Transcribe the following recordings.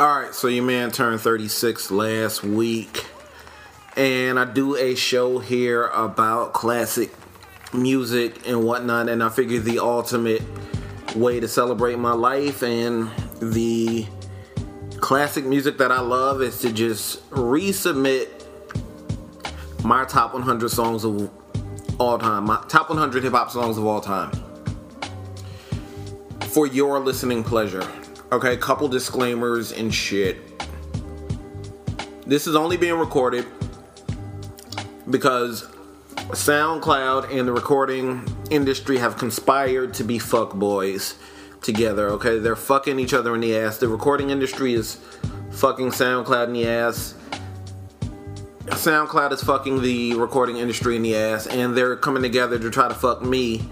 All right, so your man turned 36 last week, and I do a show here about classic music and whatnot, and I figured the ultimate way to celebrate my life and the classic music that I love is to just resubmit my top 100 songs of all time, my top 100 hip hop songs of all time for your listening pleasure. Okay, couple disclaimers and shit. This is only being recorded because SoundCloud and the recording industry have conspired to be fuckboys together, okay? They're fucking each other in the ass. The recording industry is fucking SoundCloud in the ass. SoundCloud is fucking the recording industry in the ass, and they're coming together to try to fuck me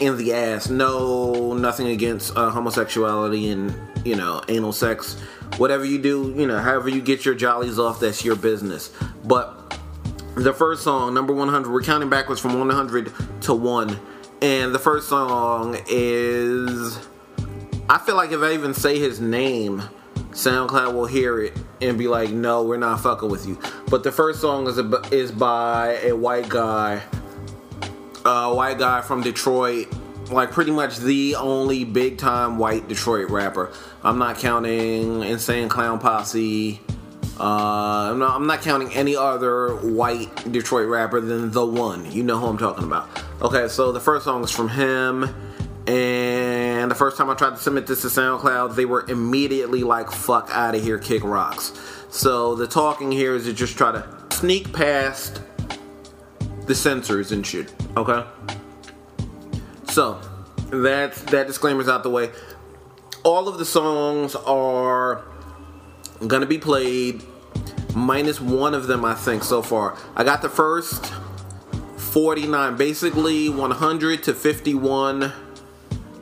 in the ass. No, nothing against uh, homosexuality and you know anal sex. Whatever you do, you know, however you get your jollies off, that's your business. But the first song, number 100, we're counting backwards from 100 to 1. And the first song is. I feel like if I even say his name, SoundCloud will hear it and be like, no, we're not fucking with you. But the first song is, a, is by a white guy uh, white guy from Detroit, like pretty much the only big time white Detroit rapper. I'm not counting Insane Clown Posse. Uh, I'm, not, I'm not counting any other white Detroit rapper than the one. You know who I'm talking about. Okay, so the first song is from him. And the first time I tried to submit this to SoundCloud, they were immediately like, fuck out of here, kick rocks. So the talking here is to just try to sneak past the censors and shit. Okay. So that that disclaimer's out the way. All of the songs are gonna be played, minus one of them, I think, so far. I got the first 49, basically 100 to 51.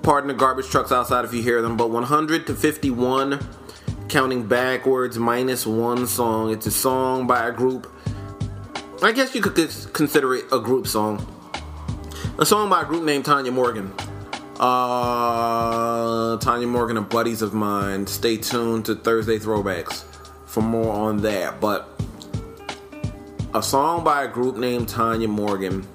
Pardon the garbage trucks outside if you hear them, but 100 to 51, counting backwards, minus one song. It's a song by a group I guess you could consider it a group song. A song by a group named Tanya Morgan. Uh, Tanya Morgan and buddies of mine. Stay tuned to Thursday Throwbacks for more on that. But a song by a group named Tanya Morgan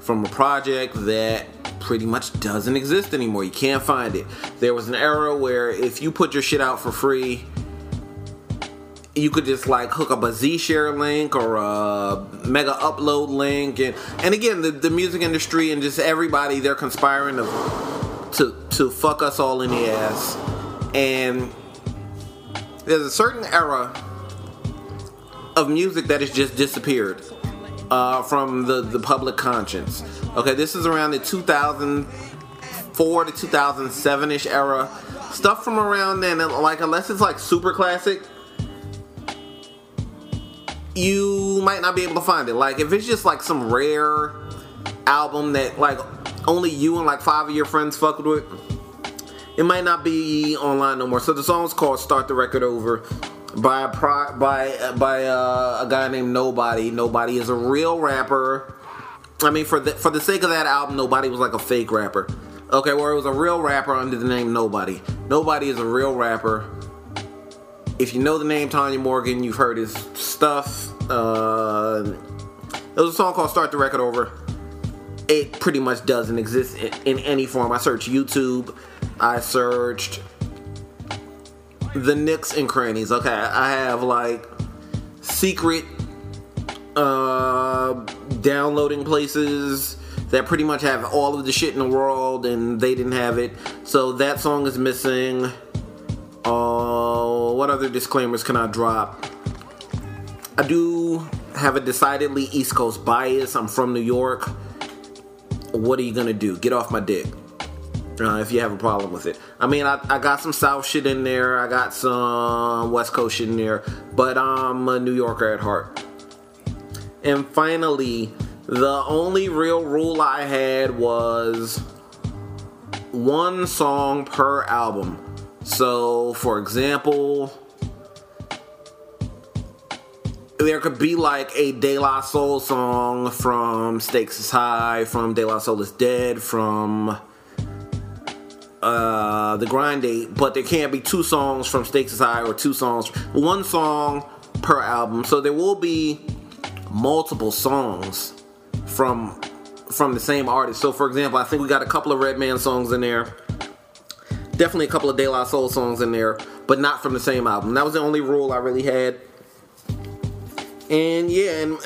from a project that pretty much doesn't exist anymore. You can't find it. There was an era where if you put your shit out for free, you could just like hook up a zShare link or a Megaupload link and and again the, the music industry and just everybody they're conspiring to to to fuck us all in the ass and there's a certain era of music that has just disappeared uh, from the, the public conscience. Okay, this is around the 2004 to 2007 ish era. Stuff from around then, like unless it's like super classic, you might not be able to find it. Like if it's just like some rare album that like only you and like five of your friends fucked with, it might not be online no more. So the song's called "Start the Record Over" by a by by uh, a guy named Nobody. Nobody is a real rapper. I mean, for the for the sake of that album, Nobody was like a fake rapper. Okay, where it was a real rapper under the name Nobody. Nobody is a real rapper if you know the name Tanya Morgan, you've heard his stuff. Uh, there was a song called "Start the Record Over." It pretty much doesn't exist in, in any form. I searched YouTube. I searched the nicks and crannies. Okay, I have like secret uh, downloading places that pretty much have all of the shit in the world, and they didn't have it. So that song is missing. Uh, what other disclaimers can I drop? I do have a decidedly East Coast bias. I'm from New York. What are you gonna do? Get off my dick. Uh, if you have a problem with it. I mean, I, I got some South shit in there. I got some West Coast shit in there. But I'm a New Yorker at heart. And finally, the only real rule I had was one song per album. So, for example, there could be like a De La Soul song from Stakes is High, from De La Soul is Dead, from uh, the grind date, but there can't be two songs from Stakes is High or two songs, one song per album. So there will be multiple songs from from the same artist. So for example, I think we got a couple of Redman songs in there. Definitely a couple of De La Soul songs in there, but not from the same album. That was the only rule I really had. And yeah, and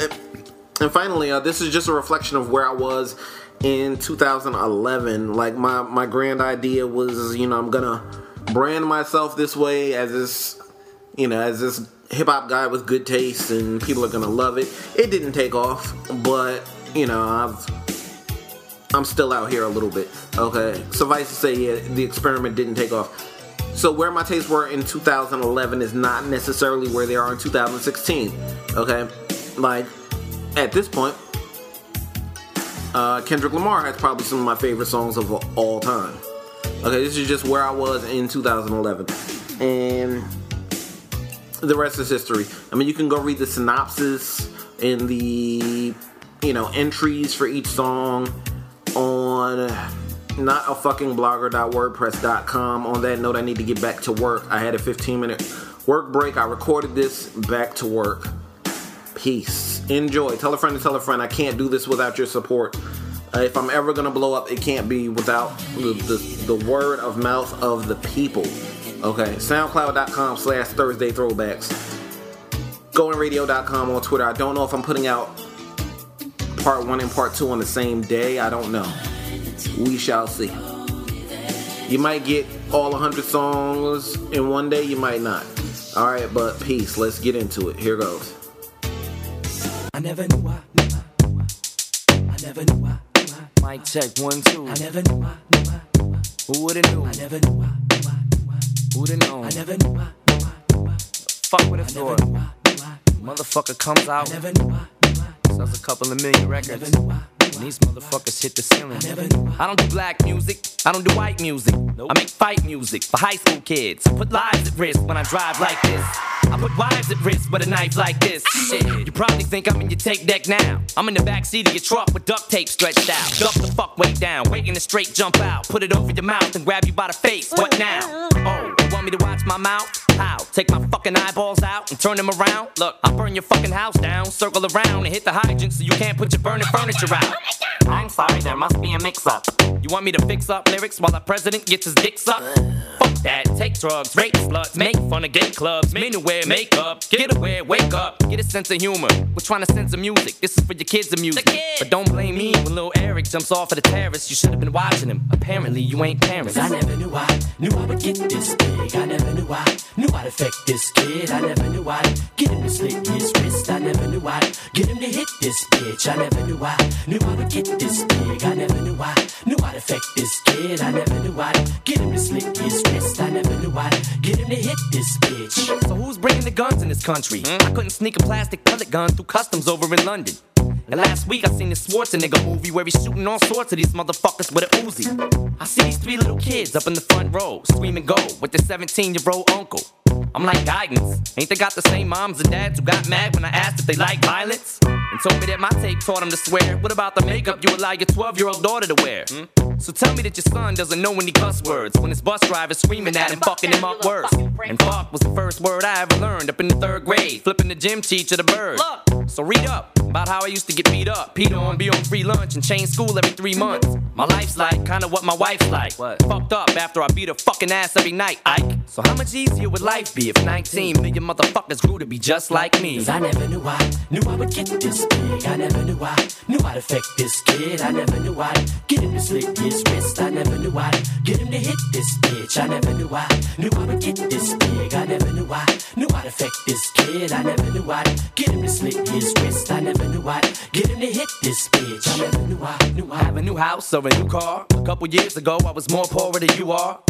and finally, uh, this is just a reflection of where I was in 2011. Like my my grand idea was, you know, I'm gonna brand myself this way as this, you know, as this hip hop guy with good taste, and people are gonna love it. It didn't take off, but you know, I've I'm still out here a little bit. Okay, suffice to say, yeah, the experiment didn't take off. So where my tastes were in 2011 is not necessarily where they are in 2016. Okay, like at this point, uh, Kendrick Lamar has probably some of my favorite songs of all time. Okay, this is just where I was in 2011, and the rest is history. I mean, you can go read the synopsis and the you know entries for each song on not a fucking blogger.wordpress.com. On that note, I need to get back to work. I had a 15 minute work break. I recorded this back to work. Peace. Enjoy. Tell a friend to tell a friend. I can't do this without your support. Uh, if I'm ever gonna blow up, it can't be without the, the, the word of mouth of the people. Okay. SoundCloud.com slash Thursday Throwbacks. GoingRadio.com on Twitter. I don't know if I'm putting out part one and part two on the same day. I don't know. We shall see. You might get all 100 songs in one day, you might not. All right, but peace. Let's get into it. Here goes. I never knew I, knew I, knew I, I never knew I, knew I. Mic check one, two. I never knew I, knew I, knew I. Who would've knew? I never knew I, knew I, knew I. Who'd've known? I never knew I, knew I, knew I. Fuck with a thought. Motherfucker comes out. I never knew I, knew I. Sells a couple of million records. I never knew I, and these motherfuckers hit the ceiling. I don't do black music, I don't do white music. I make fight music for high school kids. I put lives at risk when I drive like this. I put wives at risk with a knife like this. Shit, you probably think I'm in your tape deck now. I'm in the backseat of your truck with duct tape stretched out. Duck the fuck way down, waiting to straight jump out. Put it over your mouth and grab you by the face. What now? Oh, you want me to watch my mouth? How? Take my fucking eyeballs out and turn them around? Look, I'll burn your fucking house down, circle around and hit the hydrant so you can't put your burning furniture out. Oh I'm sorry, there must be a mix up. You want me to fix up lyrics while the president gets his dick sucked? Fuck that, take drugs, rape sluts, make fun of gay clubs, men who wear makeup, get away, wake up, get a sense of humor. We're trying to censor music, this is for your kids' music. But don't blame me when little Eric jumps off of the terrace, you should have been watching him. Apparently, you ain't parents. I never knew I knew I would get this big. I never knew I knew I'd affect this kid. I never knew I'd get him to slit his wrist. I never knew I'd get him to hit this bitch. I never knew I knew I would get this big. I never knew I knew I'd affect this kid. I never knew I'd get him to slit his wrist. I never knew I'd get him to hit this bitch. So who's bringing the guns in this country? I couldn't sneak a plastic pellet gun through customs over in London. And last week I seen this Schwarzenegger movie where he's shooting all sorts of these motherfuckers with a Uzi. I see these three little kids up in the front row screaming go with their 17 year old uncle. I'm like guidance. Ain't they got the same moms and dads who got mad when I asked if they like violence? And told me that my tape taught them to swear. What about the makeup you allow your 12 year old daughter to wear? Hmm? So tell me that your son doesn't know any cuss words when his bus driver's screaming at him, fucking him up worse. And fuck was the first word I ever learned up in the third grade, flipping the gym teacher the bird. So read up about how I used to get beat up, Pete on, be on free lunch, and change school every three months. My life's like kinda what my wife's like. What? Fucked up after I beat her fucking ass every night, Ike. So how much easier would life be if 19 million motherfuckers grew to be just like me? Cause I never knew I knew I would get this big. I never knew I knew I'd affect this kid. I never knew I'd get him to slit his wrist. I never knew I'd get him to hit this bitch. I never knew I knew I would get this big. I never knew I knew I'd affect this kid. I never knew I'd get him to slit his wrist. I never knew I'd get him to hit this bitch. I never knew I knew I have a new house a new car. A couple years ago, I was more poorer than you are.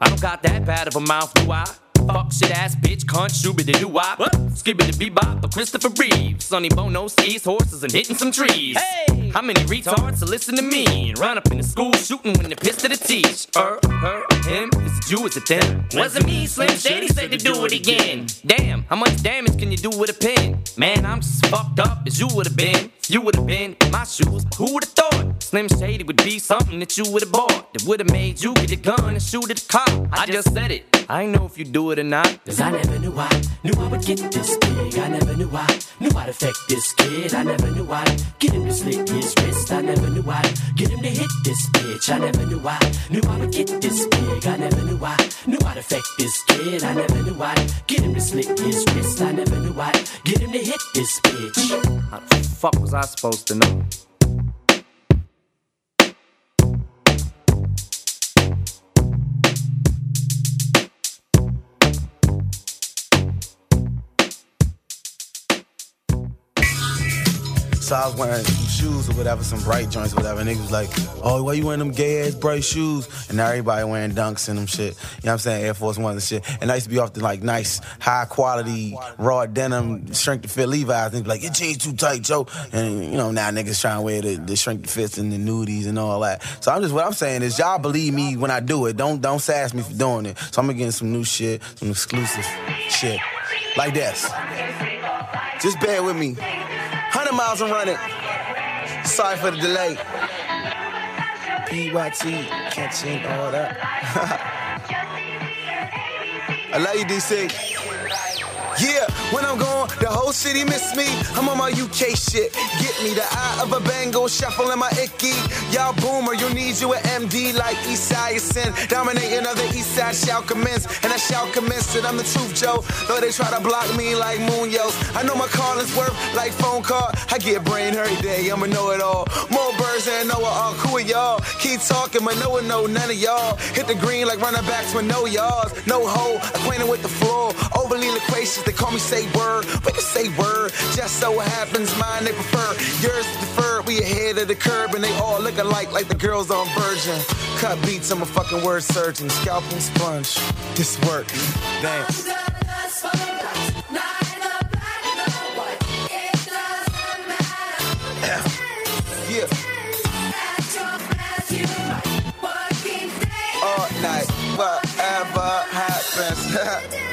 I don't got that bad of a mouth, do I? Fuck shit ass bitch, cunt, shooby the doo wop. Skibbity bebop, but Christopher Reeves. Sonny Bono sees horses and hitting some trees. Hey! How many retards to listen to me run up in the school shooting when they're pissed at the teach? Er, her, her, or him, is it you, is it them? Wasn't me, Slim Shady said to do it again. Damn, how much damage can you do with a pen? Man, I'm just fucked up as you would have been. You would have been in my shoes. Who would have thought Slim Shady would be something that you would have bought? That would have made you get a gun and shoot at the cop. I just said it. I know if you do it or not. Cause I never knew I knew I would get this big. I never knew I knew I'd affect this kid. I never knew I'd get him to slit his wrist. I never knew I'd get him to hit this bitch. I never knew I knew I would get this big. I never knew I knew I'd affect this kid. I never knew I'd get him to slit his wrist. I never knew I'd get him to hit this bitch. How the fuck was I supposed to know? So I was wearing some shoes or whatever, some bright joints or whatever. Niggas was like, oh, why you wearing them gay ass bright shoes? And now everybody wearing dunks and them shit. You know what I'm saying? Air Force Ones and shit. And I used to be off the like nice, high quality, raw denim, shrink to fit Levi's. And be like, your jeans too tight, Joe. And you know, now niggas trying to wear the, the shrink to fits and the nudies and all that. So I'm just, what I'm saying is y'all believe me when I do it. Don't, don't sass me for doing it. So I'm gonna get some new shit, some exclusive shit. Like this. Just bear with me. 100 miles and running. Sorry for the delay. PYT, catching all that. I love you, DC. Yeah, when I'm gone, the whole city miss me. I'm on my UK shit. Get me the eye of a Bengal shuffling my icky. Y'all boomer, you need you an MD like Eastside Sin. Dominating of the East Side shall commence. And I shall commence it. I'm the truth, Joe. Though they try to block me like Munoz. I know my calling's worth like phone call. I get brain hurt every day. I'ma know it all. More birds than Noah. All cool with y'all. Keep talking, but no one know none of y'all. Hit the green like running backs with no yards. No hole. Acquainted with the floor. Overly loquacious. They call me say word. We can say word. Just so happens mine they prefer. Yours is deferred. We ahead of the curb and they all look alike like the girls on Virgin. Cut beats. I'm a fucking word surgeon. Scalpel sponge. This work. Dance. Yeah. all night, whatever happens.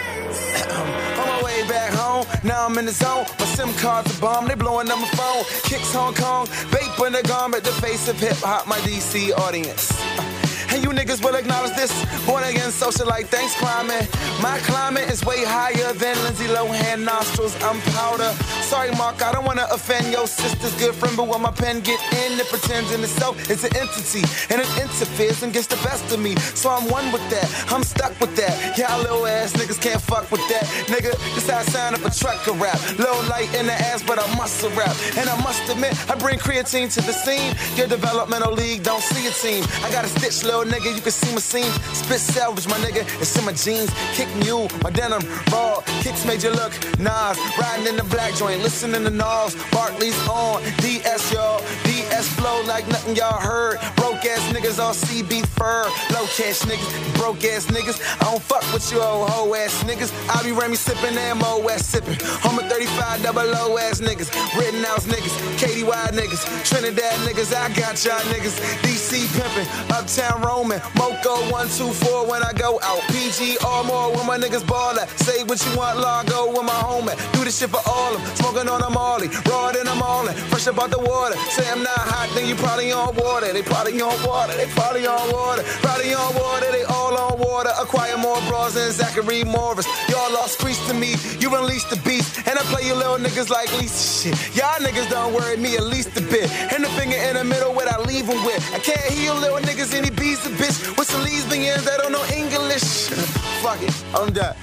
now I'm in the zone. My SIM card's a bomb, they blowing up my phone. Kicks Hong Kong, vape in the garment, the face of hip hop, my DC audience. Uh, And you niggas will acknowledge this. Born again socialite, thanks climate. My climate is way higher than Lindsay Lohan nostrils. I'm powder. Sorry, Mark, I don't wanna offend your sister's good friend, but when my pen get in, it pretends in itself it's an entity. And it interferes and gets the best of me. So I'm one with that. I'm stuck with that. Y'all little ass niggas can't fuck with that. Nigga, this how I sign up a trucker rap. Low light in the ass, but I must rap. And I must admit, I bring creatine to the scene. Your developmental league don't see a team. I got a stitch, little nigga, you can see my seam. Spit salvage, my nigga, it's in my jeans. Kick mule, my denim, raw. Kicks made you look, Nas. Riding in the black joint, listening to Nas. Barkley's on, DS, y'all. DS flow like nothing y'all heard. Broke ass niggas on CB fur. Low cash niggas, broke ass niggas. I don't fuck with you old hoe ass niggas. I be Remy sipping and Mo West sipping. Home of 35 double low ass niggas. Rittenhouse niggas, KDY niggas, Trinidad niggas. I got y'all niggas. DC pimping, Uptown roaming. Moco 124 when I go out. PG more when my niggas ball at. Say what you want, Largo with my homie. Do this shit for all of them. Smoking on a Molly, raw than a Marlin. Fresh about the water. Say I'm not hot, then you probably on water. They probably on water. They probably on water. Probably on water. They all on water. Acquire more bras than Zachary Morris. Y'all lost freaks to me. You unleashed the beast. And I play you little niggas like Lisa shit. Y'all niggas don't worry me at least a bit. And the finger in the middle what I leave them with. I can't heal little niggas any bees a bitch. With some lesbians that don't know English. Fuck it. I'm done.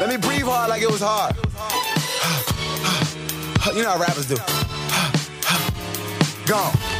Let me breathe hard like it was hard. You know how rappers do. Gone.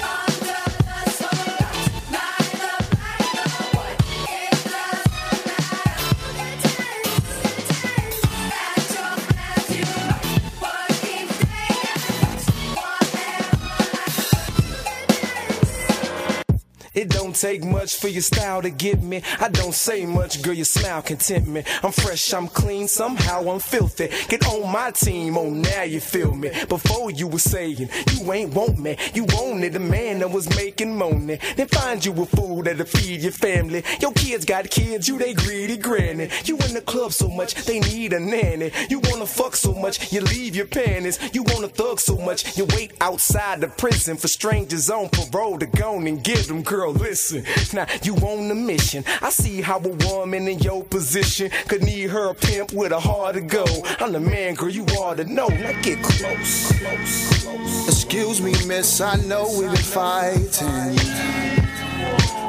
It don't take much for your style to get me. I don't say much, girl, your smile content me. I'm fresh, I'm clean, somehow I'm filthy. Get on my team, oh now you feel me. Before you were saying you ain't want me, you wanted a man that was making money. Then find you a fool that'll feed your family. Your kids got kids, you they greedy granny. You in the club so much, they need a nanny. You wanna fuck so much, you leave your panties. You wanna thug so much, you wait outside the prison for strangers on parole to go and get them. Girl, listen, now you on a mission. I see how a woman in your position could need her pimp with a heart to go. I'm the man, girl, you ought to know. Now get close, close, close. Excuse me, miss, I know we've been fighting.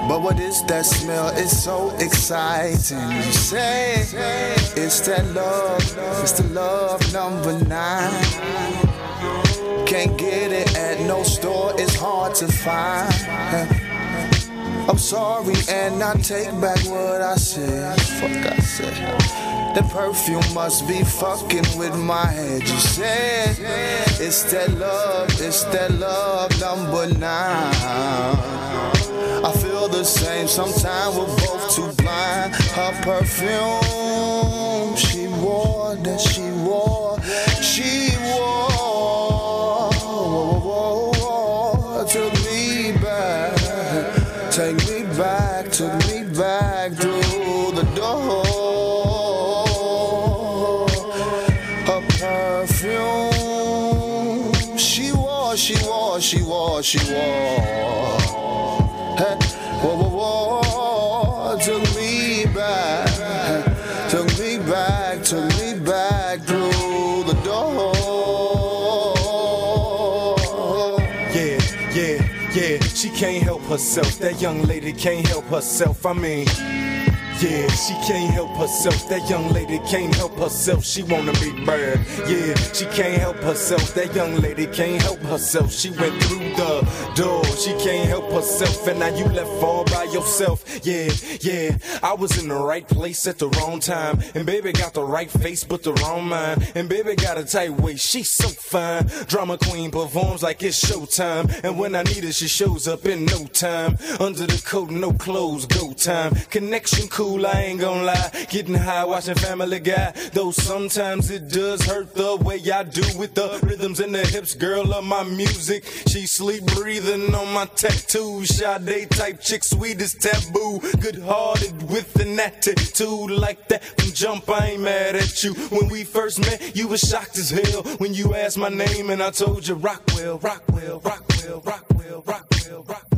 But what is that smell? It's so exciting. You say it's that love, it's the love number nine. Can't get it at no store, it's hard to find. I'm sorry and I take back what I said. Fuck I said. The perfume must be fucking with my head. You said it's that love, it's that love number nine. I feel the same. Sometimes we're both too blind. Her perfume, she wore that she wore, she she wore, she wore. Hey, whoa, whoa, whoa, took me back, took me back, took me back through the door. Yeah, yeah, yeah. She can't help herself. That young lady can't help herself. I mean, yeah, she can't help herself. That young lady can't help herself. She wanna be bad. Yeah, she can't help herself. That young lady can't help herself. She went through the door. She can't help herself, and now you left all by yourself. Yeah, yeah. I was in the right place at the wrong time, and baby got the right face but the wrong mind, and baby got a tight waist. She's so fine. Drama queen performs like it's showtime, and when I need her, she shows up in no time. Under the coat, no clothes, go time. Connection cool, I ain't gonna lie. Getting high, watching Family Guy. Though sometimes it does hurt the way I do with the rhythms and the hips, girl of my music. She sleep breathing on my tattoo. Sade type chick, sweet as taboo. Good hearted with an attitude like that. From jump, I ain't mad at you. When we first met, you was shocked as hell. When you asked my name and I told you Rockwell, Rockwell, Rockwell, Rockwell, Rockwell, Rockwell, Rockwell,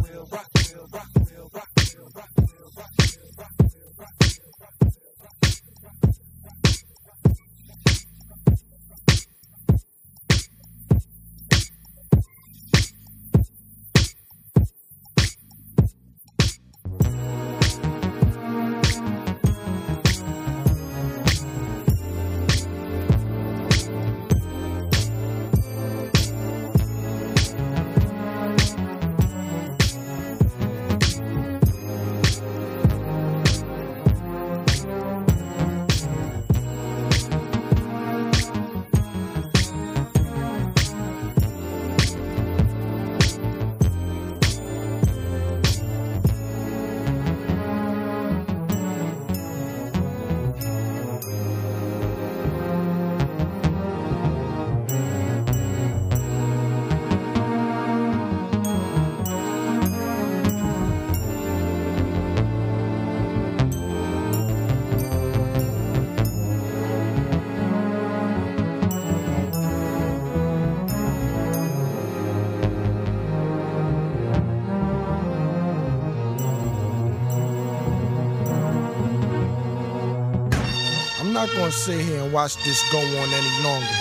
not gonna sit here and watch this go on any longer.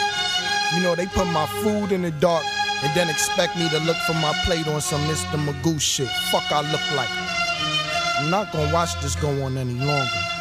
You know, they put my food in the dark and then expect me to look for my plate on some Mr. Magoo shit. Fuck I look like. I'm not gonna watch this go on any longer.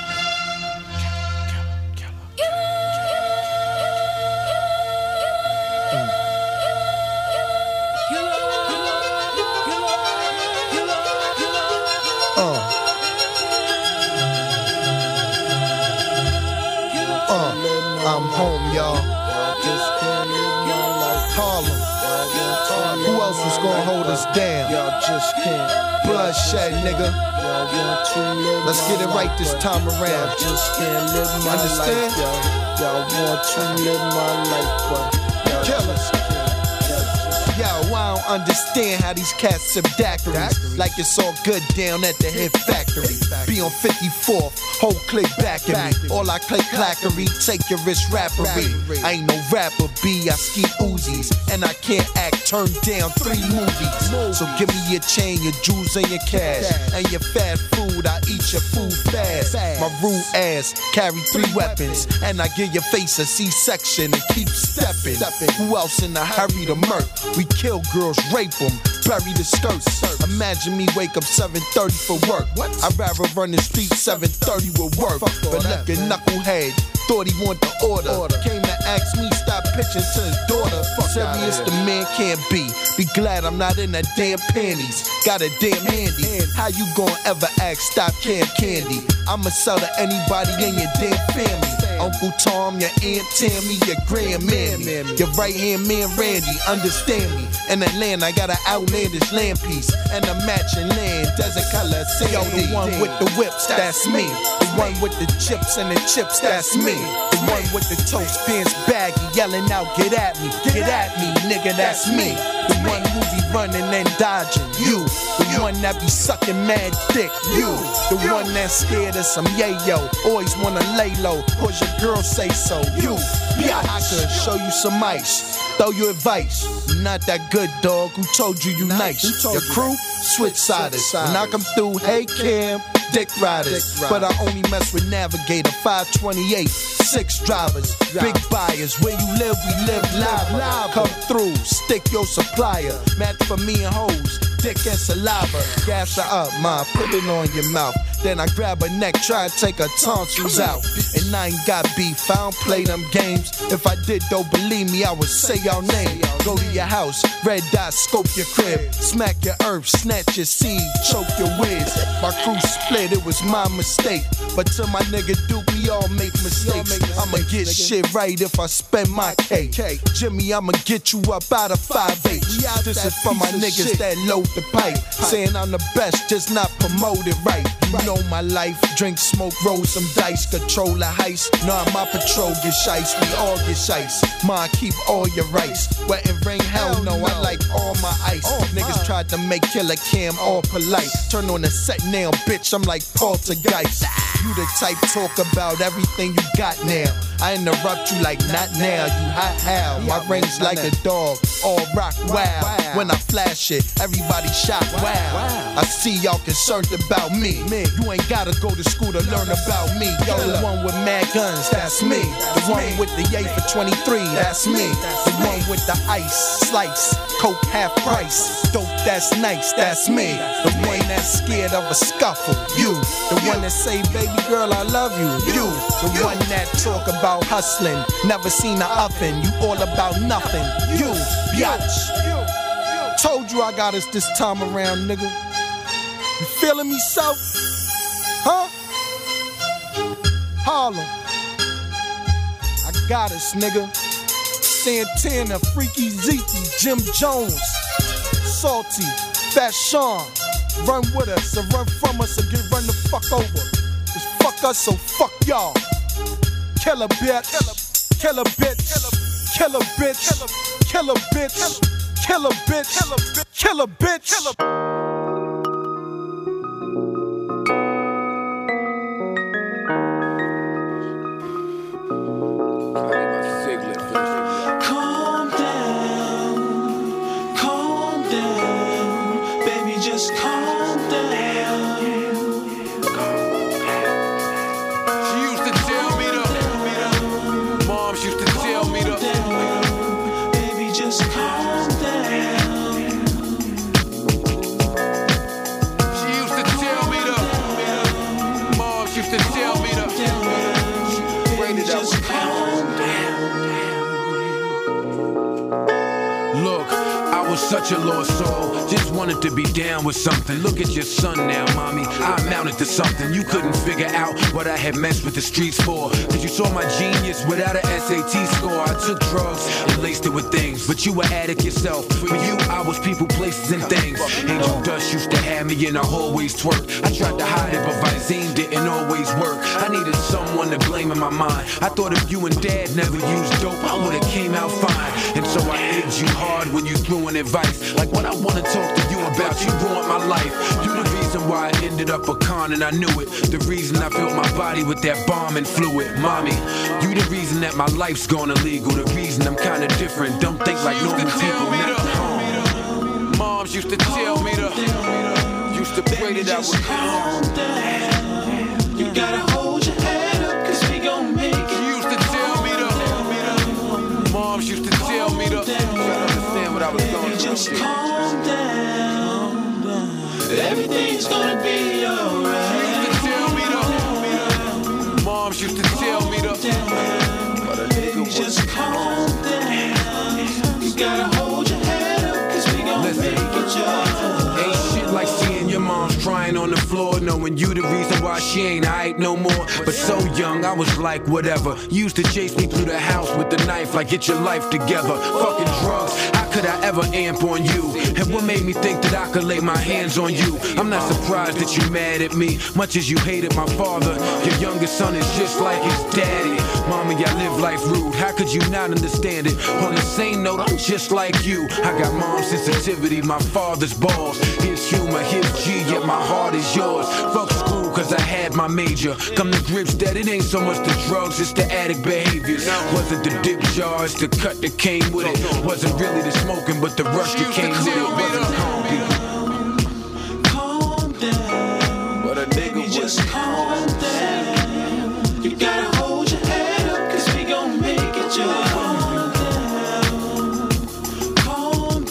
Gonna hold us down? Y'all just can't. Bloodshed, nigga. Y'all want to live Let's get it right this time around. Y'all just can't live my Understand? life, y'all. Want to live my life, but y'all just can't. Y'all Yo, I don't understand how these cats daiquiris like it's all good down at the hit factory. Be on 54th, whole click back at me. All I click clackery, take your wrist rappery. I ain't no rapper, B, I ski Uzis. And I can't act, turn down three movies. So give me your chain, your jewels, and your cash. And your fat food, I eat your food fast. My rude ass carry three weapons. And I give your face a C-section and keep stepping. Who else in a hurry to murk? We kill girls, rape them, bury the skirts. Imagine me wake up 7:30 for work. I'd rather run the street 7:30 with work. But look at knucklehead. Thought he want the order. Came to ask me stop pitching to his daughter. Serious the man can't be. Be glad I'm not in that damn panties. Got a damn handy. How you gonna ever ask stop can candy? I'ma sell to anybody in your damn family. Uncle Tom, your Aunt Tammy, your grandmammy, your right hand man Randy. Understand me? In the land, I got an outlandish land piece and a matching land, desert color. Say, yo, the one with the whips, that's me. The one with the chips and the chips, that's me. The one with the toast pants baggy, yelling out, get at me, get at me, nigga, that's me. The one who be running and dodging, you. The one that be sucking mad dick, you. The one that's scared of some yayo, always wanna lay low, cause your girl say so, you. Yeah, I could show you some ice. Throw you advice. Not that good, dog. Who told you you nice? Your crew, switch siders. When I come through, hey Cam, dick riders. But I only mess with Navigator 528. Six drivers, big buyers. Where you live, we live live. Come through, stick your supplier. Match for me and hoes, dick and saliva. Gas her up, ma, put it on your mouth. Then I grab her neck, try to take her tonsils out. And I ain't got beef, I don't play them games. If I did, though, believe me, I would say your name. Go to your house, red dot, scope your crib, smack your earth, snatch your seed, choke your whiz. My crew split, it was my mistake. But to my nigga Duke, we all make mistakes. I'ma get shit right if I spend my cake. Jimmy, I'ma get you up out of 5'8. This is for my niggas that load the pipe. Saying I'm the best, just not promoted right. You know my life, drink, smoke, roll some dice, control a heist. Nah, my patrol get shice, we all get shice. Ma, keep all your rights. Wet and ring, hell no, I like all my ice. Niggas tried to make Killer Cam all polite. Turn on the set now, bitch, I'm like poltergeist. You the type talk about everything you got now. I interrupt you like not now, you hot how. My ring's like a dog, all rock wow. When I flash it, everybody shock wow. I see y'all concerned about me. You ain't gotta go to school to learn about me. Yo, the one with mad guns, that's me. The one with the yay for 23, that's me. The one with the ice, slice, coke half price. Dope, that's nice, that's me. The one that's scared of a scuffle, you. The one that say, baby girl, I love you, you. The one that talk about hustling, never seen a oven, you all about nothing, you, biatch. Told you I got us this time around, nigga. You feeling me, so? Huh? Harlem. I got us, nigga. Santana, Freaky Zeke, Jim Jones, Salty, Fat Sean. Run with us, or run from us, or get run the fuck over. Just fuck us, so fuck y'all. Kill a bitch, kill a bitch, kill a bitch, kill a bitch, kill a bitch, kill a bitch, kill a bitch, kill a bitch. A lost soul. Just wanted to be down with something. Look at your son now, mommy. I amounted to something. You couldn't figure out what I had messed with the streets for. Cause you saw my genius without a SAT score. I took drugs and laced it with things. But you were addict yourself. For you, I was people, places, and things. Angel Dust used to have me in a hallways twerk. I tried to hide it, but Visine didn't always work. I needed someone to blame in my mind. I thought if you and dad never used dope, I would've came out fine. And so I egged you hard when you threw in advice. Like when I wanna talk to you about you ruined my life. You the reason why I ended up a con and I knew it. The reason I filled my body with that bomb and fluid. Mommy, you the reason that my life's gone illegal. The reason I'm kinda different. Don't think like normal people. Now, Moms used to tell me to, used to pray that I would calm down. You gotta hold your head up, cause we gon' make it. She used to tell me to, moms used to tell me to, to understand what I was going through. Just calm down. Everything's gonna be alright. Used to tell me to, moms used to tell me to, but a nigga was Just calm down. You gotta hold your head up, cause we gon' Listen. make it, y'all. Ain't shit like seeing your mom's crying on the floor, knowing you the reason why she ain't aight no more. But so young, I was like, whatever. You used to chase me through the house with the knife, like get your life together. Fucking drugs, could I ever amp on you? And what made me think that I could lay my hands on you? I'm not surprised that you mad at me, much as you hated my father. Your youngest son is just like his daddy. Mommy, I live life rude. How could you not understand it? On the same note, I'm just like you. I got mom's sensitivity, my father's balls. His humor, his G, yet my heart is yours. Fuck cause I had my major. Come to grips that it ain't so much the drugs, it's the addict behaviors. Wasn't the dip jar, it's the cut that came with it. Wasn't really the smoking, but the rush that came with it. Wasn't calm, people. Calm down. But a nigga Baby, was just calm down. You gotta hold your head up, cause we gon' make it, y'all. Calm down. Calm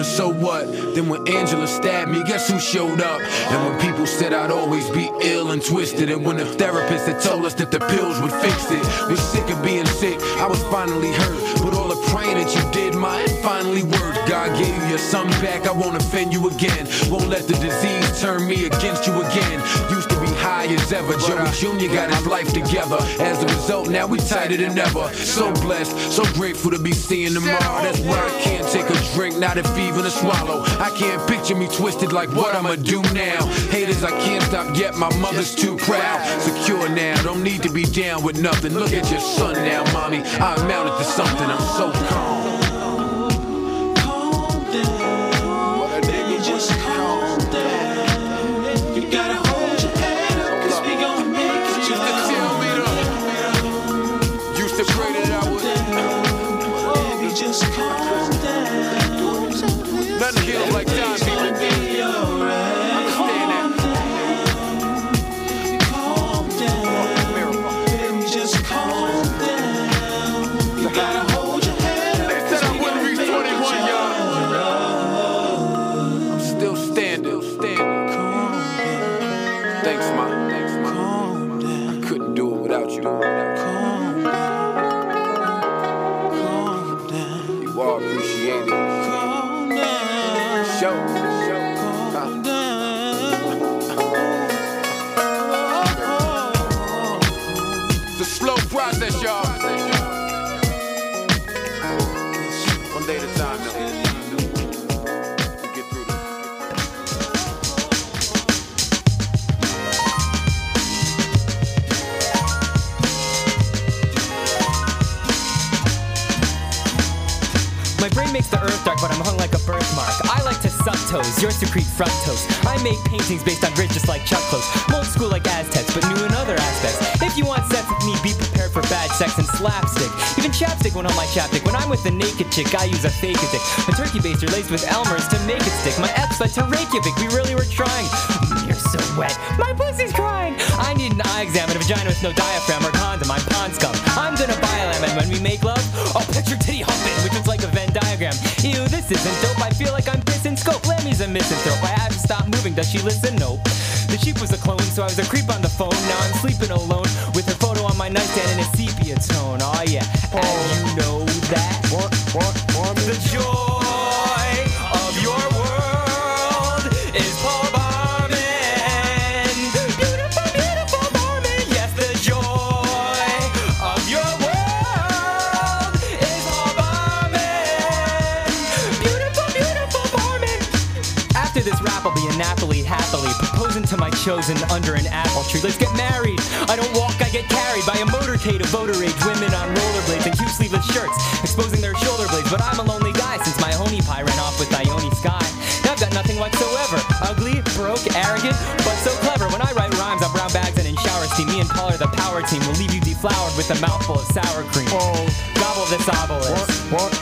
but so what? Then when Angela stabbed me, guess who showed up? And when people said I'd always be ill and twisted, and when the therapist had told us that the pills would fix it, was sick of being sick, I was finally hurt. But all the praying that you did, mine finally worked. God gave you your son back, I won't offend you again. Won't let the disease turn me against you again. Used to high as ever, Joey Jr. got his life together. As a result, now we tighter than ever. So blessed, so grateful to be seeing tomorrow. That's why I can't take a drink, not if even to swallow. I can't picture me twisted like what I'ma do now. Haters, I can't stop yet, my mother's too proud. Secure now, don't need to be down with nothing. Look at your son now, mommy. I amounted to something, I'm so. Calm toes, yours secrete fructose. I make paintings based on just like Chuck Close. Old school like Aztecs, but new in other aspects. If you want sex with me, be prepared for bad sex and slapstick. Even chapstick went on my chapstick. When I'm with a naked chick, I use a fake dick. A turkey baster laced with Elmer's to make it stick. My ex led to Reykjavik, we really were trying. Mm, You're so wet, my pussy's crying. I need an eye exam and a vagina with no diaphragm or condom. I'm pond scum. I'm gonna buy a lemon and when we make love? Oh, picture titty humping, which looks like a Venn diagram. Ew, this isn't dope. I feel like I'm pissing scope. Lammy's a misanthrope. I have to stop moving. Does she listen? Nope. The sheep was a clone, so I was a creep on the phone. Now I'm sleeping alone with her photo on my nightstand in a sepia tone. Oh yeah, and chosen under an apple tree. Let's get married. I don't walk, I get carried by a motorcade of voter age women on rollerblades and cute sleeveless shirts, exposing their shoulder blades. But I'm a lonely guy since my honey pie ran off with Ione Sky. Now I've got nothing whatsoever. Ugly, broke, arrogant, but so clever. When I write rhymes on brown bags and in shower steam, me and Paul are the power team. We'll leave you deflowered with a mouthful of sour cream. Oh, Gobble this obelisk. What, Barman?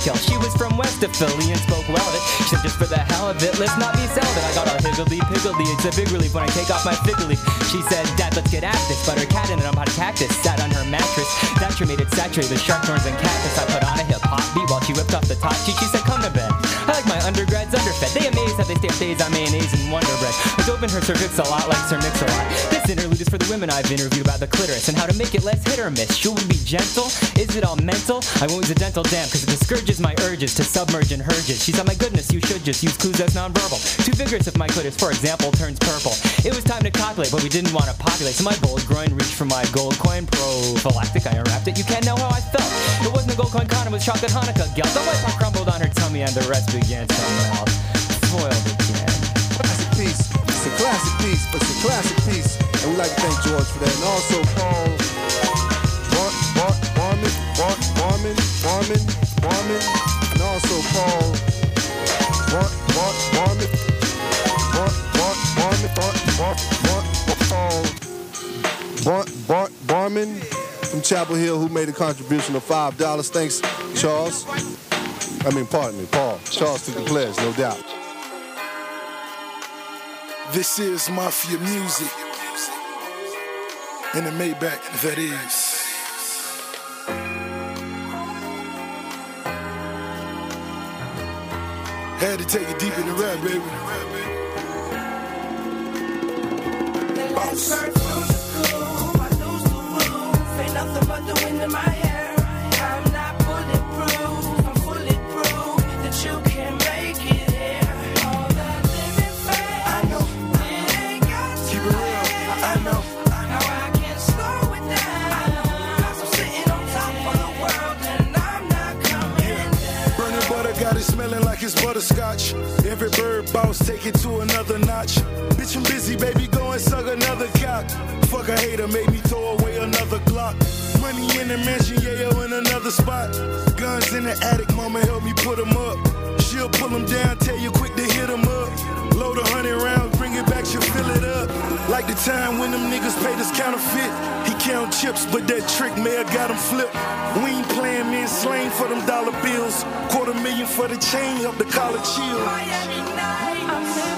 Testicle. She was from west of Philly and spoke well of it. She said, just for the hell of it, let's not be celibate. I got all higgledy piggledy, it's a big relief when I take off my fig. She said, Dad, let's get at this. But her cat in an unpotted cactus sat on her mattress. Thatcher made it saturated with shark thorns and cactus. I put on a hip hop beat while she whipped off the top sheet. She said, come to bed. I like my undergrads underfed. They amaze how they stare days on mayonnaise and Wonder Bread. I open her cervix a lot, likes her mix for the women I've interviewed about the clitoris and how to make it less hit or miss. Should we be gentle? Is it all mental? I won't use a dental dam because it discourages my urges to submerge in herges. She said, my goodness, you should just use clues nonverbal. Too vigorous if my clitoris, for example, turns purple. It was time to copulate, but we didn't want to populate, so my bold groin reached for my gold coin prophylactic. I unwrapped it. You can't know how I felt. It wasn't a gold coin condom, was chocolate Hanukkah gelt. The white part crumbled on her tummy and the rest began to melt. Foiled again. Classic piece. It's a classic piece. It's a classic piece. And we like to thank George for that. And also Paul Bar, Bar, Barman, Bar, Barman, Barman, Barman. And also Paul Bar, Bar, Barman, Bar, Bar, Barman, Bar, Bar, Bar, Paul Bar, Bar, Barman from Chapel Hill who made a contribution of $5. Thanks, Charles. I mean, pardon me, Paul. Charles took the pledge, no doubt. This is Mafia music. In the Maybach, that is. Had to take it deep in the rap, baby. Butterscotch. Every bird boss take it to another notch. Bitch, I'm busy, baby, go and suck another cock. Fuck a hater, made me throw away another Glock. Money in the mansion, yeah, yo, in another spot. Guns in the attic, mama help me put 'em up. She'll pull 'em down, tell you quick to hit 'em up. Load a hundred rounds, bring it back, she'll fill it up. Like the time when them niggas paid us counterfeit. He count chips, but that trick may have got him flipped. We ain't playing men slain for them dollar bills. Quarter million for the chain, help the collar chill.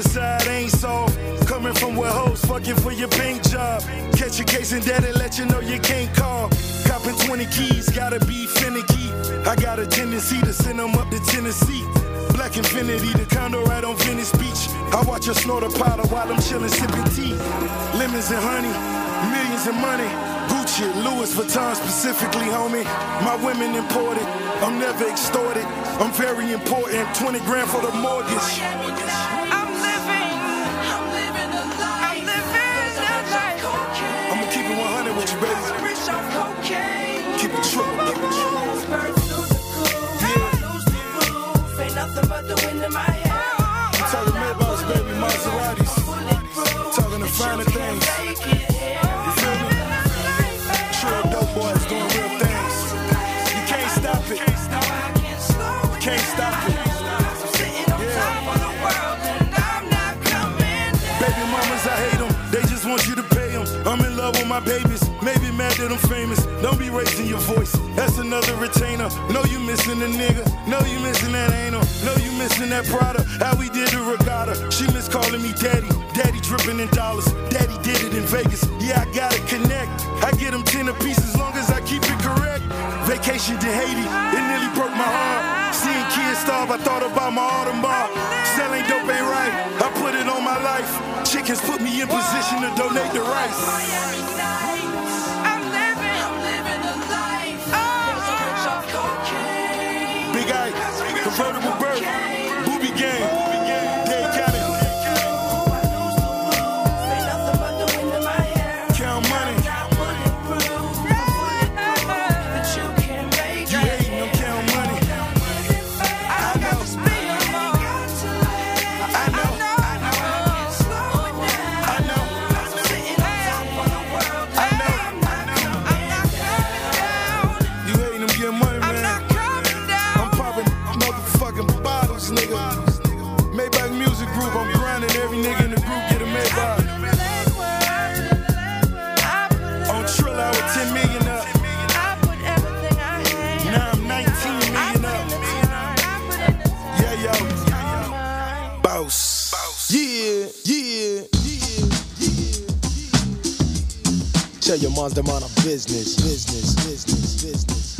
Homicide ain't solved. Coming from where hoes fucking for your bank job. Catch a case and daddy let you know you can't call. Copping 20 keys, gotta be finicky. I got a tendency to send them up to Tennessee. Black Infiniti, the condo right on Venice Beach. I watch her snort a powder while I'm chillin' sipping tea. Lemons and honey, millions of money. Gucci, Louis Vuitton specifically, homie. My women imported, I'm never extorted. I'm very important, 20 grand for the mortgage. My babies. Maybe mad that I'm baby mamas i hate them they just want you to pay them i'm in love with my babies maybe make them famous. Don't be raising your voice. That's another retainer. Know you missing a nigga. Know you missing that anal. Know you missing that Prada. How we did the regatta. She miss calling me daddy. Daddy dripping in dollars. Daddy did it in Vegas. Yeah, I gotta connect. I get them 10 apiece as long as I keep it correct. Vacation to Haiti. It nearly broke my heart. Seeing kids starve, I thought about my autumn bar. Selling dope ain't right. I put it on my life. Chickens put me in position to donate the rice. Tell your moms them on a business, business, business, business.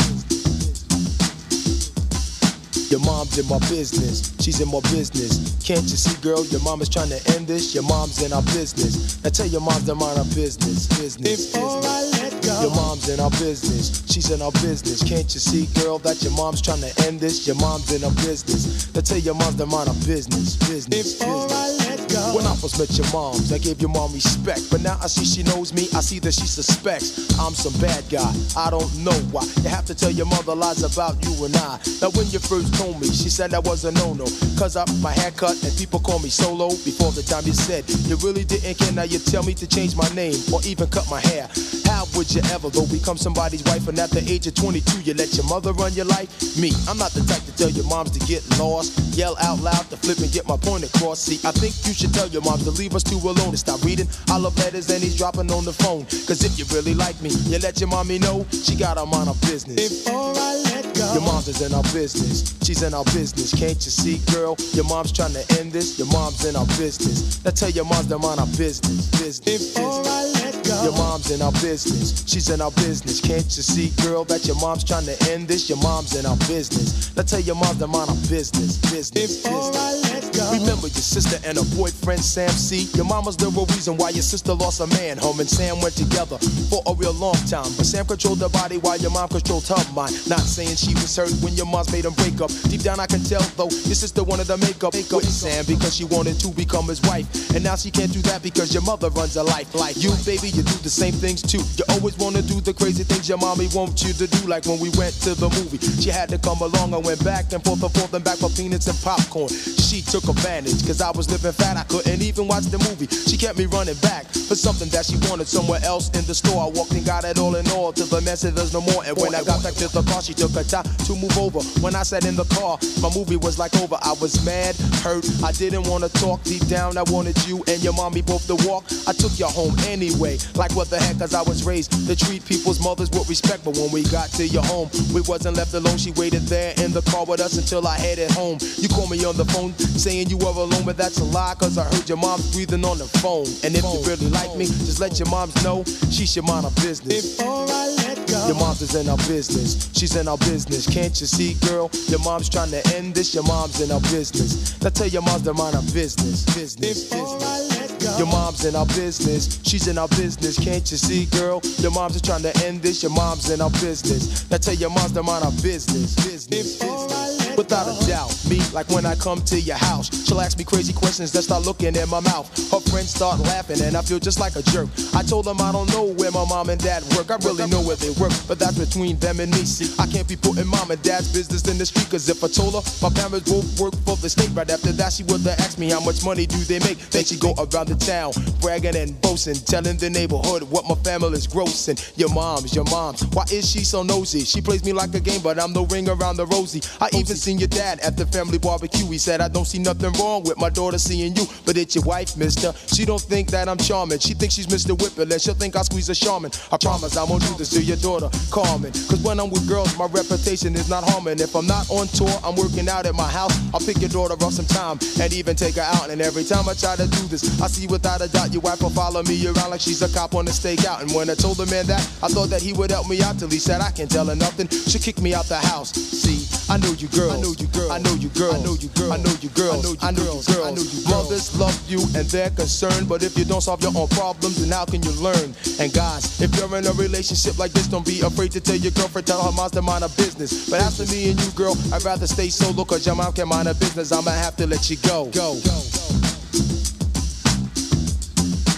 Your mom's in my business, she's in my business. Can't you see, girl? Your mom is trying to end this. Your mom's in our business. Now tell your moms them on our business, business, business. Your mom's in our business, she's in our business. Can't you see, girl, that your mom's trying to end this? Your mom's in our business. Now tell your moms them on our business, business, business. When I first met your moms, I gave your mom respect. But now I see she knows me, I see that she suspects I'm some bad guy. I don't know why. You have to tell your mother lies about you and I. Now when you first told me, she said that was a no-no. Cause I my haircut and people call me solo. Before the time you said you really didn't care, now you tell me to change my name or even cut my hair. How would you ever go become somebody's wife and at the age of 22 you let your mother run your life? Me, I'm not the type to tell your moms to get lost, yell out loud to flip and get my point across. See, I think you should tell your moms to leave us two alone and stop reading all love letters and he's dropping on the phone. Cause if you really like me, you let your mommy know she got her mind on business. Before I let go, your mom's is in our business. She's in our business. Can't you see, girl? Your mom's trying to end this. Your mom's in our business. Now tell your moms them on our business. Business. Before I let go, your mom's in our business. She's in our business. Can't you see, girl, that your mom's trying to end this? Your mom's in our business. Now tell your moms them on our business. Business. Before I let go, remember your sister and her boyfriend Sam C. Your mama's the real reason why your sister lost a man. Home and Sam went together for a real long time. But Sam controlled her body while your mom controlled her mind. Not saying she was hurt when your mom's made him break up. Deep down I can tell though, your sister wanted to make up with Sam because she wanted to become his wife. And now she can't do that because your mother runs a life. Like you, baby, you do the same things too. You always wanna do the crazy things your mommy wants you to do. Like when we went to the movie, she had to come along and went back and forth and forth and back for peanuts and popcorn. She took advantage cause I was living fat. I couldn't even watch the movie. She kept me running back for something that she wanted somewhere else in the store. I walked and got it all in all till the message there's no more. And when I got back to the car, she took her time to move over. When I sat in the car, my movie was like over. I was mad, hurt. I didn't want to talk deep down. I wanted you and your mommy both to walk. I took you home anyway. Like what the heck, cause I was raised to treat people's mothers with respect. But when we got to your home, we wasn't left alone. She waited there in the car with us until I headed home. You called me on the phone saying you were alone, but that's a lie, cause I heard your mom's breathing on the phone. And if you really like me, just let your moms know she should mind her business. Before I let go. Your mom's is in our business. She's in our business. Can't you see, girl? Your mom's trying to end this. Your mom's in our business. Now tell your moms to mind her business. Business. business. Your mom's in our business. She's in our business. Can't you see, girl? Your mom's is trying to end this. Your mom's in our business. Now tell your moms to mind her business. Business. business. Without a doubt, me, like when I come to your house, she'll ask me crazy questions that start looking in my mouth. Her friends start laughing, and I feel just like a jerk. I told them I don't know where my mom and dad work. I really know where they work, but that's between them and me. See, I can't be putting mom and dad's business in the street, cause if I told her my parents both work for the state, right after that, she would have asked me how much money do they make. Then she go around the town, bragging and boasting, telling the neighborhood what my family's grossing. Your mom's, your mom's, why is she so nosy? She plays me like a game, but I'm the ring around the rosy. I even seen your dad at the family barbecue. He said, I don't see nothing wrong with my daughter seeing you, but it's your wife, mister. She don't think that I'm charming. She thinks she's Mr. Whipper, and she'll think I squeeze a shaman. I promise I won't do this to your daughter, Carmen. Cause when I'm with girls, my reputation is not harming. If I'm not on tour, I'm working out at my house. I'll pick your daughter up sometime and even take her out. And every time I try to do this, I see without a doubt your wife will follow me around like she's a cop on a stakeout. And when I told the man that, I thought that he would help me out till he said I can't tell her nothing. She kicked me out the house. See, I know you girls. I know you girls. I know you girls. I know you girls. I know you girls. I know you girls. I know you girls. Mothers love you and they're concerned, but if you don't solve your own problems, then how can you learn? And guys, if you're in a relationship like this, don't be afraid to tell your girlfriend, tell her mom's to mind her business. But as for me and you, girl, I'd rather stay solo, cause your mom can mind her business. I'ma have to let you go. go. Go.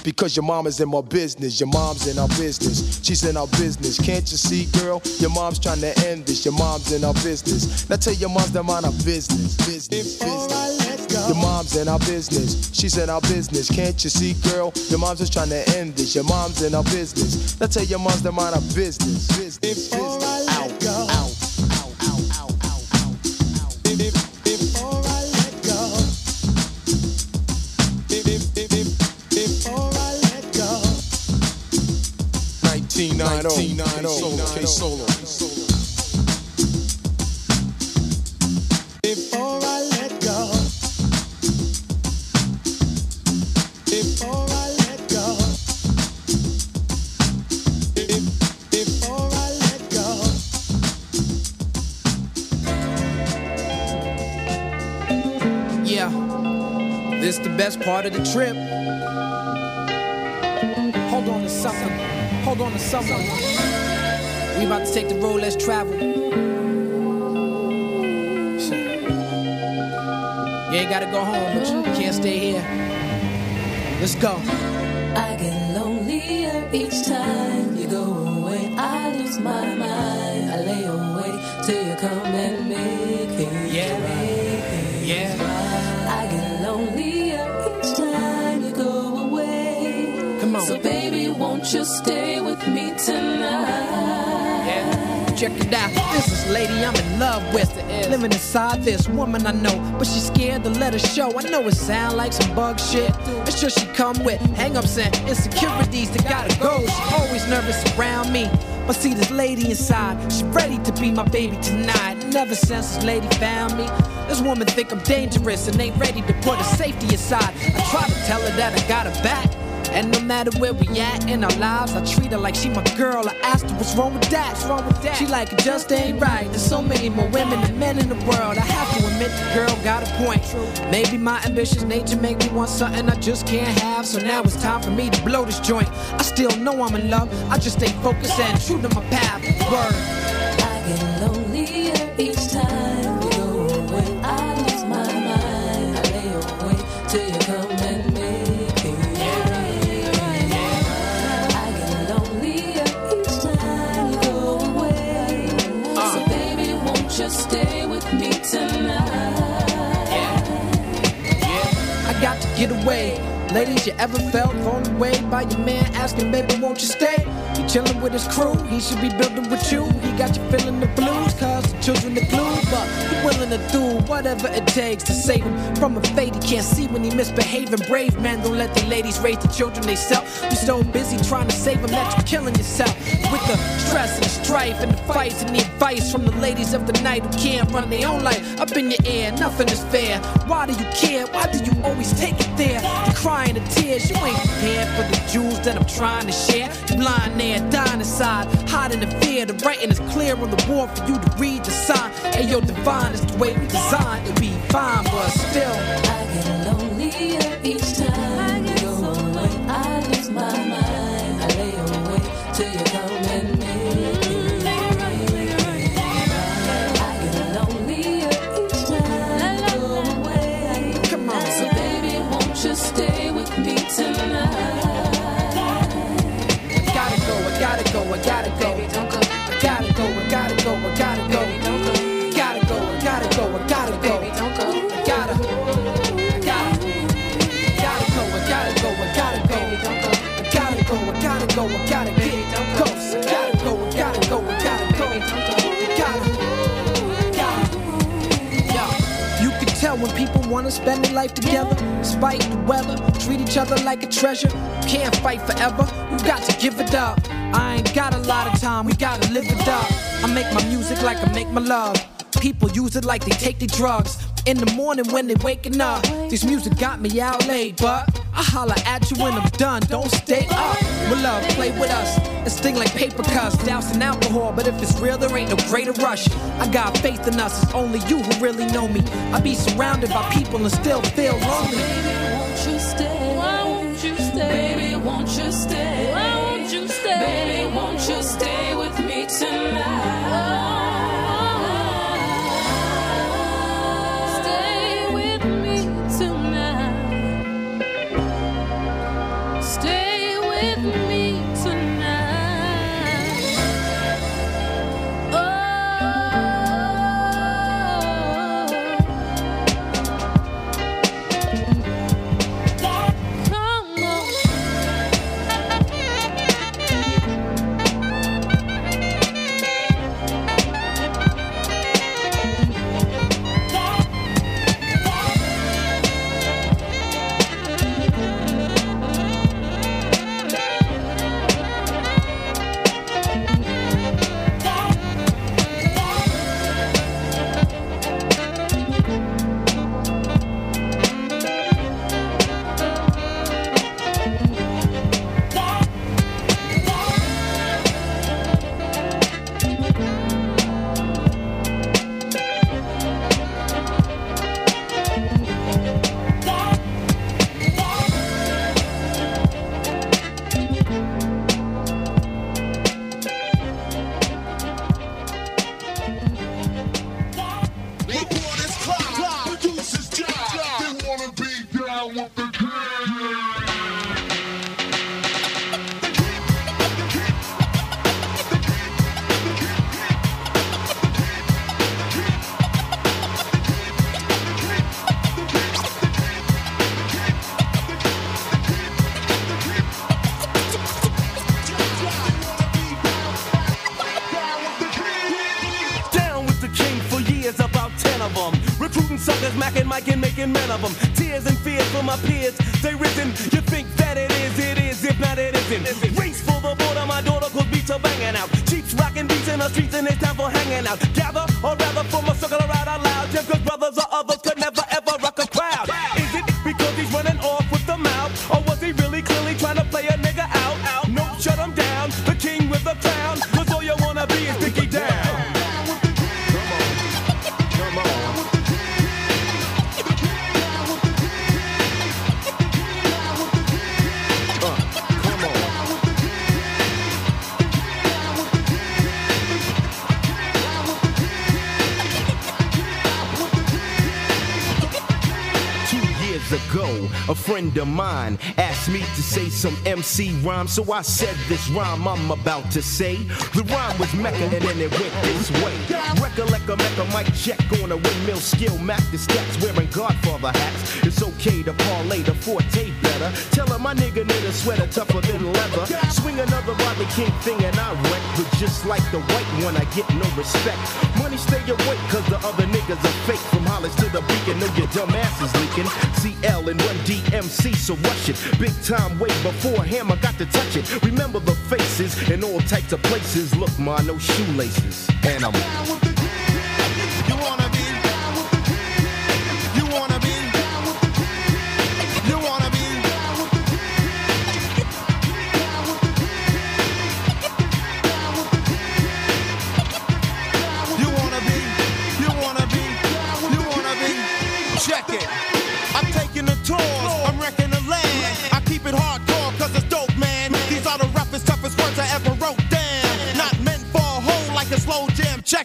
Because your mom is in my business, your mom's in our business, she's in our business. Can't you see, girl? Your mom's trying to end this, your mom's in our business. Now tell your moms to mind our business, business, business. Your mom's in our business, she's in our business. Can't you see, girl? Your mom's just trying to end this, your mom's in our business. Now tell your moms to mind our business, business, business. Out, out. Nineteen nine oh, K solo. Oh. Before I let go. Before I let go. Before I let go. Yeah, this the best part of the trip. On. We about to take the road. Let's travel. You ain't gotta go home, but you can't stay here. Let's go. I get lonelier each time you go away. I lose my mind. I lay awake till you come and make things Yeah. right. Yeah. I get lonelier each time you go away. Come on. So baby, won't you stay Check it out. This is lady I'm in love with. Living inside this woman I know, but she's scared to let her show. I know it sound like some bug shit. It's just she come with hangups and insecurities that gotta go. She always nervous around me. But see this lady inside, she's ready to be my baby tonight. And ever since this lady found me, this woman think I'm dangerous and ain't ready to put her safety aside. I try to tell her that I got her back. And no matter where we at in our lives, I treat her like she my girl. I asked her what's wrong with that. What's wrong with that? She like it just ain't right. There's so many more women than men in the world. I have to admit the girl got a point. Maybe my ambitious nature make me want something I just can't have. So now it's time for me to blow this joint. I still know I'm in love. I just stay focused and true to my path. Word. I get lonelier get away. Ladies, you ever felt thrown away by your man asking, baby, won't you stay? He chillin' with his crew, he should be building with you. He got you feeling the blues, children to glue, but he willing to do whatever it takes to save him from a fate he can't see when he misbehaving. Brave men don't let the ladies raise the children they sell. You so busy trying to save them that you're killing yourself with the stress and the strife and the fights and the advice from the ladies of the night who can't run their own life. Up in your ear, nothing is fair. Why do you care? Why do you always take it there? The crying, the tears, you ain't prepared for the jewels that I'm trying to share. You lying there, dying inside, hiding the fear. The writing is clear on the wall for you to read the sign. And your divine is the way we designed to be fine, but still. I get lonelier each time you go away. I lose my mind. Gotta go, I gotta go. I gotta, I gotta, gotta go, I gotta go, I gotta go. I gotta go, I gotta go, I gotta get close. I gotta go, I gotta go, I gotta go. Gotta, gotta. Yeah. You can tell when people wanna spend their life together, despite the weather. Treat each other like a treasure. Can't fight forever. You got to give it up. I ain't got a lot of time. We gotta live it up. I make my music like I make my love. People use it like they take their drugs. In the morning when they waking up, this music got me out late, but I holla at you when I'm done. Don't stay up. With love, play with us. It's sting like paper cuts, doused in alcohol. But if it's real, there ain't no greater rush. I got faith in us. It's only you who really know me. I be surrounded by people and still feel lonely. Baby, Won't you stay? Why won't you stay? Baby, won't you stay? Why won't you stay? Baby, won't you stay with me tonight? Suckers, macking, Mike, and making men of them. Tears and fears for my peers, they risen. You think that it is, it is, if not, it isn't. Race for the border, my daughter could beats are banging out. Cheats rocking beats in the streets, and it's time for hanging out. Gather, or rather, form a circle around out loud. Just cause brothers or others could never ever rock a friend of mine asked me to say some MC rhyme, so I said this rhyme I'm about to say. The rhyme was Mecca and then it went this way. Recollect a Mecca mic check on a windmill skill, Mac the steps wearing Godfather hats. It's okay to parlay the forte better. Tell her my nigga need a sweater tougher than leather. Swing another Rodney King thing and I wreck, but just like the white one, I get no respect. Money stay awake, cause the other niggas are fake. From Hollis to the beacon, know your dumb ass is leaking. CL and run DMC, so rush it. Big time way before Hammer got to touch it. Remember the faces in all types of places. Look, ma, no shoelaces. And I'm You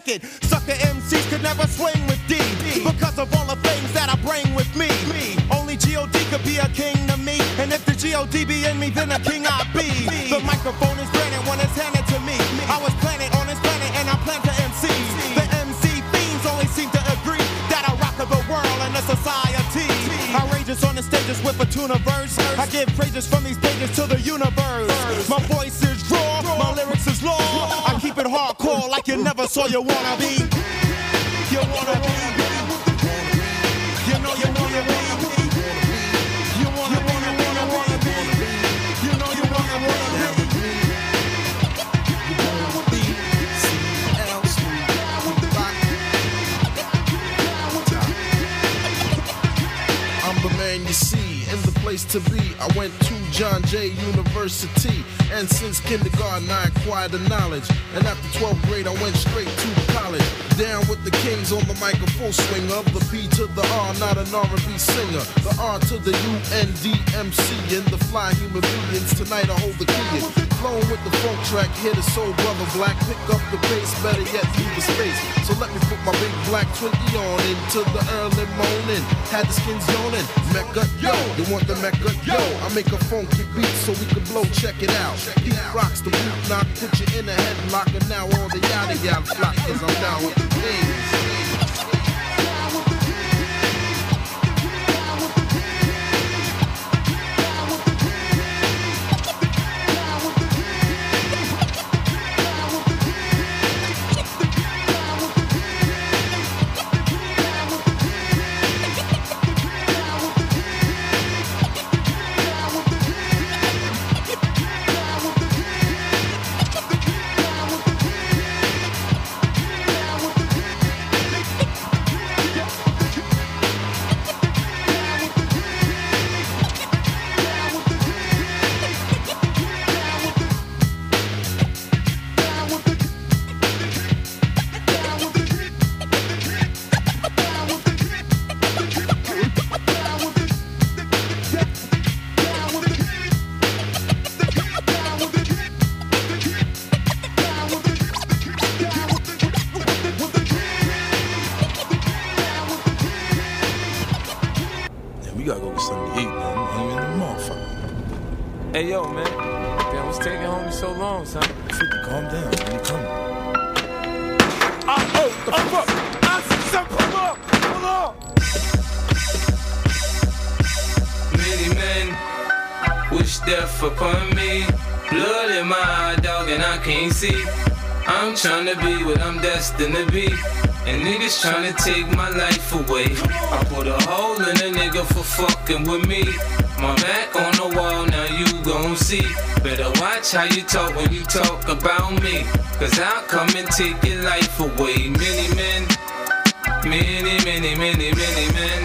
it. Sucker MCs could never swing with D because of all the things that I bring with me. Only God could be a king to me, and if the God be in me, then a king I be. The microphone is granted when it's handed to me. I was planted on this planet, and I plan to MC. The MC fiends only seem to agree that I rock the world and the society. Outrageous on the stages with a tune of verse. I give praises from these stages to the universe. My like you wanna be. You wanna be. You know you wanna be. You wanna, wanna, wanna be. You know you wanna, wanna be. I'm the man you see in the place to be. I went to John Jay University, and since kindergarten I acquired the knowledge. And after 12th grade, I went straight to college. Down with the kings on the mic, a full swing of the P to the R, not an R&B singer. The R to the U N D M C and the fly human beings. Tonight I hold the key. Flowing with the funk track, hit a soul brother black. Pick up the pace, better yet leave the space. So let me put my big black Twinkie on into the early morning. Had the skins yawning. Mecca, yo, you want the Mecca, yo? I make a funky beat so we can blow. Check it out. He rocks the boot knock, put you in a headlock, and now all the yada yada flock, cause I'm down with the things. Take my life away. I put a hole in a nigga for fucking with me. My back on the wall, now you gon' see. Better watch how you talk when you talk about me. Cause I'll come and take your life away. Many men, many, many, many, many men.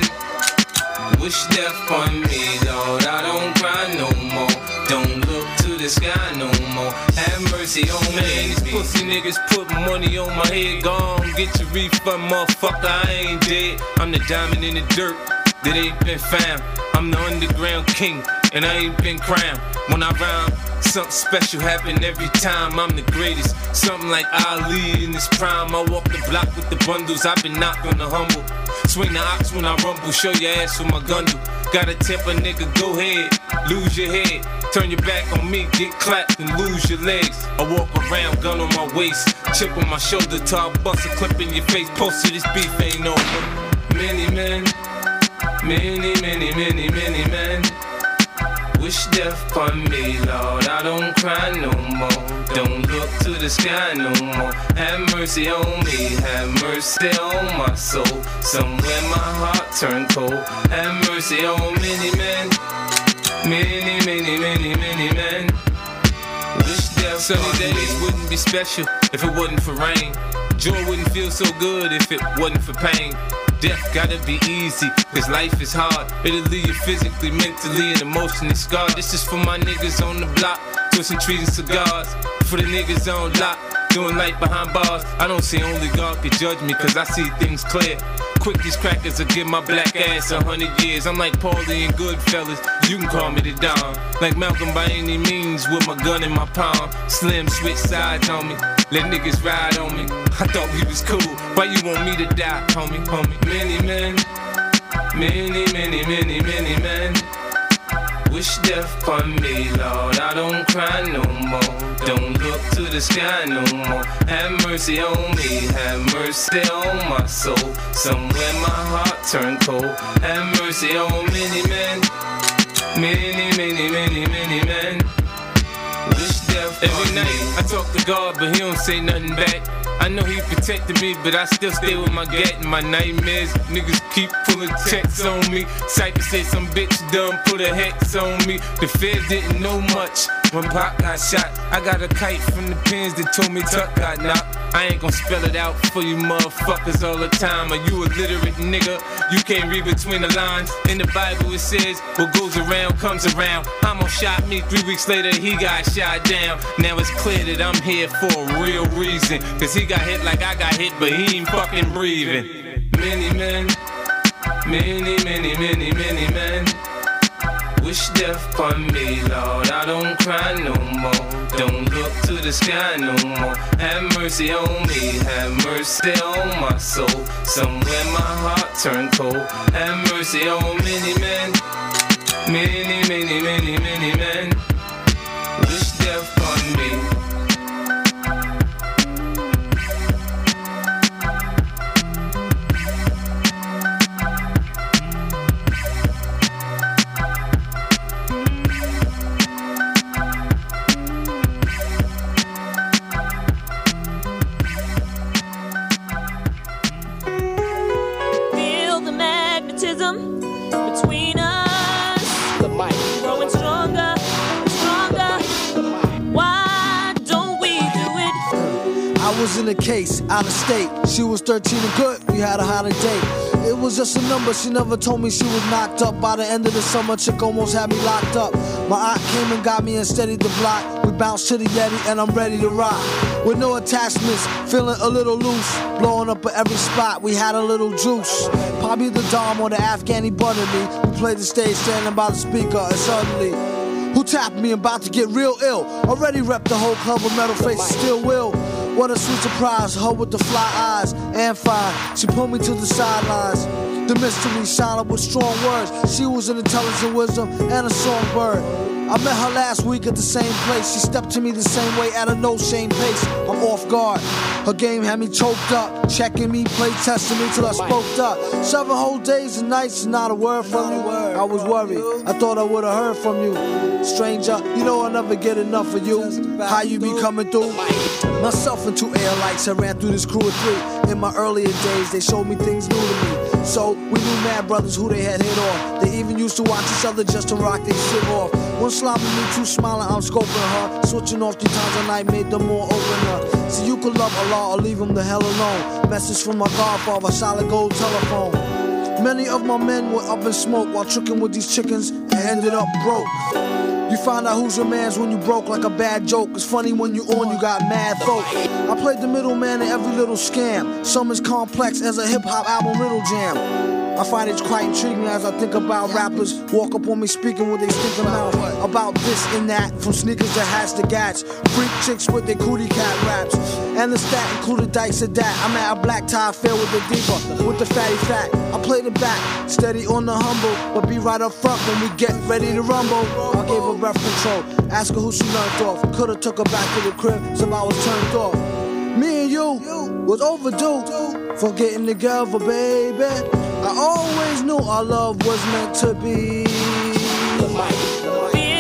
Wish death on Mercy on me. These pussy niggas put money on my head. Gone, get your refund, motherfucker. I ain't dead. I'm the diamond in the dirt that ain't been found. I'm the underground king, and I ain't been crowned. When I rhyme, something special happen every time. I'm the greatest. Something like Ali in his prime. I walk the block with the bundles. I've been knocked on the humble. Swing the ox when I rumble. Show your ass with my gun. Gotta tip a nigga, go ahead, lose your head. Turn your back on me, get clapped and lose your legs. I walk around, gun on my waist, chip on my shoulder, I bust a clip in your face. Post to this beef ain't over. Many men, many, many, many, many men. Wish death upon me, Lord. I don't cry no more. Don't look to the sky no more. Have mercy on me, have mercy on my soul. Somewhere my heart turned cold. Have mercy on many men, many, many, many, many men. Sunny days wouldn't be special if it wasn't for rain. Joy wouldn't feel so good if it wasn't for pain. Death gotta be easy, cause life is hard. It'll leave you physically, mentally, and emotionally scarred. This is for my niggas on the block, twisting trees and cigars. For the niggas on lock, doing life behind bars. I don't see only God can judge me, cause I see things clear. Quick, these crackers will give my black ass a hundred years. I'm like Paulie and Goodfellas, you can call me the Don. Like Malcolm by any means, with my gun in my palm. Slim switch sides on me, let niggas ride on me. I thought we was cool, why you want me to die, homie, homie? Many men, many, many, many, many men. Wish death upon me, Lord. I don't cry no more. Don't look to the sky no more. Have mercy on me, have mercy on my soul. Somewhere my heart turned cold. Have mercy on many men, many, many, many, many men. Wish death Every night I talk to God, but He don't say nothing back. I know He protected me, but I still stay with my gat and my nightmares. Niggas keep pulling checks on me. Cypher said some bitch done put a hex on me. The feds didn't know much when Pop got shot. I got a kite from the pins that told me Tuck got knocked. I ain't gonna spell it out for you motherfuckers all the time. Are you a literate nigga? You can't read between the lines. In the Bible it says, what goes around comes around. Hamo shot me three weeks later, he got shot down. Now it's clear that I'm here for a real reason. Cause he got hit like I got hit, but he ain't fucking breathing. Many men, many, many, many, many men. Wish death upon me, Lord. I don't cry no more. Don't look to the sky no more. Have mercy on me, have mercy on my soul. Somewhere my heart turned cold. Have mercy on many men, many, many, many, many men. Was in a case, out of state. She was 13 and good, we had a holiday. It was just a number, she never told me she was knocked up. By the end of the summer, chick almost had me locked up. My aunt came and got me and steadied the block. We bounced to the Yeti and I'm ready to rock. With no attachments, feeling a little loose. Blowing up at every spot, we had a little juice. Probably the Dom or the Afghani buttered me. We played the stage standing by the speaker and suddenly. Who tapped me about to get real ill? Already repped the whole club with metal faces, still will. What a sweet surprise, her with the fly eyes and fire. She pulled me to the sidelines. The mystery silent with strong words. She was an intelligent wisdom and a songbird. I met her last week at the same place. She stepped to me the same way at a no shame pace. I'm off guard. Her game had me choked up, checking me, play testing me till I spoke up. Seven whole days and nights, not a word from you. I was worried. I thought I would have heard from you. Stranger, you know I'll never get enough of you. How you be coming through? Myself and two air lights, I ran through this crew of three. In my earlier days, they showed me things new to me. So we knew mad brothers who they had hit off. They even used to watch each other just to rock their shit off. One slopping me, two smiling, I'm scoping her. Switching off three times a night made them more open up. So you could love Allah or leave him the hell alone. Message from my godfather, solid gold telephone. Many of my men were up in smoke while tricking with these chickens and ended up broke. Find out who's your man's when you broke like a bad joke. It's funny when you on, you got mad folk. I played the middleman in every little scam. Some as complex as a hip hop album riddle jam. I find it quite intriguing as I think about rappers walk up on me speaking with their stinking mouth about this and that, from sneakers to hats to gats, freak chicks with their cootie cat raps, and the stat included dice at that. I'm at a black tie fair with the diva, with the fatty fat. I play the back, steady on the humble, but be right up front when we get ready to rumble. I gave her breath control, ask her who she learned off. Could've took her back to the crib, so I was turned off. Me and you was overdue for getting together, baby. I always knew our love was meant to be. Feel the magnetism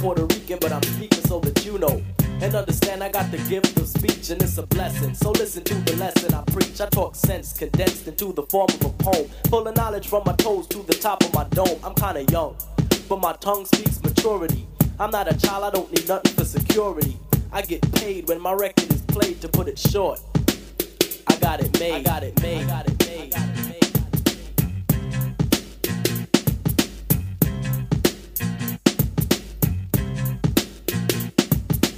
Puerto Rican, but I'm speaking so that you know. And understand I got the gift of speech and it's a blessing. So listen to the lesson I preach. I talk sense condensed into the form of a poem. Full of knowledge from my toes to the top of my dome. I'm kinda young, but my tongue speaks maturity. I'm not a child, I don't need nothing for security. I get paid when my record is played to put it short. I got it made. I got it made. I got it made.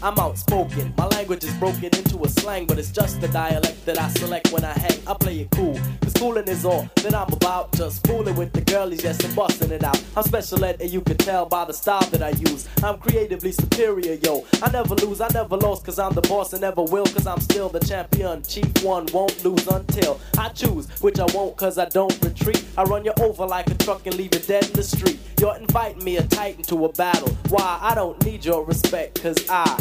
I'm outspoken. My language is broken into a slang, but it's just the dialect that I select when I hang. I play it cool, cause coolin' is all that I'm about. Just fooling with the girlies, yes, and busting it out. I'm special ed, and you can tell by the style that I use. I'm creatively superior, yo. I never lose, I never lost, cause I'm the boss and never will, cause I'm still the champion. Chief one won't lose until I choose, which I won't, cause I don't retreat. I run you over like a truck and leave you dead in the street. You're inviting me a titan to a battle. Why? I don't need your respect, cause I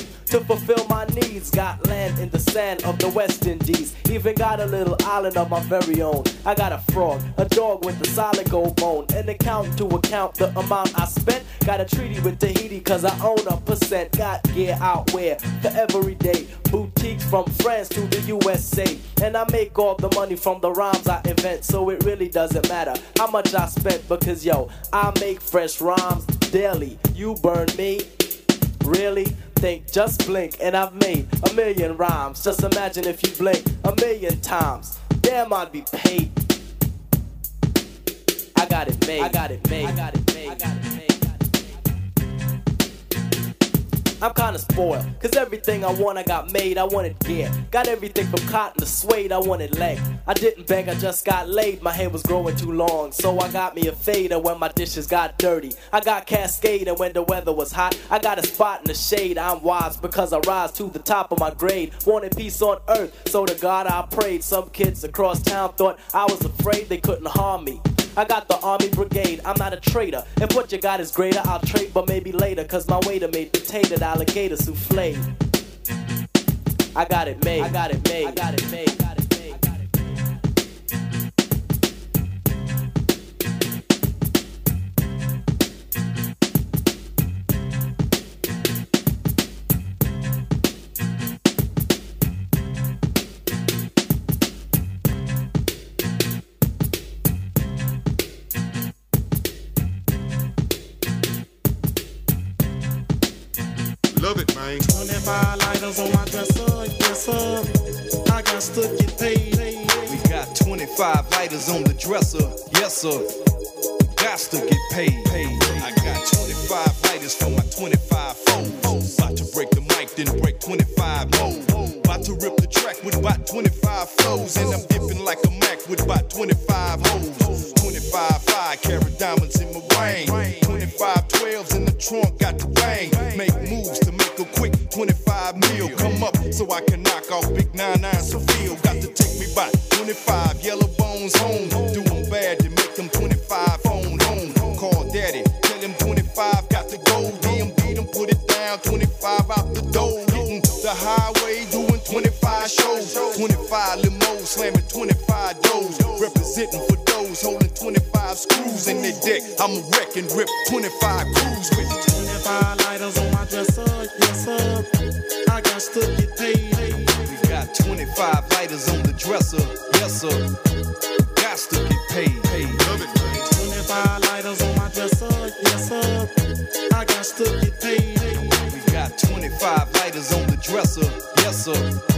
To fulfill my needs, got land in the sand of the West Indies. Even got a little island of my very own. I got a frog, a dog with a solid gold bone. An account to account the amount I spent. Got a treaty with Tahiti, cause I own a percent. Got gear out where for every day. Boutiques from France to the USA. And I make all the money from the rhymes I invent. So it really doesn't matter how much I spent. Because yo, I make fresh rhymes daily. You burn me. Really? Think, just blink, and I've made a million rhymes. Just imagine if you blink a million times. Damn, I'd be paid. I got it made. I got it made. I got it made. I'm kinda spoiled, cause everything I want I got made, I wanted gear. Got everything from cotton to suede, I wanted leg. I didn't beg, I just got laid, my hair was growing too long. So I got me a fader when my dishes got dirty. I got cascade and when the weather was hot. I got a spot in the shade, I'm wise because I rise to the top of my grade. Wanted peace on earth, so to God I prayed. Some kids across town thought I was afraid they couldn't harm me. I got the army brigade, I'm not a traitor. If what you got is greater, I'll trade, but maybe later. Cause my waiter made potato alligator souffle. I got it made, I got it made, I got it made, I got it made. 25 lighters on my dresser, yes sir. I got to get paid. We got 25 lighters on the dresser, yes sir. Got to get paid. I got 25 lighters for my 25 phones. About to break the mic, then break 25 About to rip the track with about 25 flows. And I'm dipping like a Mac with about 25 hoes. 25 5 carat diamonds in my ring. 25 12s in the trunk, got the bang. Make moves to make 25 mil. Come up so I can knock off big 99 Sophia. Got to take me by 25 yellow bones home. Doing bad to make them 25 phone home. Call daddy, tell him 25 got to go. DMD them put it down, 25 out the door. Hitting the highway, doing 25 shows. 25 limos, slamming 25 doors. Representing for those holding 25 screws in their deck. I'm a wreck and rip 25 crews with 25 lighters on my 25 lighters on the dresser, yes sir. Got to get paid. paid. 25 lighters on my dresser, yes sir. I got to get paid. We got 25 lighters on the dresser, yes sir.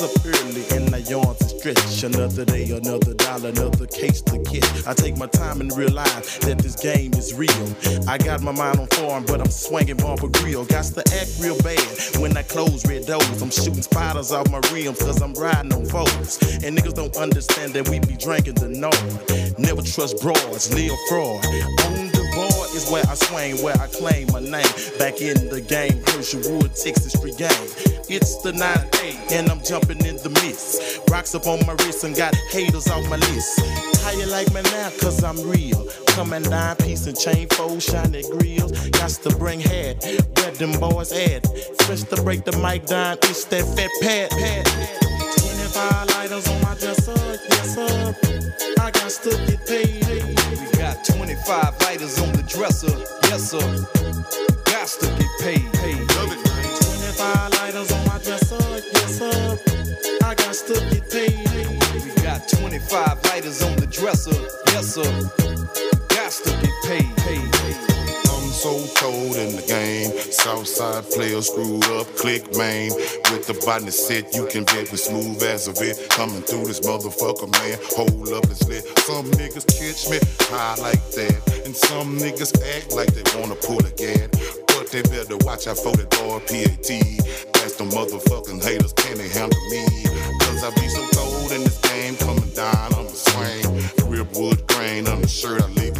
I up early and I yawn to stretch. Another day, another dollar, another case to get. I take my time and realize that this game is real. I got my mind on form, but I'm swinging bumper grill. Got to act real bad when I close red doors. I'm shooting spiders off my rims cause I'm riding on foes. And niggas don't understand that we be drinking the Nord. Never trust broads, live fraud. Board is where I swing, where I claim my name. Back in the game, Herschelwood, Texas Street game. It's the 9-8 and I'm jumping in the mist. Rocks up on my wrist and got haters off my list. How you like me now? Cause I'm real. Coming down, piece and chain, fold, shiny grills. Got to bring head, where them boys at. Fresh to break the mic down, it's that Fat Pat, pad. 25 lighters on my dresser, yes sir. I got to get paid. We got 25 lighters on the dresser, yes sir. Got to get paid. paid. 25 lighters on my dresser, yes sir. I got to get paid. We got 25 lighters on the dresser, yes sir. Got to get paid. paid. I'm so cold in the game. Southside player screwed up, click main. With the body set, you can bet we smooth as a bit. Coming through this motherfucker, man. Hold up, it's lit. Some niggas catch me high like that. And some niggas act like they wanna pull a gad. But they better watch out for that boy PAT. That's the motherfucking haters, can they handle me? Cause I be so cold in this game, coming down on the swing. Rip wood grain on the shirt, I leave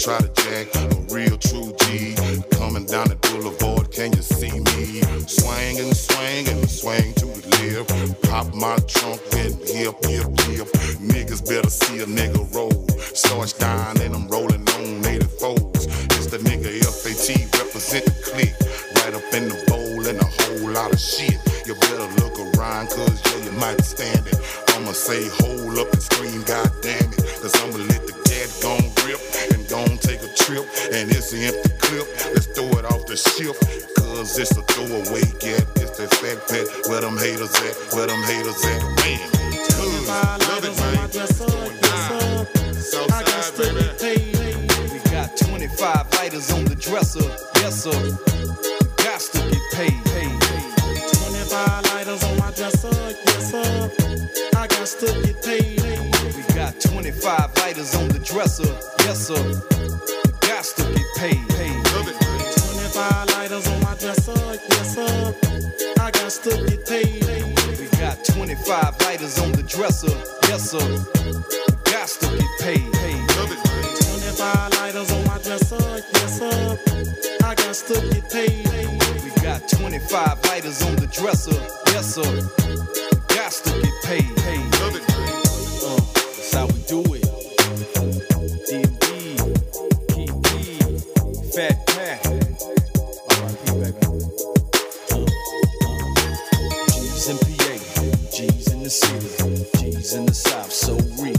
try to jack a real true G. Coming down the boulevard, can you see me? Swing and swing to the left. Pop my trunk and hip, hip, hip. Niggas better see a nigga roll. Starch down and I'm rolling on 84s. It's the nigga FAT represent the clique. Right up in the bowl and a whole lot of shit. You better look around, cause yeah, you might stand it. I'ma say hold up and scream, god damn it. Cause I'ma let the gat gon' rip and gon' take a trip. And it's an empty clip. Let's throw it off the ship. Cause it's a throwaway gat. It's that Fat Pat. Where them haters at? Where them haters at? Man. Good. Love it, man. I got to get paid. We got 25 lighters on the dresser, yes sir. Got to get paid. paid. 25 lighters on my dresser, yes sir. I got to get paid. We got 25 lighters on the dresser, yes sir. Paid. paid. 25 lighters on my dresser, yes sir. I got to get paid. We got 25 lighters on the dresser, yes sir. Got to get paid. paid. 25 lighters on my dresser, yes sir. I got to get paid. We got 25 lighters on the dresser, yes sir. Fat Pat. R.I.P. baby. G's in PA, G's in the city, G's in the South, so real.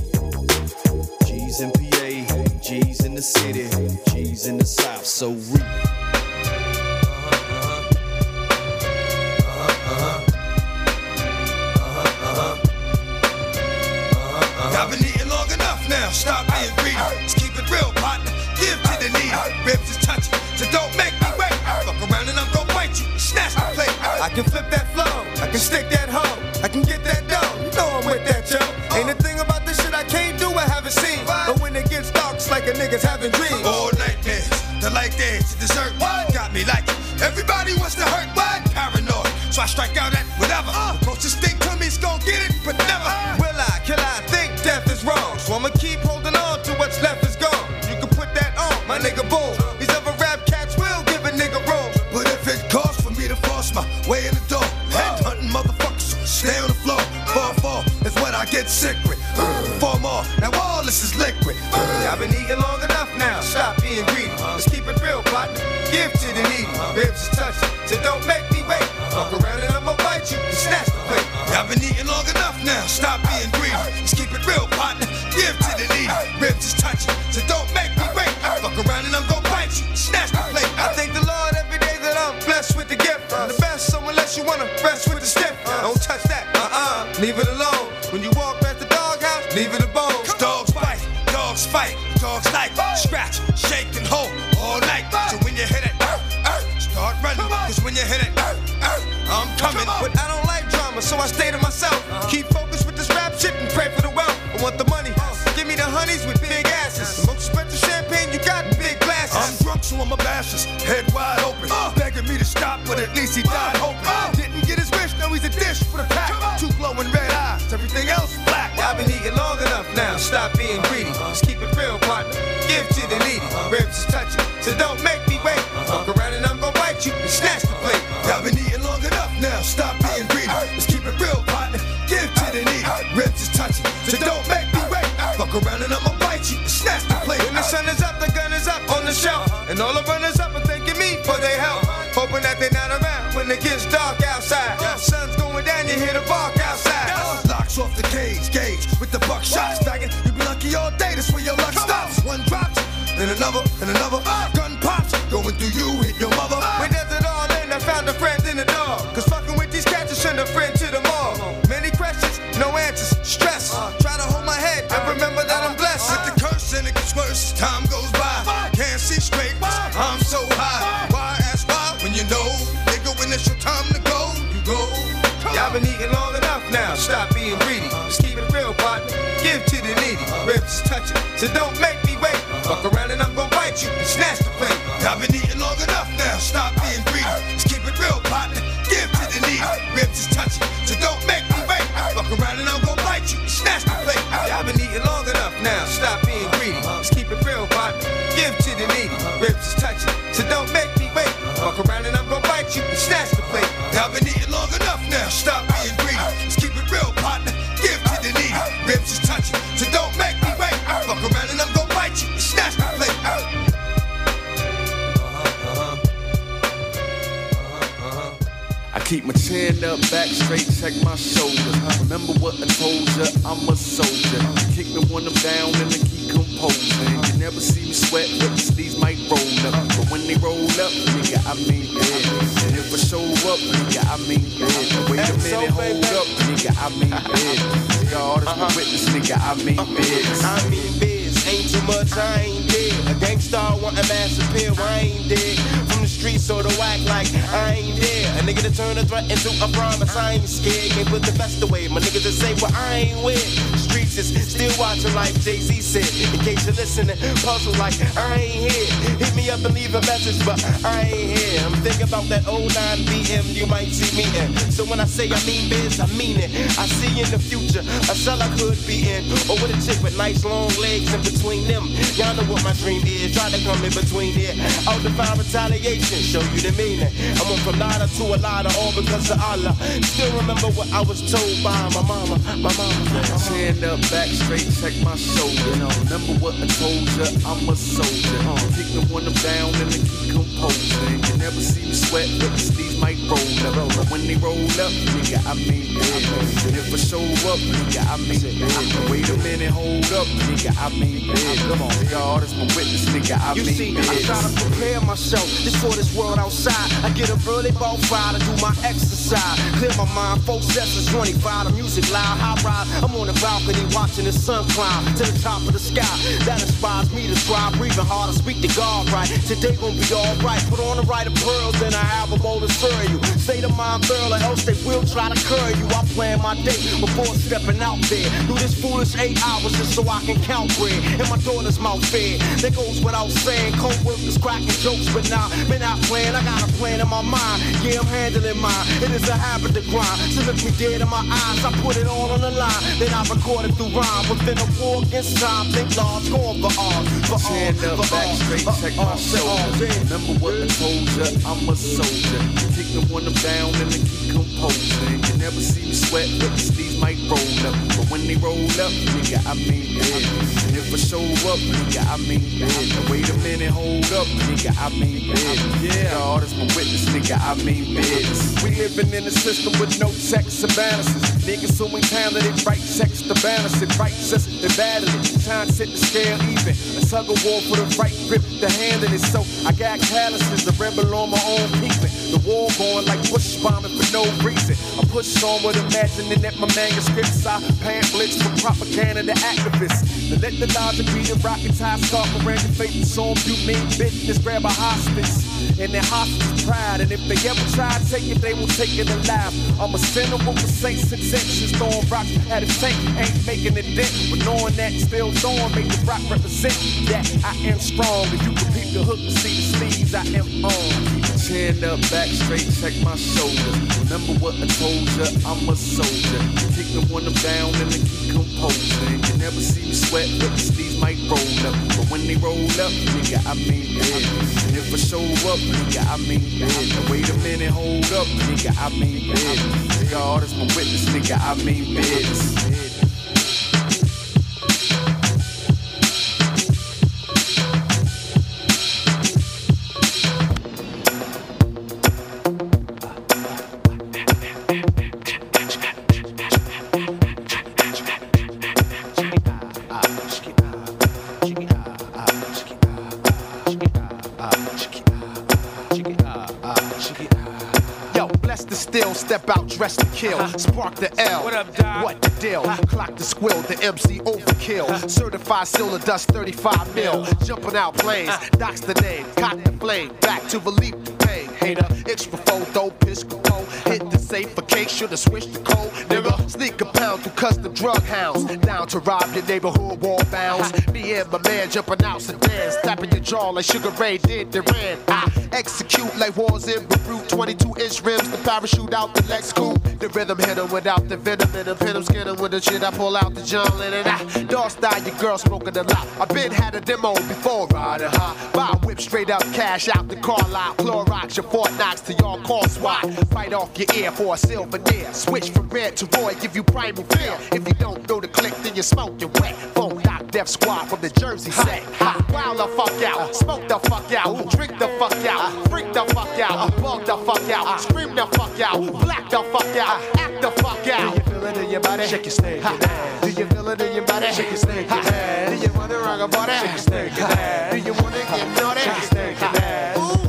G's in PA, G's in the city, G's in the South, so real. I've been eating long enough now. Stop being greedy. Let's keep it real, partner. Give to the needy. Ribs touch it. So don't make me wait. Fuck around and I'm gonna bite you. Snatch the plate. I can flip that flow. I can stick that hoe. I can get that dough. You know I'm with that, yo. Ain't a thing about this shit I can't do, I haven't seen. But when it gets dark, it's like a nigga's having dreams. All nightmares, the light there The dessert. What? Got me like it. Everybody wants to hurt, what? Paranoid. So I strike out at don't make me wait. Fuck around and I'ma bite you and snatch the plate. I've been eating long enough now, stop say I mean biz, I mean it. I see in the future a cell I could be in, or with a chick with nice long legs in between them. Y'all know what my dream is. Try to come in between it. I'll define retaliation, show you the meaning. I went from nada to a lotta, all because of Allah. Still remember what I was told by my mama, my mama. said. Stand up, back straight, check my shoulder. You remember what I told ya, I'm a soldier. Uh, kick the one down and then keep composure. You never see me sweat, but might roll up. When they roll up, nigga, I mean, yeah. And if I show up, nigga, I mean, yeah. Wait a minute, hold up, nigga, I mean, yeah. Come on, y'all, that's my witness, nigga, I you mean, see. I try to prepare myself. This for this world outside. I get up early, about five to do my exercise side. Clear my mind, four sessions, 25, the music loud, high ride. I'm on the balcony watching the sun climb to the top of the sky. That inspires me to try, breathing harder, speak to God right. Today gonna be alright. Put on a right of pearls and I have a bowl you say to the girl, or else they will try to curb you. I plan my day before stepping out there. Do this foolish eight hours just so I can count bread. And my daughter's mouth fed. That goes without saying. Co-workers cracking jokes, but now nah, been out playing. I got a plan in my mind. Yeah, I'm handling mine. It is a habit to grind. Me dead in my eyes. I put it all on the line. Then I record it through rhyme. Within a war against time, think large, going for all. For all. Stand up, For back all. straight, check my For all. shoulders. Remember what I told ya, I'm a soldier. Kick the one down and then keep composing. You never see me sweat, but the sleeves might roll up. Roll up, nigga, I mean it. And if I show up, nigga, I mean it. Now wait a minute, hold up, nigga, I mean it. Yeah, God is my witness, nigga, I mean business. We living in a system with no checks and balances. Niggas so talented, right sex to balance it, right sex to battle it. Time set the scale even. A tug of war for the right grip to handle it. So I got calluses, the rebel on my own keeping. The war going like bush bombing for no reason. I push on with imagining that my manuscripts are pamphlets for propaganda to activists. To let the logic be the rocket tie, scarf around your face, so you mean business, grab a hospice. And their hostage pride. And if they ever try to take it, they won't take it alive. I'm a sinner with the saints intentions, throwing rocks at a tank, ain't making a dent. But knowing that still throwing, make the rock represent that I am strong. If you can peep the hook and see the sleeves I am on. Chin up, back straight, check my shoulders. Remember what I told ya, I'm a soldier. Kick one them down and then keep composing. You never see me sweat, but the sleeves might roll up. But when they roll up, nigga, I mean it. And if I show up, nigga, I mean. Now wait a minute, hold up, nigga, I mean it. God is my witness, nigga, I mean business. Kill. Spark the L. What up, Doc? What the deal? Clock the squill, the MC overkill. Certified silver dust 35 mil. Jumping out planes, doc's the name. Cock the flame, back to relieve the pain. Hater, extra photo, piscopo. Hit the safe for case, should've switched the code. Nigga, sneak a pound through custom drug hounds. Down to rob your neighborhood wall bounds. Me and my man jumping out sedans. Tapping your jaw like Sugar Ray did the ran. I execute like wars in Beirut. 22 inch rims, the parachute out the Lex coupe. The rhythm hit 'em without the venom 'em. Hit 'em, skin 'em with the shit. I pull out the John Lennon. I dog style, your girl smoking a lot. I been had a demo before riding high. Buy whip straight up, cash out the car lot. Clorox your Fort Knox to y'all call SWAT. Fight off your ear for a silver near. Switch from red to Roy, give you primal fear. If you don't know the click, then you smoke your wet. Phone knock Def Squad from the Jersey set. Wild the fuck out, smoke the fuck out, drink the fuck out, freak the fuck out, bug the fuck out, scream the fuck out, black the fuck out, act the fuck out. Do you feel it in your body? Shake your snake. Do you feel it in your body? Shake your snake. Do you wanna rock a body? Shake your snake. Do you wanna get naughty? Shake your snake. Ooh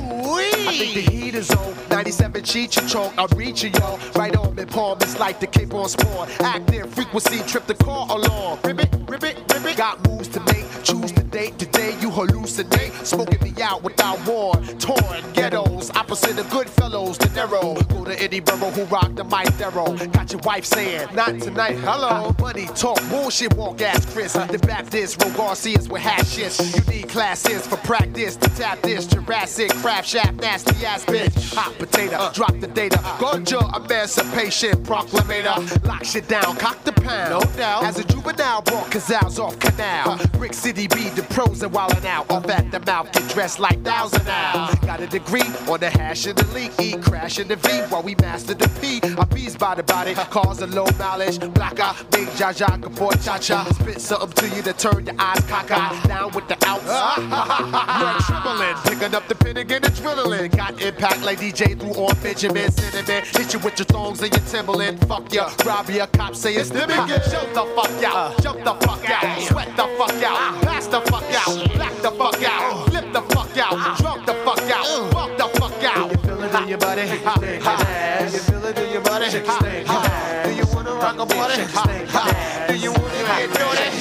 I think the heat is on. 97 cheat your choke. I'm reaching y'all. Right on me, palm. It's like the cape on spawn. Active frequency, trip the car along. Ribbit, ribbit, ribbit. Got moves to make. Date. Today you hallucinate. Smoking me out without war. Torn ghettos. Opposite of good fellows. The narrow. Go to any borough who rock the mic thorough. Got your wife saying, not tonight. Hello. Money talk. Bullshit walk ass Chris. The Baptist. Roll Garcias with hashes. You need classes for practice. To tap this. Jurassic. Craft shaft. Nasty ass bitch. Hot potato. Uh. Drop the data. Ganja emancipation proclamator. Lock shit down. Cock the pound. No doubt. As a juvenile, brought Cazals off canal. Uh. Brick City be the pros and wildin' out. Off at the mouth. Get dressed like thousand now. Got a degree on the hash and the leak. E crash in the V while we master the P. I bees by the body. Cause a low mileage. Black eye. Big Jaja. Boy cha cha. Spit something to you to turn your eyes cockeyed. Down with the outs. You're trembling. Picking up the pin again and drilling. Got impact like DJ through on Benjamin Cinnamon. Hit you with your thongs and your Timberland. Fuck ya. Rob ya. Cops say it's the biggest. Jump the fuck out. Jump the fuck out. Sweat the fuck out. Pass the fuck out. Black the fuck out. Flip the fuck out. Drunk the fuck out. Fuck the fuck out. Do you feel it in your body? Do you feel it in your body? Do you wanna rock a body? Do you wanna get dirty?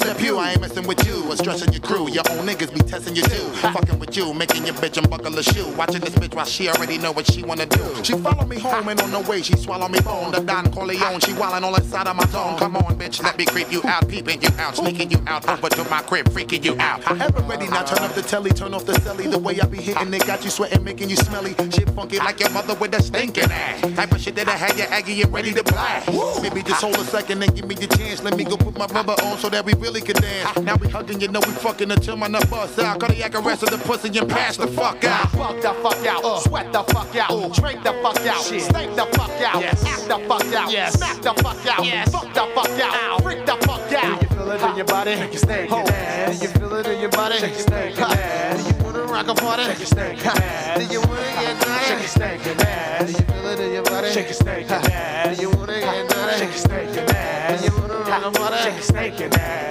Le Pew, I ain't messing with you or stressing your crew. Your own niggas be testing you too. Fucking with you, making your bitch unbuckle a shoe. Watching this bitch while she already know what she wanna do. She follow me home and on the way she swallow me bone. The Don Corleone, she wildin' all inside of my zone. Come on, bitch, let me creep you out, peeping you out, sneaking you out over to my crib, freaking you out. I Ever ready now? Turn up the telly, turn off the celly. The way I be hitting it got you sweating, making you smelly. Shit funky like your mother with a stinking ass. Type of shit that I had you aggy and ready to blast. Maybe just hold a second and give me the chance. Let me go put my rubber on so that we really can dance. Now we hugging, you know we fucking until my nut bust out. Cardiac arrest of the pussy and pass the fuck out. Fuck the fuck out, uh. sweat the fuck out, uh. drink the fuck out, stink the fuck out, Yes. act the fuck out, smack the fuck out, fuck the fuck out, freak the fuck out. Do you feel it in your body? Shake your stank oh. Do you feel it in your body? Shake your stank Do you wanna rock a party? Shake your stank Do you wanna get naughty? Shake your stank Do you feel it in your body? Shake your stank Do you wanna get naughty? Shake your stank Do you wanna a party? Shake your stank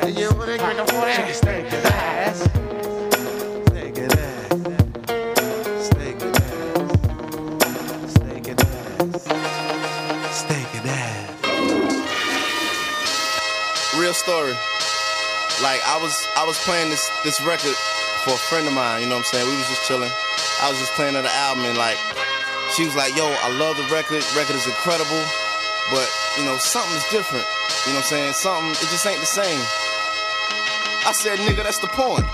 Do you wanna drink a party? Shake your stank ass. Real story. Like I was I was playing this this record for a friend of mine, you know what I'm saying? We was just chilling. I was just playing her the album and like she was like, yo, I love the record. Record is incredible. But, you know, something's different. You know what I'm saying? Something, it just ain't the same. I said, nigga, that's the point.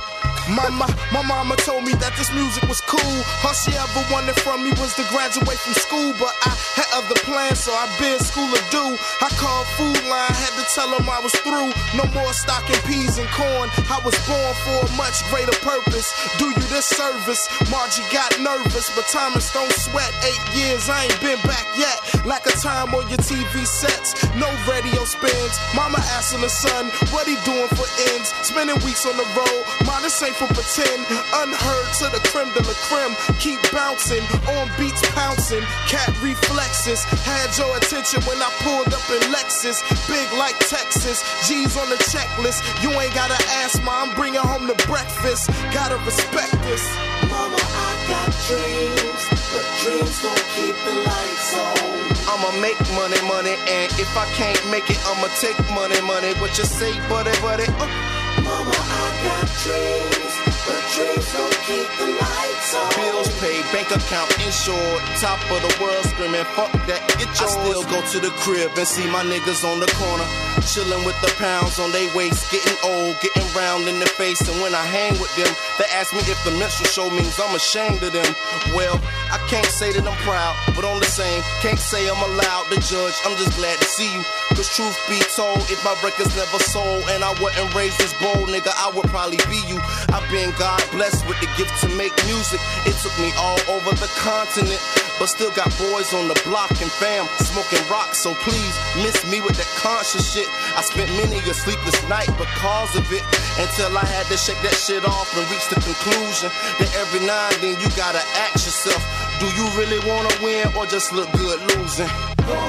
Mama, my mama told me that this music was cool. All she ever wanted from me was to graduate from school, but I had other plans, so I bid school to do. I called Food Lion, had to tell them I was through. No more stocking peas and corn. I was born for a much greater purpose. Do you this service? Margie got nervous, but Thomas don't sweat. Eight years, I ain't been back yet. Lack of time on your TV sets, no radio spins. Mama asking the son, what he doing for ends? Spending weeks on the road, mine ain't for pretend. Unheard to the creme de la creme. Keep bouncing, on beats pouncing. Cat reflexes. Had your attention when I pulled up in Lexus. Big like Texas. G's on the checklist. You ain't gotta ask, ma. I'm bringing home the breakfast. Gotta respect this. Mama, I got dreams, but dreams don't keep the lights on. I'ma make money, money, and if I can't make it, I'ma take money, money. What you say, buddy, buddy? Uh. Mama, I got dreams, but dreams don't keep the lights on. Bills paid, bank account insured. Top of the world screaming, fuck that, get yours. I still go to the crib and see my niggas on the corner. Chilling with the pounds on their waist, getting old, getting round in the face. And when I hang with them, they ask me if the menstrual show means I'm ashamed of them. Well, I can't say that I'm proud, but on the same, can't say I'm allowed to judge. I'm just glad to see you. Cause truth be told, if my records never sold and I wasn't raised this bold, nigga, I would probably be you. I've been God blessed with the gift to make music. It took me all over the continent, but still got boys on the block and fam smoking rock. So please miss me with that conscious shit. I spent many a sleepless night because of it until I had to shake that shit off and reach the conclusion that every now and then you gotta ask yourself, do you really wanna win or just look good losing?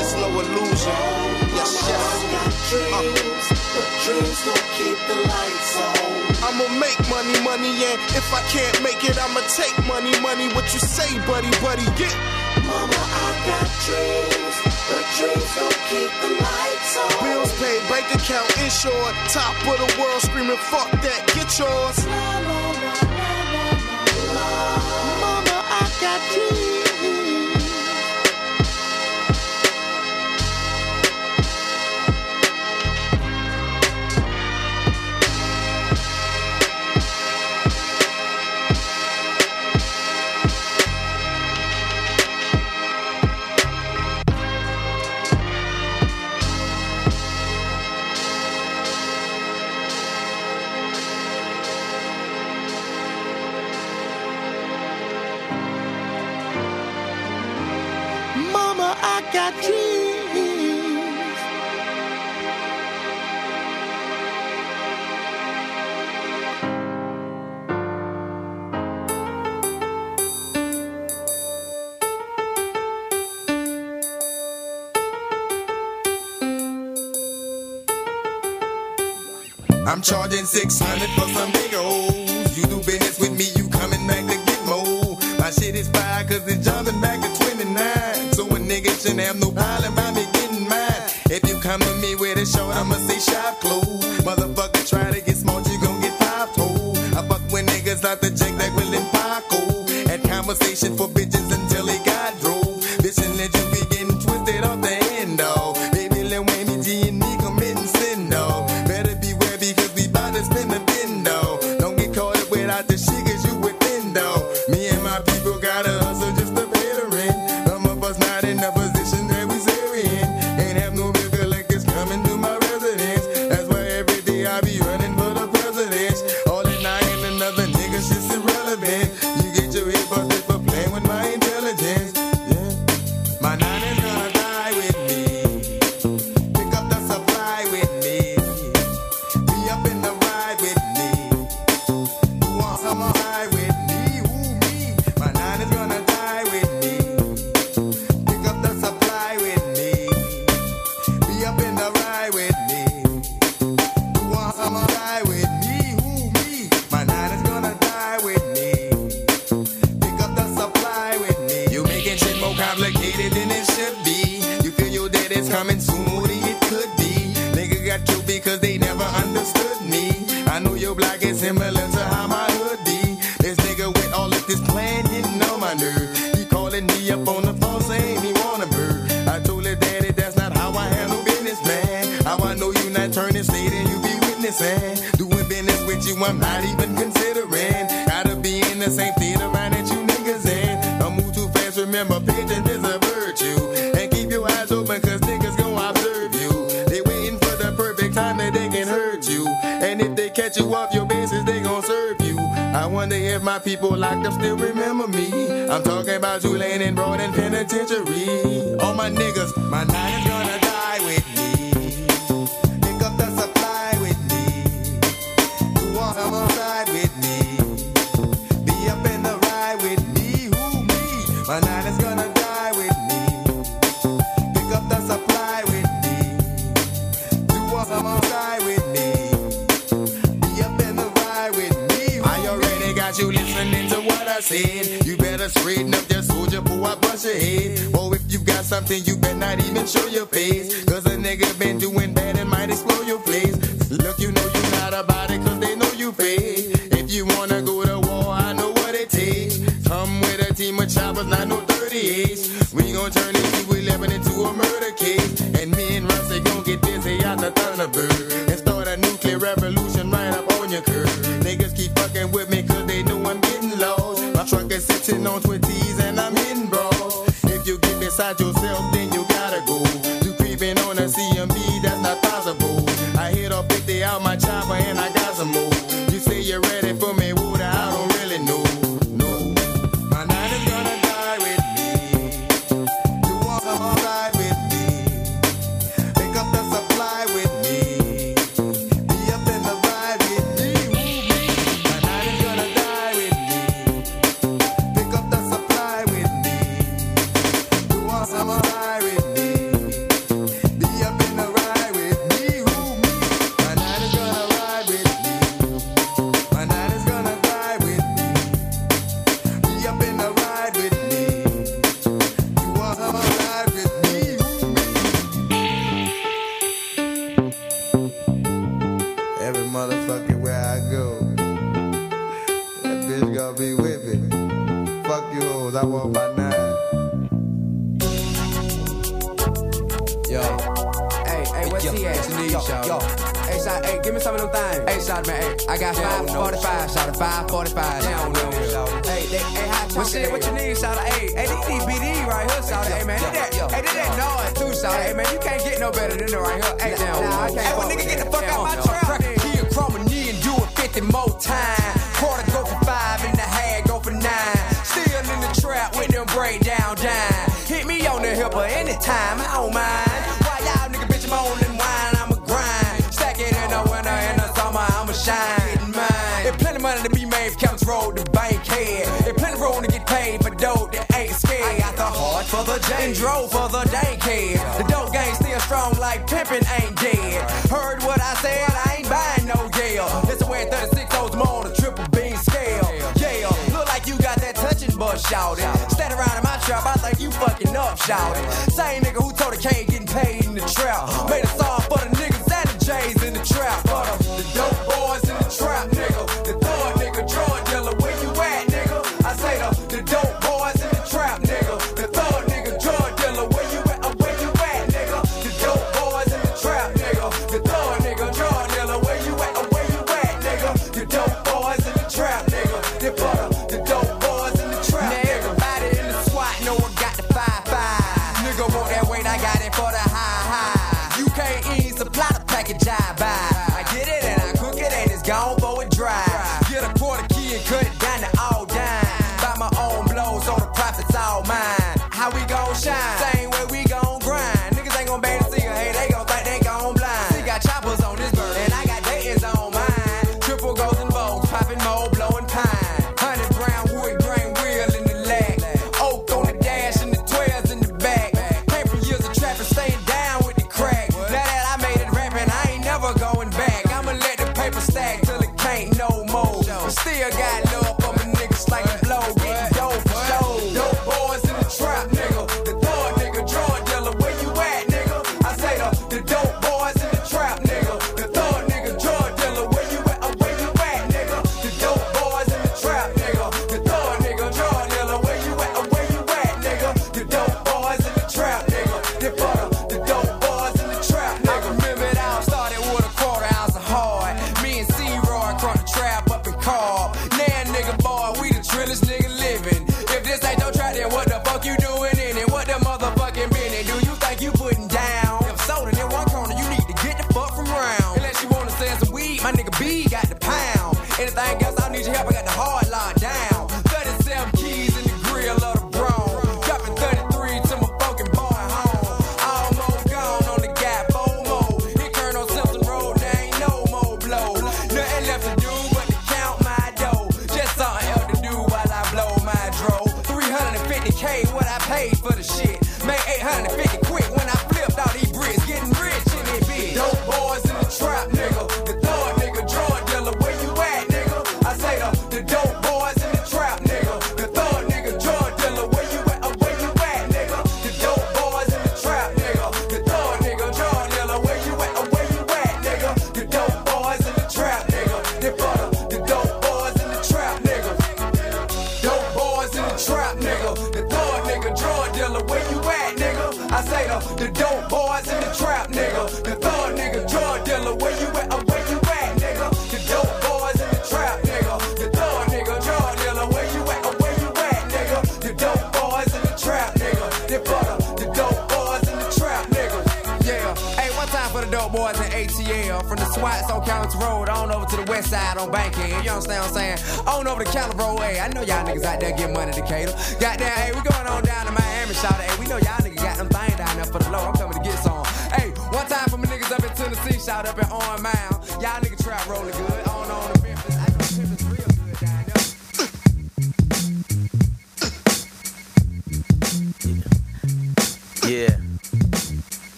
It's no illusion. Yes, yes. Dreams, but dreams don't keep the lights on. I'ma make money, money, and if I can't make it, I'ma take money, money. What you say, buddy, buddy? Get. Mama, I got dreams, but dreams don't keep the lights on. Bills paid, bank account insured. Top of the world screaming, fuck that, get yours. Mama, got. I'm charging 600 for some niggas. You do business with me, you coming back to get more. My shit is fire cause it's jumping back to 29. So a nigga shouldn't have no problem by me getting mine. If you come to me with a short, I'ma say shop clothes. Motherfucker try to get smart, you gon' get five told. I fuck with niggas like the Jack that Will and Paco. Had conversation for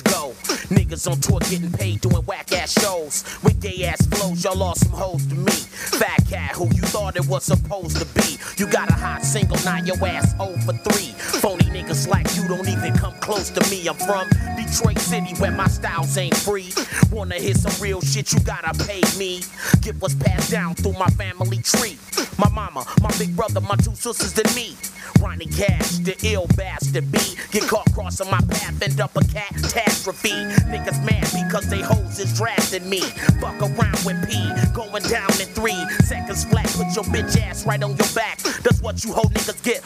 go. Niggas on tour getting paid doing whack ass shows. With gay ass flows, y'all lost some hoes to me. Fat cat who you thought it was supposed to be. You got a hot single, now your ass old for 3. Phony niggas like you don't even come close to me. I'm from Detroit City where my styles ain't free. Wanna hear some real shit, you gotta pay me. Get what's passed down through my family tree. My mama, my big brother, my two sisters, and me. Ronnie Cash, the ill bastard B. Get caught crossing my path, end up a catastrophe. Niggas mad because they hoes is drafting me. Fuck around with P, going down in three seconds flat. Put your bitch ass right on your back. That's what you hoe niggas get.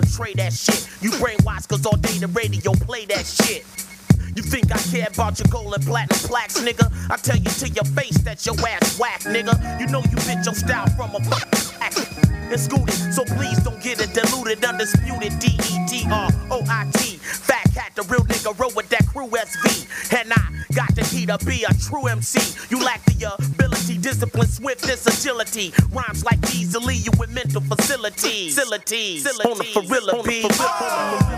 portray that shit. You brainwash cause all day the radio play that shit. You think I care about your gold and platinum plaques, nigga? I tell you to your face that your ass whack, nigga. You know you bit your style from a black and scooted, so please don't get it diluted, undisputed. Detroit. Fat cat, the real nigga, roll with that crew SV. And I got the key to be a true MC. You Rhymes like leave you with mental facilities. Facilities. On the ferrility.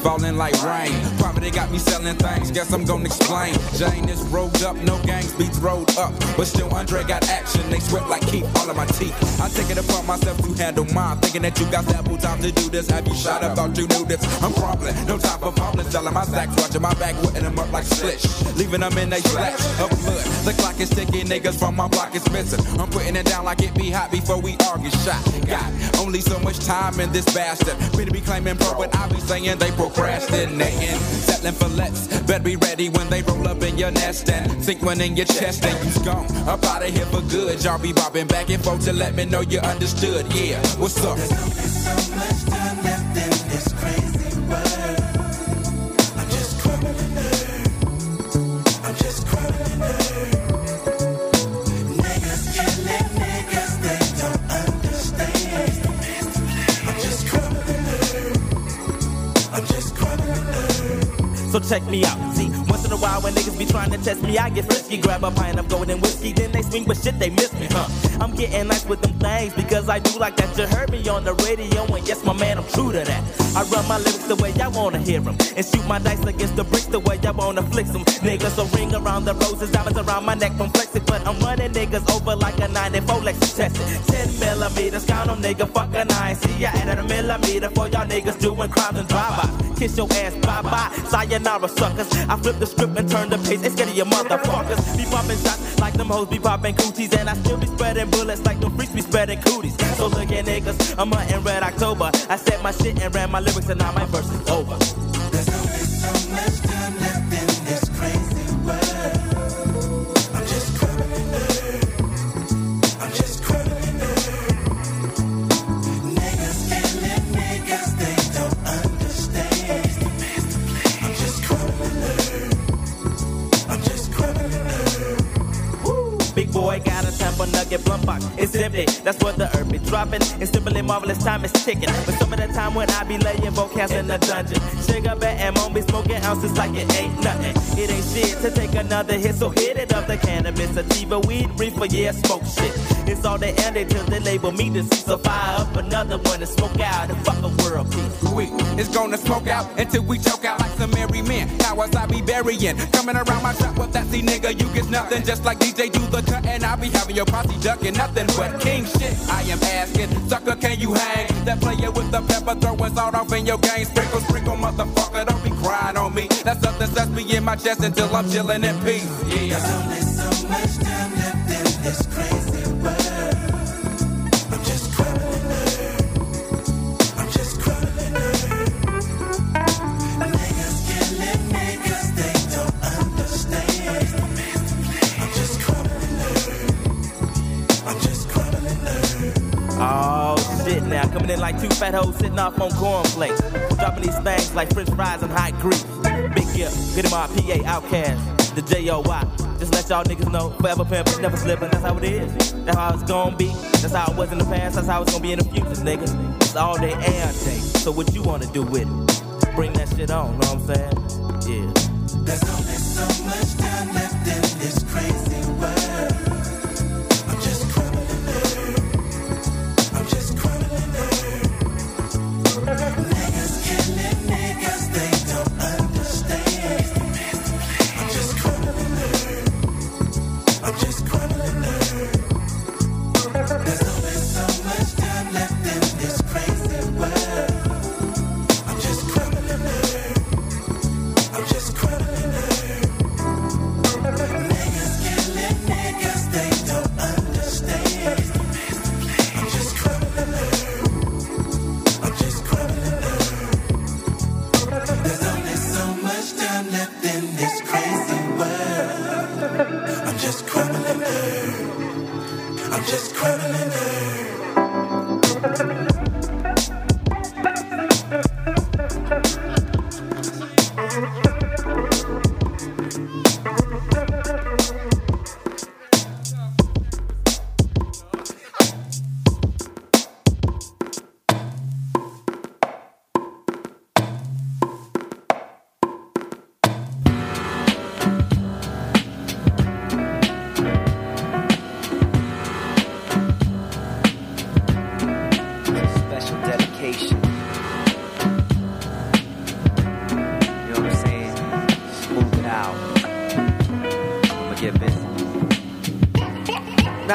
Falling like rain. Poverty got me selling things. Guess I'm gonna explain. Jane is rolled up, no gangs beats rolled up. But still, Andre got action. They sweat like keep all of my teeth. I take it upon myself to handle mine. Thinking that you got ample time to do this. Have you shot up? Thought you knew this. I'm crumbling. No time for problems. Selling my sacks. Watching my back. Wetting them up like slish. Leaving them in they splash of blood. The clock is ticking. Niggas from my block is missing. I'm putting it down like it be hot before we all get shot. Got only so much time in this bastard. To be claiming pro, but I be saying they procrastinating. Settling for less. Better be ready when they roll up in your nest and sink one in your chest and you's gone. Up out of here for good. Y'all be bobbing back and forth to let me know you understood. Yeah, what's up? Check me out. See, once in a while when niggas be trying to test me, I get frisky. Grab a pint of golden whiskey, then they swing, but shit, they miss me, huh? I'm getting nice with them things because I do like that. You heard me on the radio, and yes, my man, I'm true to that. I run my lyrics the way I wanna hear them, and shoot my dice against the bricks the way I wanna flex them. Niggas so ring around the roses, diamonds around my neck from flexing, but I'm running niggas over like a 94 Lexus tested. 10 millimeters, count them, nigga, fuck a nine. See, I added a millimeter for y'all niggas doing crimes and drive-by. Kiss your ass, bye-bye, sayonara, suckers. I flip the script and turn the page, it's of your motherfuckers. Be popping shots like them hoes be popping cooties, and I still be spreading bullets like them freaks be spreading cooties. So look at niggas, I'm hunting red October. I said my shit and ran my lyrics, and now my verse is over. Big nugget blunt box. It's empty. That's what the earth be dropping. It's simply marvelous time is ticking. But some of the time when I be laying vocals in the dungeon, cigarette and won't be smoking ounces like it ain't nothing. It ain't shit to take another hit, so hit it up the cannabis, sativa, weed, reefer, yeah, smoke shit. It's all they end till they label me deceased. So fire up another one and smoke out and fuck a world peace. We is gonna smoke out until we choke out like some merry men. Cowards I be burying. Coming around my trap with that see nigga, you get nothing. Just like DJ do the cut, and I be having your posse ducking nothing but king shit. I am asking, sucker, can you hang? That player with the pepper throwing salt off in your game. Sprinkle, sprinkle, motherfucker, don't be crying on me. That's something that's me in my chest until I'm chilling in peace. Yeah. There's only so much time left in this crazy now, coming in like two fat hoes sitting off on cornflakes. Dropping these things like french fries and hot grease. Big yeah, get him our PA outcast, the J-O-Y. Just let y'all niggas know, forever pimpin', never slippin', that's how it is. That's how it's gonna be. That's how it was in the past, that's how it's gonna be in the future, nigga. It's all day and day. So what you wanna do with it? Bring that shit on, know what I'm saying? Yeah. There's only so much time left in this crazy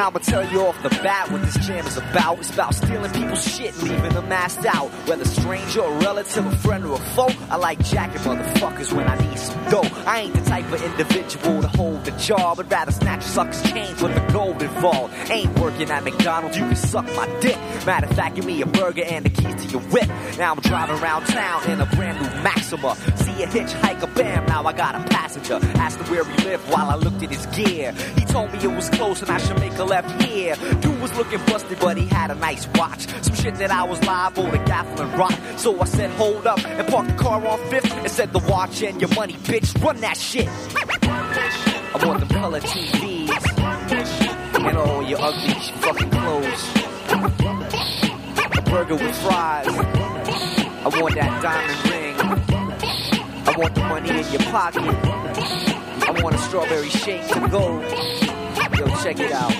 I'ma tell you off the bat what this jam is about. It's about stealing people's shit leaving them assed out. Whether stranger or relative, a friend or a foe, I like jacking motherfuckers when I need some dough. I ain't the type of individual to hold the job, but rather snatch a sucker's chains with the gold involved. Ain't working at McDonald's, you can suck my dick. Matter of fact, give me a burger and the keys to your whip. Now I'm driving around town in a brand new Maxima. A hitchhiker, bam, now I got a passenger. Asked him where he lived while I looked at his gear. He told me it was close and I should make a left here. Dude was looking busted, but he had a nice watch. Some shit that I was liable to gaffle and rock. So I said, hold up, and parked the car on fifth and said, the watch and your money, bitch, run that shit. I want them color TVs and all your ugly fucking clothes. A burger with fries. I want that diamond ring. I want the money in your pocket. I want a strawberry shake to go. Yo, check it out.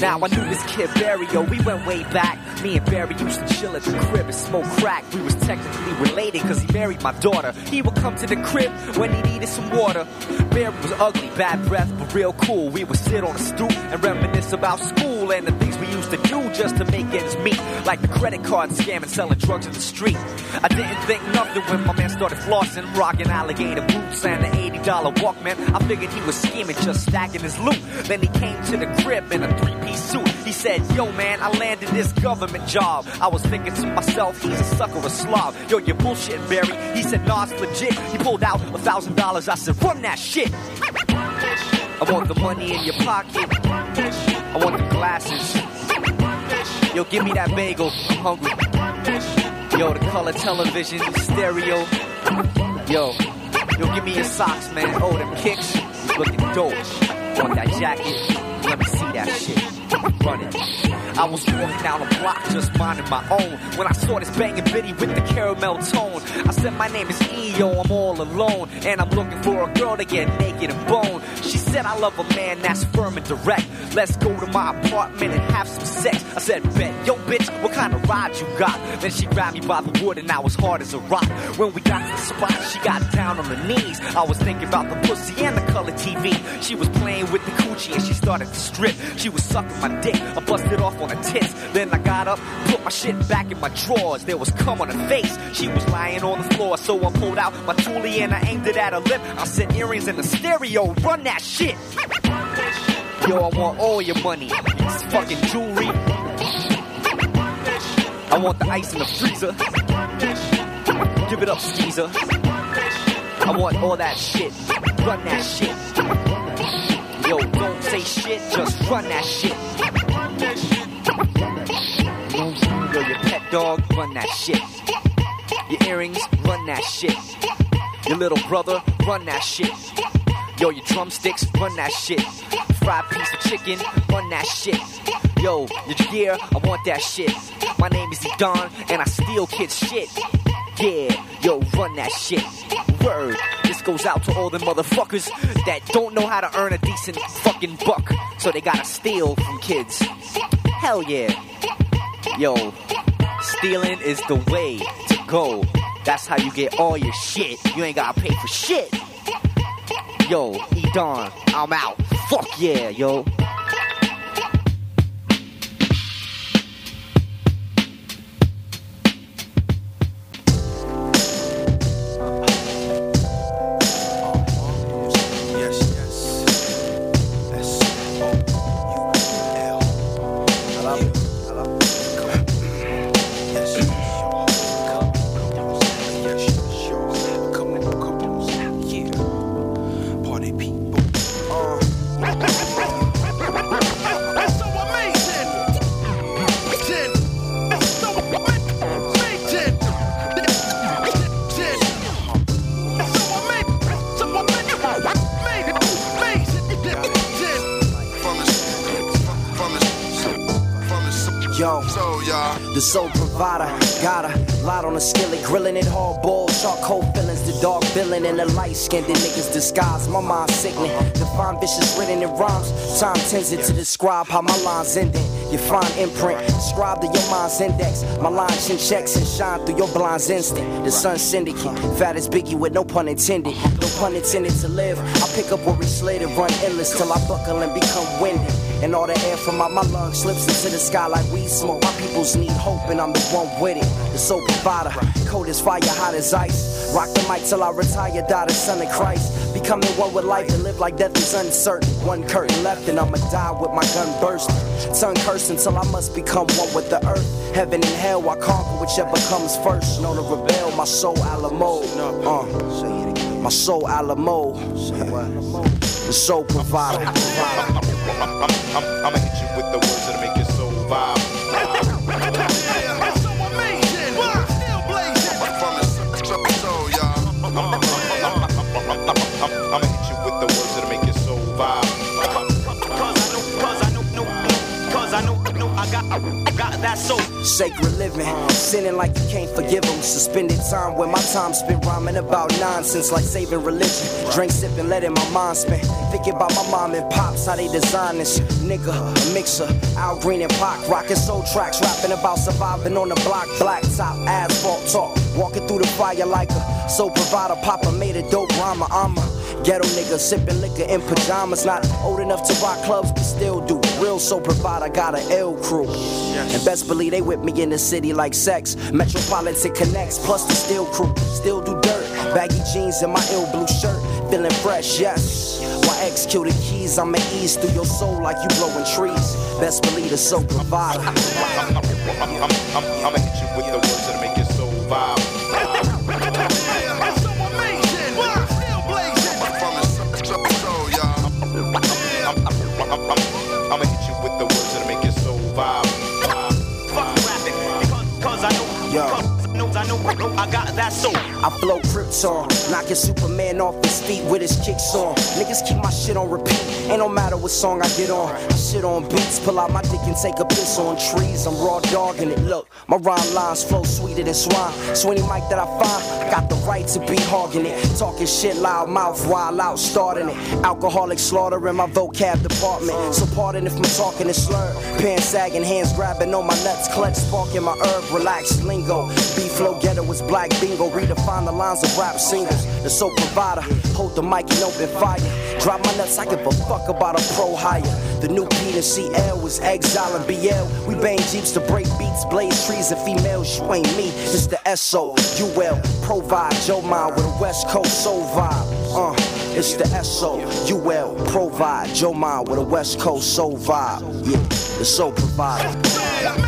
Now I knew this kid Barry, yo, we went way back. Me and Barry used to chill at the crib and smoke crack. We was technically related cause he married my daughter. He would come to the crib when he needed some water. Barry was ugly, bad breath, but real cool. We would sit on a stoop and reminisce about school and the things we used to do just to make ends meet. Like the credit card scam and selling drugs in the street. I didn't think nothing when my man started flossing, rocking alligator boots and an $80 Walkman. I figured he was scheming, just stacking his loot. Then he came to the crib in a three-piece suit. He said, yo man, I landed this government job. I was thinking to myself, he's a sucker, a slob. Yo, you're bullshitting, Barry. He said, nah, it's legit. He pulled out a thousand dollars. I said, run that shit. I want the money in your pocket. I want the glasses. Yo, give me that bagel. I'm hungry. Yo, the color television, stereo. Yo, yo, give me your socks, man. Oh, them kicks. Looking dope. Want that jacket? Let me see that shit. Run it. I was walking down the block just minding my own when I saw this banging bitty with the caramel tone. I said, My name is EO, I'm all alone, and I'm looking for a girl to get naked and bone. She said, I love a man that's firm and direct. Let's go to my apartment and have some sex. I said, Bet, yo, bitch, what kind of ride you got? Then she grabbed me by the wood and I was hard as a rock. When we got to the spot, she got down on her knees. I was thinking about the pussy and the color TV. She was playing with the coochie and she started to strip. She was sucking my dick. I busted off on her tits. Then I got up, put my shit back in my drawers. There was cum on her face. She was lying on the floor, so I pulled out my toolie and I aimed it at her lip. I said, earrings in the stereo, run that shit. Yo, I want all your money. It's fucking jewelry. I want the ice in the freezer. Give it up, skeezer. I want all that shit. Run that shit. Yo, don't say shit, just run that shit. Yo, your pet dog, run that shit. Your earrings, run that shit. Your little brother, run that shit. Yo, your drumsticks, run that shit. Fried piece of chicken, run that shit. Yo, your gear, I want that shit. My name is Don, and I steal kids' shit. Yeah, yo, run that shit. Word. This goes out to all the motherfuckers that don't know how to earn a decent fucking buck, so they gotta steal from kids. Hell yeah. Yo, stealing is the way to go. That's how you get all your shit. You ain't gotta pay for shit. Yo, Edon, I'm out. Fuck yeah, yo. Light skinned niggas disguise. My mind sickening, define vicious written in rhymes. Time tends it to describe how my lines ending. Your fine imprint, described to your mind's index. My lines chin checks and shine through your blind's instinct. The sun syndicate, fat as Biggie with no pun intended. No pun intended to live. I pick up where we slid and run endless till I buckle and become winded. And all the air from out my lungs slips into the sky like weed smoke. My peoples need hope, and I'm the one with it. The soul provider, cold as fire, hot as ice. Rock the mic till I retire, die the son of Christ. Becoming one with life and live like death is uncertain. One curtain left, and I'ma die with my gun bursting. Tongue cursing till I must become one with the earth. Heaven and hell, I conquer whichever comes first. Known to rebel, my soul Alamo. Uh, my soul Alamo. The soul provider. I'ma hit you Sacred living, sinning like you can't forgive them. Suspended time where my time spent rhyming about nonsense like saving religion. Drink sipping, letting my mind spin. Thinking about my mom and pops, how they design this. Nigga, mixer, Al Green and Pac, rocking soul tracks, rapping about surviving on the block, black top, asphalt talk. Walking through the fire like a soul provider, Papa made a dope rhymer. I'm a ghetto nigga, sipping liquor in pajamas. Not old enough to rock clubs, but still do. Real soul I got an L crew. And best believe they with me in the city like sex. Metropolitan connects, plus the steel crew. Still do dirt. Baggy jeans and my ill blue shirt. Feeling fresh, yes. Why execute the keys? I'ma ease through your soul like you blowing trees. Best believe the soul provider. I'ma hit you with the words that'll make your soul vibe. I'ma I got that soul. I flow Krypton, knocking Superman off his feet with his kicks on. Niggas keep my shit on repeat. Ain't no matter what song I get on. I shit on beats, pull out my dick and take a piss on trees. I'm raw dogging it. Look, my rhyme lines flow sweeter than swine. So any mic that I find, I got the right to be hogging it. Talking shit loud mouth, wild out, starting it. Alcoholic slaughter in my vocab department. So pardon if my talking is slurred. Pants sagging, hands grabbing on my nuts, clutch sparking my herb, relaxed lingo. B flow ghetto was black bingo. Redefine the lines of rap singles. The soul provider, hold the mic and open fire. Drop my nuts, I give a fuck about a pro hire. The new P and CL was exile and BL. We bang jeeps to break beats, blaze trees and females. You ain't me, it's the SO. UL, provide your mind with a West Coast soul vibe. Uh, it's the SO. UL, provide your mind with a West Coast soul vibe. Yeah, the soul provider.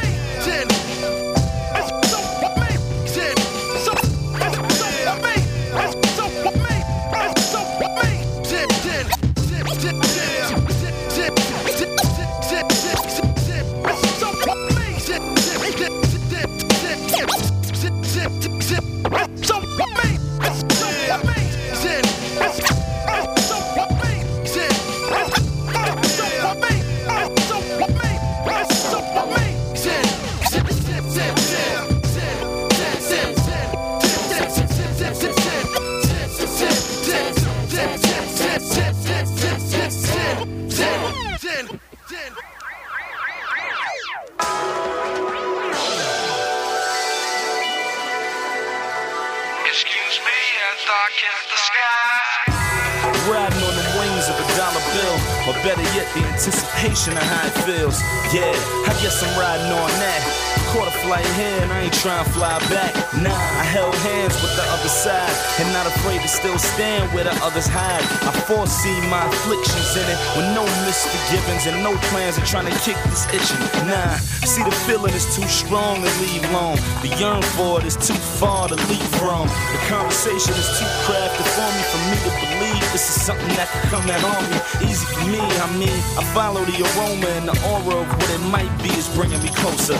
Anticipation of how it feels. Yeah, I guess I'm riding on that. Caught a flight here and I ain't trying to fly back. Nah, I held hands with the other side and not afraid to still stand where the others hide. I foresee my afflictions in it with no misforgivings and no plans of trying to kick this itching. Nah, see the feeling is too strong to leave alone. The yearn for it is too far to leap from. The conversation is too crafted for me for me to believe this is something that can come at on me. Easy for me, I mean, I follow the aroma and the aura of what it might be is bringing me closer.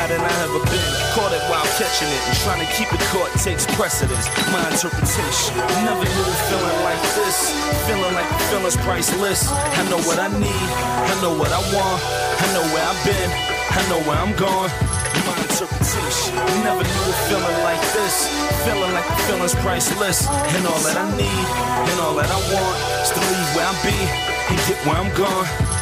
Higher than I ever been. Caught it while catching it and trying to keep it caught takes precedence. My interpretation. Never knew a feeling like this. Feeling like the feeling's priceless. I know what I need. I know what I want. I know where I've been. I know where I'm going. My interpretation. Never knew a feeling like this. Feeling like the feeling's priceless. And all that I need, and all that I want is to leave where I be and get where I'm going.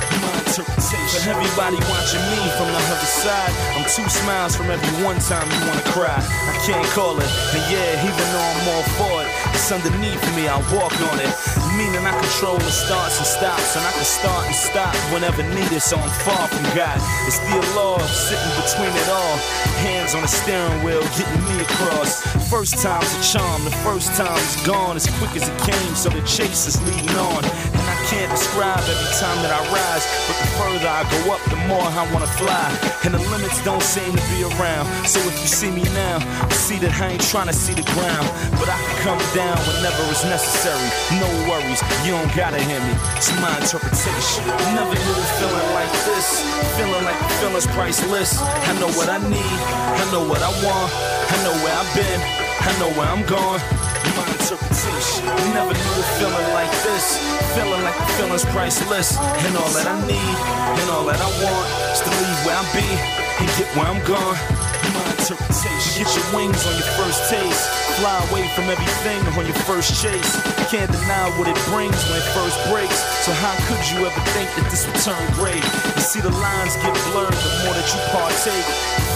Interpretation. For everybody watching me from the other side, I'm two smiles from every one time you wanna cry. I can't call it, and yeah, even though I'm all for it, it's underneath me, I walk on it. Meaning I control the starts and stops, and I can start and stop whenever needed, so I'm far from God. It's the law sitting between it all. Hands on the steering wheel, getting me across. First time's a charm, the first time is gone as quick as it came, so the chase is leading on. Can't describe every time that I rise, but the further I go up, the more I wanna fly. And the limits don't seem to be around. So if you see me now, see that I ain't trying to see the ground. But I can come down whenever it's necessary. No worries, you don't gotta hear me. It's my interpretation. Never knew a feeling like this. Feeling like the feeling's priceless. I know what I need, I know what I want, I know where I've been, I know where I'm going. Interpretation. Never knew a feeling like this. Feeling like the feeling's priceless. And all that I need, and all that I want is to leave where I be and get where I'm going. My interpretation. Get your wings on your first taste. Fly away from everything on your first chase. Can't deny what it brings when it first breaks. So how could you ever think that this would turn great? You see the lines get blurred the more that you partake.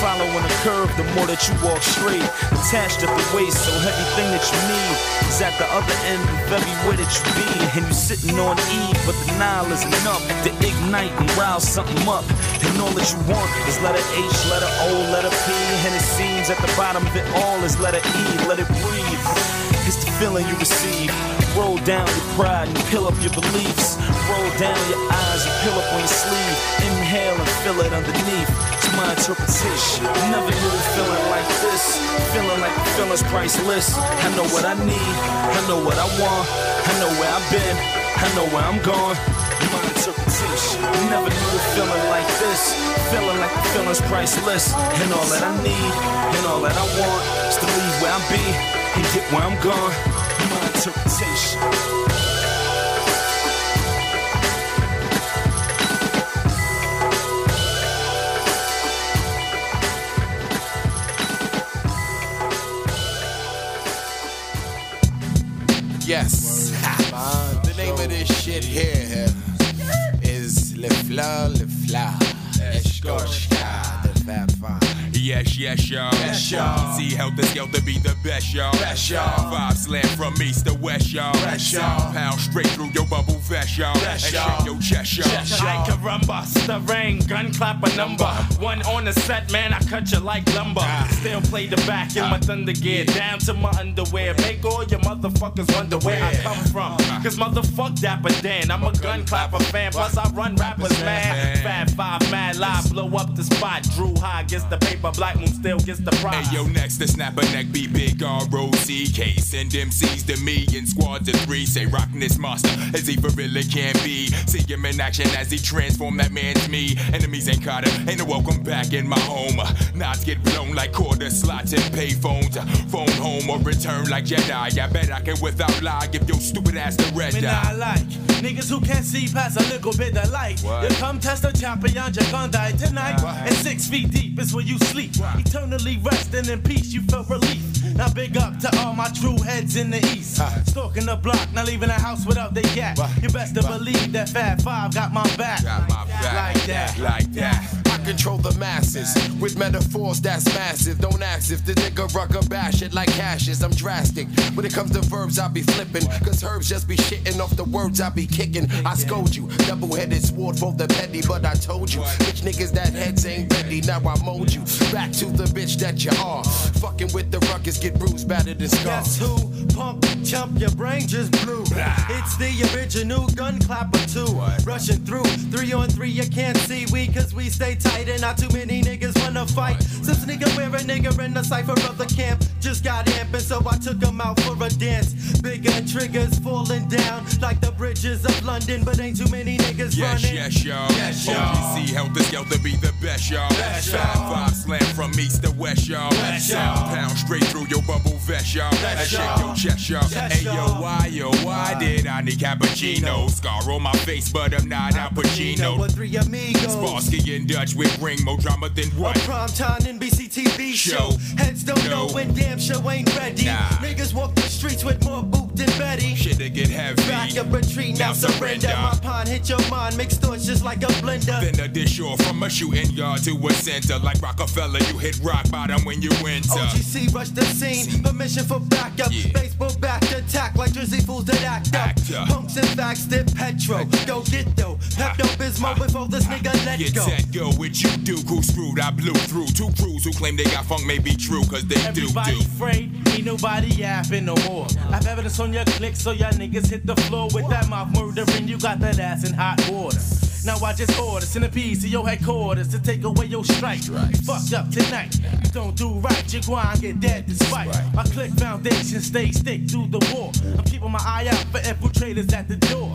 Following the curve, the more that you walk straight. Attached at the waist, so everything that you need is at the other end of everywhere that you be. And you're sitting on E, but the Nile isn't enough to ignite and rouse something up. And all that you want is letter H, letter O, letter P. And it seems at the bottom of it all is letter E, let it breathe. It's the feeling you receive. Roll down your pride and peel up your beliefs. Roll down your eyes and peel up on your sleeve. Inhale and feel it underneath. My interpretation. Never knew a feeling like this. Feeling like the feeling's priceless. I know what I need. I know what I want. I know where I've been. I know where I'm going. My interpretation. Never knew a feeling like this. Feeling like the feeling's priceless. And all that I need and all that I want is to leave where I be and get where I'm going. My interpretation. Yes. the name of this shit here is Le Fleur, Le Fleur. Escorcha, the Fab Five. Yes, yes, y'all. Yes, y'all. See, Heltah Skeltah be the best, y'all. Best, y'all. Five slam from east to west, y'all. Best, y'all. Pound straight through your bubble vest, y'all. Best, y'all. shake your chest, y'all. Like caramba, stirring, gun clap a number. One on the set, man, I cut you like lumber. Ah. Still play the back in my thunder gear, down to my underwear. Make all your motherfuckers wonder where I come from. Ah. Cause motherfuck Dapper Dan, I'm a gun clapper fan. Plus I run rappers, man. Fat five, mad live, blow up the spot. Drew high gets the paper, Black Moon still gets the prize. Hey, yo, next to snap a neck, be big R-O-C-K. Send MCs to me in squads of three. Say, rockin' this monster as he for really can be. See him in action as he transform that man's me. Enemies ain't caught him, ain't no welcome back in my home. Knots get blown like quarter slots and payphones. Phone home or return like Jedi. I bet I can without lie give your stupid ass the red eye. not like niggas who can't see past a little bit of light. What? You come test the champion, you're gonna die tonight. What? And six feet deep is where you sleep. Eternally resting in peace, you felt relief. Now big up to all my true heads in the east. Stalking the block, not leaving the house without the yak. You best to believe that Fat Five got my back. Like that. Like that. Control the masses with metaphors that's massive. Don't ask if the nigga rucker bash it like ashes. I'm drastic. When it comes to verbs, I be flipping. Cause herbs just be shitting off the words I be kicking. I scold you. Double headed sword for the petty, but I told you. Bitch niggas that heads ain't ready. Now I mold you. Back to the bitch that you are. Fucking with the ruckus, get bruised, battered, and scarred. Guess who? Pump, chump, your brain just blew. It's the original gun clapper too. Rushing through, three on three, you can't see we cause we stay tight and not too many niggas wanna fight. Some nigga wear a nigga in the cipher of the camp. Just got amping, so I took him out for a dance. Bigger triggers falling down like the bridges of London, but ain't too many niggas Yes, running. yes, y'all. Yes, y'all. OGC Heltah Skeltah be the best, y'all. Best, Five, y'all. five slam from east to west, y'all. Best, y'all. Pound straight through your bubble vest, y'all. Best, and shake your chest, y'all. Hey yo, why yo, why did I need cappuccino? Scar on my face, but I'm not Al Pacino. With three amigos. Sparsky and Dutch with ring more drama than what? A primetime NBC TV show. Show. Heads don't No. know when damn show ain't ready. Nah. Niggas walk the streets with more boot than Betty. Shit to get heavy. Back up retreat, now, Now surrender. surrender. My pond hit your mind, mixed thoughts just like a blender. Then a dish or from a shooting yard to a center. Like Rockefeller, you hit rock bottom when you enter. OGC rush the scene, permission for backup. Baseball back attack like Drizzy fools that act up. Actor. Punks and facts dip petro. Go get though. Pepto Bismol uh, before this uh, nigga let Get go. set, go with you, Duke, who screwed. I blew through two crews who claim they got funk may be true, cause they do, Everybody do. afraid, ain't nobody yapping no more. I've evidence on your click, so y'all niggas hit the floor with that mouth murdering. You got that ass in hot water. Now I just order centipedes to your headquarters to take away your strike. You fucked up tonight. You don't do right, you go and get dead despite. My click foundation stay stick through the war. I'm keeping my eye out for infiltrators at the door.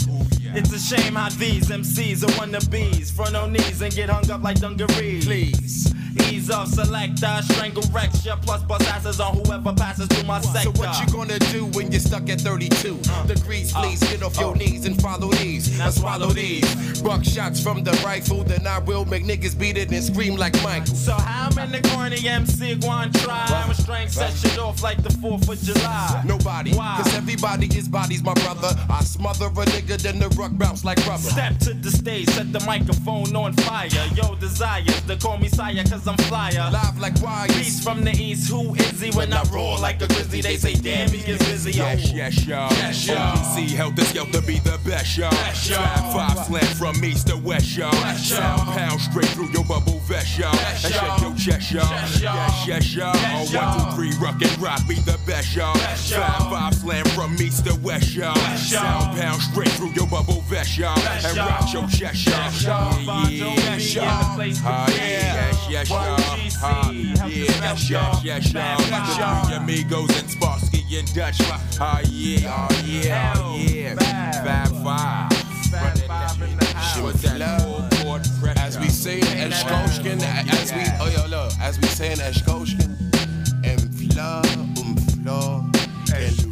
It's a shame how these MCs are wannabes. Front on knees and get hung up like dungarees. Please. Ease off, selector, strangle Rexia, plus bust asses on whoever passes through my sector. So what you gonna do when you're stuck at 32 degrees? Uh. Please get off your oh. knees and follow these. Now swallow these. Buck shots from the rifle, then I will make niggas beat it and scream like Michael. So how many corny MC going try? When strength set shit off like the 4th of July. Nobody, Why? cause everybody is bodies, my brother. I smother a nigga, then the ruck bounce like rubber. Step to the stage, set the microphone on fire. Yo, desires to call me sire, cause I'm flyer. Live like wires. Beast from the east, who is he? When I roar like a grizzly, they say, damn, he gets busy. Yes, yes, y'all. Yes, y'all. OPC helped us to be the best, y'all. Best, y'all. Five slam from east to west, y'all. Best, y'all. Sound pound straight through your bubble vest, y'all. And y'all. shake your chest, y'all. Yes. Yes, yes, y'all. Yes, y'all. two, rock and rock, be the best, y'all. Best, y'all. Slap five slam from east to west, y'all. Best, y'all. Sound pound straight through your bubble vest, y'all. And rock your chest, y'all. Yeah, Yes, yes, y'all. y'all. Ah, yeah, yes, yes, y'all. Ah, Yeah, yes, yes, yes, y'all. Best, The y'all. three amigos and Sparsky and Dutch. Ah, yeah, oh, yeah, oh, yeah. Fab five. Running that With that full court pressure. As we say in Eshkoshkin, as we, oh yo, look, as we say in Eshkoshkin, en fla, um fla, Nothing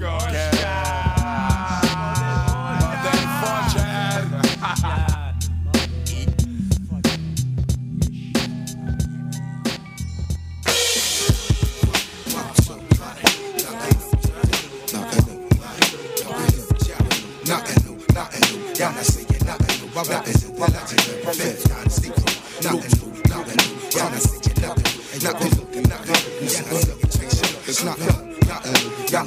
Feds trying to sneak through. Nothing new, nothing shit. It's. Y'all.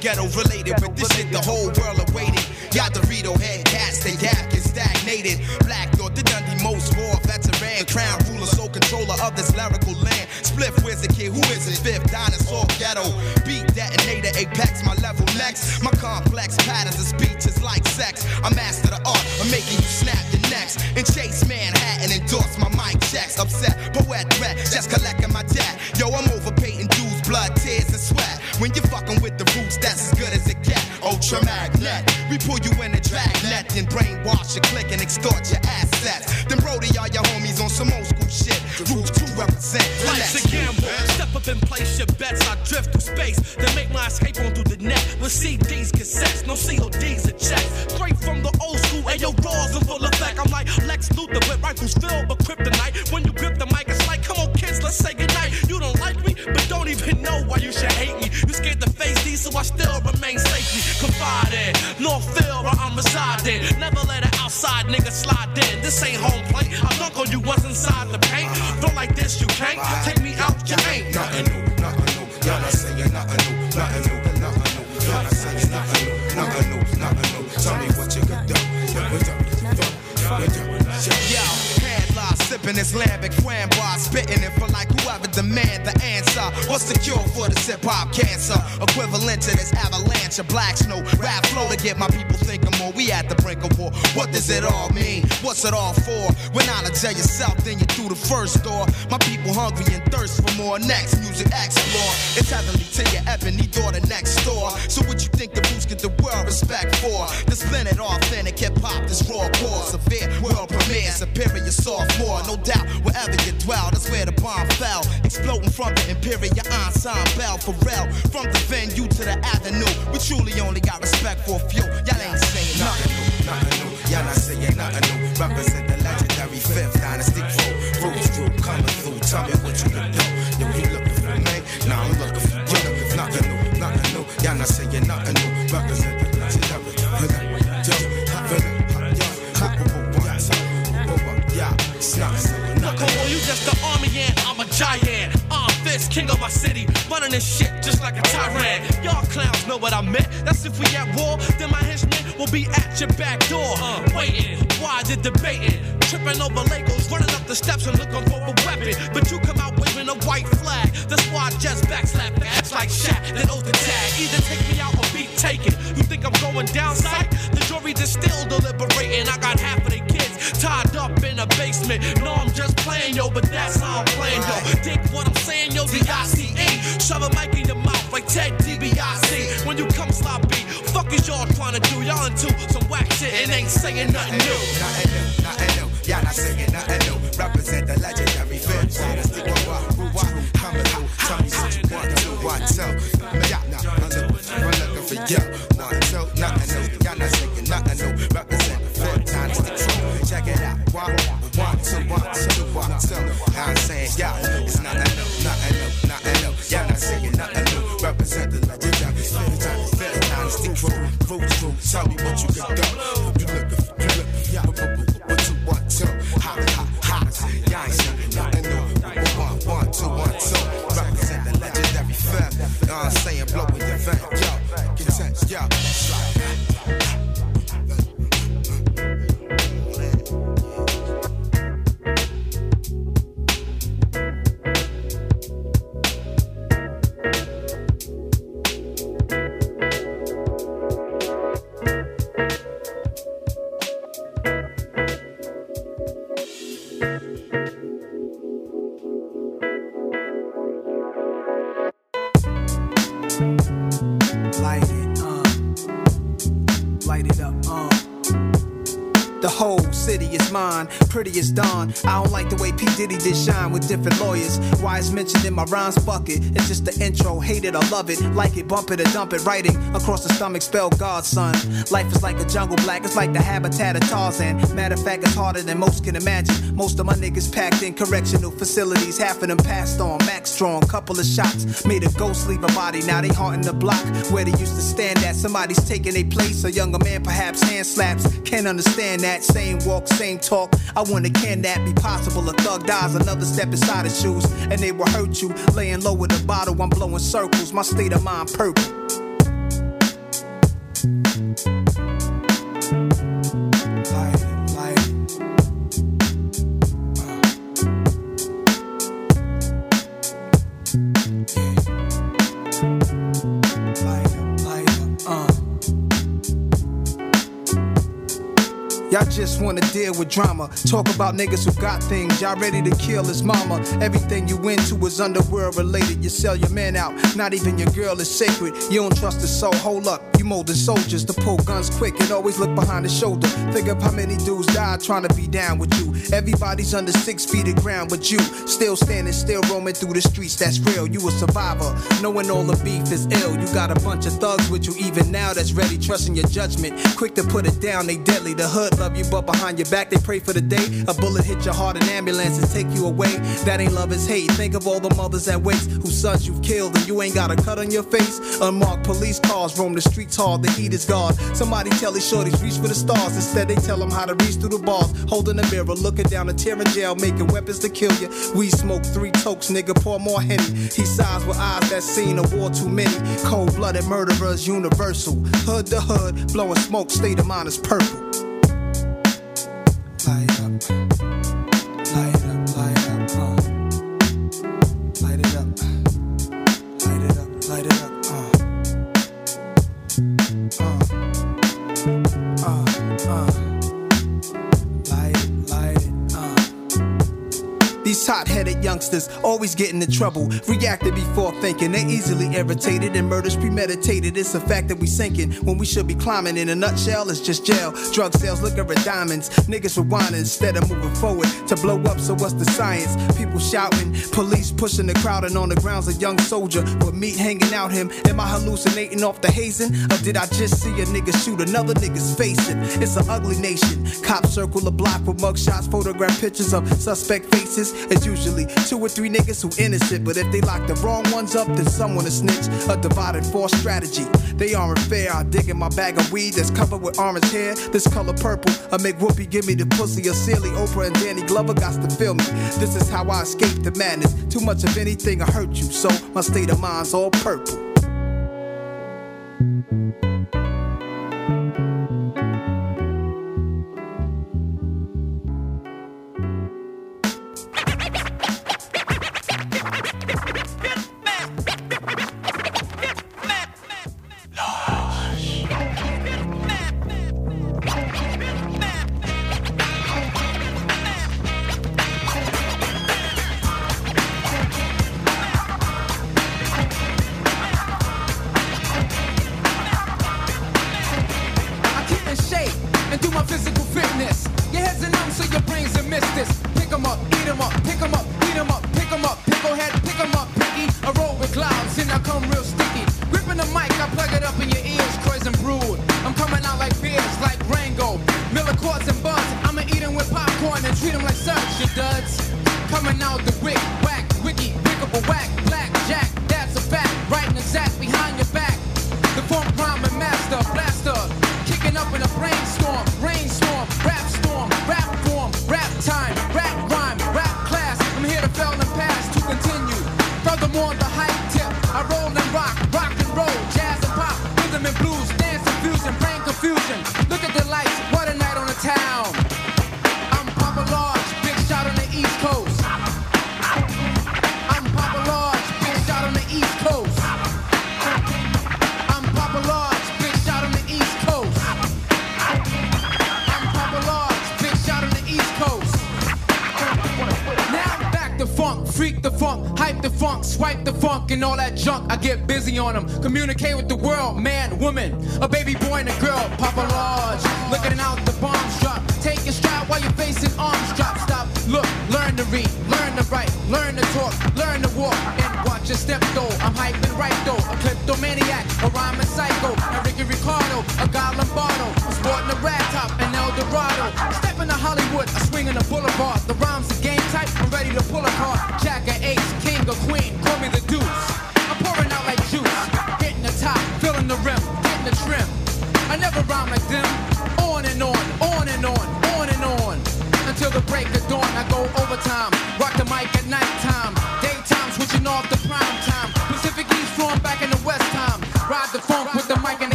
Ghetto related with this shit, the whole world awaited. Y'all Dorito head cats, they gap get stagnated. Black thought the Dundee most war veteran, crown ruler, sole controller of this lyrical land. Spliff, where's the kid? Who is it? Fifth dinosaur ghetto. Beat detonator, apex, my level next. My complex patterns of speech is like sex. I master the art of making you snap your necks. And chase Manhattan, endorse my mic checks. Upset, poet threat, just collecting my debt. Yo, I'm overpaying dudes, blood, tears, and sweat. When you're fucking with the roots, that's as good as it get. Ultra magnet, we pull you in a drag net, then brainwash your click and extort your assets. Then Brody, all your homies on some old school shit. Roots to represent. the up and place your bets. I drift through space. Then make my escape on through the net. With CDs, cassettes, no CODs or checks. Straight from the old school. Ayo, raws in full effect. I'm like Lex Luthor with rifles filled with kryptonite. When you grip the mic, it's like, come on, kids, let's say goodnight. You don't like me, but don't even know why you should hate me. You scared to face these, so I still remain safely confided. Northfield, where I'm residing. Never let an outside nigga slide in. This ain't home plate. I dunk on you once inside the paint. Don't like this, you can't. Take sipping this lambic framboise, spitting it for like whoever demand the answer. What's the cure for this hip hop cancer? Equivalent to this avalanche of black snow. Rap flow to get my people thinking more. We at the brink of war. What does it all mean? What's it all for? When knowledge tell yourself, then you through the first door. My people hungry and thirst for more. Next music explore. It's heavenly to your ebony daughter next door. So what you think the roots get the world respect for? The splendid authentic hip hop, this raw core, severe world premiere, superior sophomore. No doubt, wherever you dwell, that's where the bomb fell. exploding from the Imperial Ensemble, Pharrell. From the venue to the avenue. We truly only got respect for a few. Y'all ain't saying nothing new, nothing new. Y'all not saying nothing new. Represent the legendary fifth dynasty crew. Roots crew coming through. Tell me what you can do. Yo, you looking for me? Nah, I'm looking for you. Nothing new, nothing new. Y'all not saying nothing new. Represent the legendary you just the army ant, I'm a giant. King of my city, running this shit just like a tyrant. Y'all clowns know what I meant. That's if we at war, then my henchmen will be at your back door. Uh, waiting, why the debating? Tripping over Legos, running up the steps and looking for a weapon. But you come out waving a white flag. That's why I just backslap ass like Shaq, then oath the tag. Either take me out or be taken. You think I'm going down sight? The jury is still deliberating. I got half of the tied up in a basement. No, I'm just playing, yo, but that's how I'm playing, yo. Dig what I'm saying, yo, D-I-C-E. Shove a mic in your mouth like Ted DiBiase. When you come sloppy, fuck is y'all trying to do? Y'all into some whack shit and ain't saying nothing new. Nothing new, nothing new. Y'all not saying nothing new. Represent the legendary fifth dynasty crew. Coming through. Tell me what you want to, what I'm looking for, I'm looking for you. One, two, nothing new. Y'all not saying nothing new. Check it out. One, one, two, one, two, one, two. I'm saying, yeah, it's nothing new, nothing new, nothing new. Y'all not saying nothing new. Represent the legendary fifth dynasty, fifth dynasty crew. Roots crew. Tell me what you can do. You for, you for, yeah. What you want to? Hot, hot, hot. Y'all ain't saying nothing new. One, one, two, one, two. Represent the legendary fifth. You know what I'm saying? Blowing your van, yo. Get tense, yo. Slide. Pretty as dawn. I don't like the way P. Diddy did shine with different lawyers. Why it's mentioned in my rhymes bucket. It's just the intro, hate it or love it. Like it, bump it or dump it. Writing across the stomach, spell God, son. Life is like a jungle black, it's like the habitat of Tarzan. Matter of fact, it's harder than most can imagine. Most of my niggas packed in correctional facilities, half of them passed on. Max strong, couple of shots. Made a ghost leave a body, now they haunting the block where they used to stand at. Somebody's taking a place, a younger man perhaps hand slaps. Can't understand that. Same walk, same talk. I wonder, can that be possible? A thug dies, another step inside his shoes, and they will hurt you. Laying low with a bottle, I'm blowing circles. My state of mind purple. Just wanna deal with drama. Talk about niggas who got things. Y'all ready to kill his mama. Everything you into is underworld related. You sell your man out. Not even your girl is sacred. You don't trust his soul. Hold up. You molding soldiers to pull guns quick and always look behind the shoulder. Think of how many dudes died trying to be down with you. Everybody's under six feet of ground, but you still standing, still roaming through the streets. That's real. You a survivor. Knowing all the beef is ill. You got a bunch of thugs with you even now that's ready, trusting your judgment. Quick to put it down, they deadly. The hood love you, but behind your back they pray for the day. A bullet hit your heart, an ambulance and take you away. That ain't love, it's hate. Think of all the mothers that waste, whose sons you've killed, and you ain't got a cut on your face. Unmarked police cars roam the streets hard, the heat is gone. Somebody tell these shorties reach for the stars. Instead, they tell them how to reach through the bars. Holding a mirror, looking down a tear in jail, making weapons to kill you. We smoke three tokes, nigga, pour more henny. He sighs with eyes that seen a war too many. Cold blooded murderers, universal. Hood to hood, blowing smoke, state of mind is purple. Light up. Light up, Hot headed youngsters always get into trouble. Reacted before thinking, they easily irritated and murders premeditated. It's a fact that we sinking when we should be climbing. In a nutshell, it's just jail. Drug sales, lookin' for diamonds. Niggas rewinding instead of moving forward to blow up. So what's the science? People shouting, police pushing the crowd, and on the ground's a young soldier with meat hanging out him. Am I hallucinating off the hazing? Or did I just see a nigga shoot another nigga's face? It's an ugly nation. Cops circle the block with mugshots, photograph pictures of suspect faces. It's usually two or three niggas who innocent, but if they lock the wrong ones up, then someone to snitch. A divided force strategy. They aren't fair. I dig in my bag of weed that's covered with orange hair. This color purple, I make Whoopi give me the pussy. A silly Oprah and Danny Glover got to feel me. This is how I escape the madness. Too much of anything I hurt you, so my state of mind's all purple. talking all that junk, I get busy on them. Communicate with the world, man, woman, a baby boy and a girl, Papa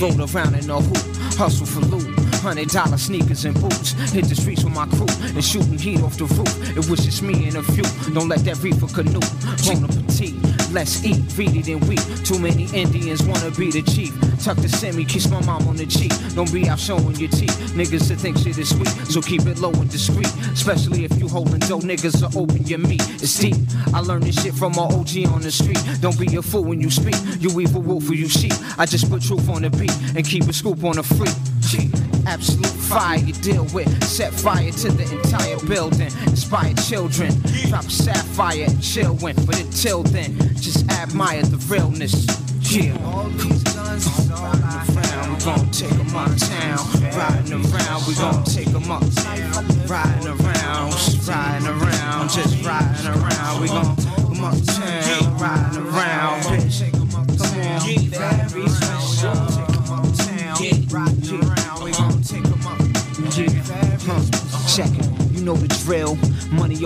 we around in a hoop, hustle for loot. Hundred dollar sneakers and boots. Hit the streets with my crew and shooting heat off the roof. It was just me and a few. Don't let that reefer canoe. Appetit. Let's eat, it and weep. Too many Indians wanna be the chief. Tuck the semi, kiss my mom on the cheek. Don't be out showing your teeth. Niggas that think shit is sweet, so keep it low and discreet. Especially if you holding dough, niggas are open your meat. It's deep. I learned this shit from my OG on the street. Don't be a fool when you speak. You evil wolf or you sheep. I just put truth on the beat and keep a scoop on the free. Gee, Absolute fire you deal with. Set fire to the entire building. Inspire children. Drop a sapphire and chill win. But until then, just admire the realness. Yeah. All these guns is all around. We gon' take 'em uptown. Riding around, we gon' take 'em uptown.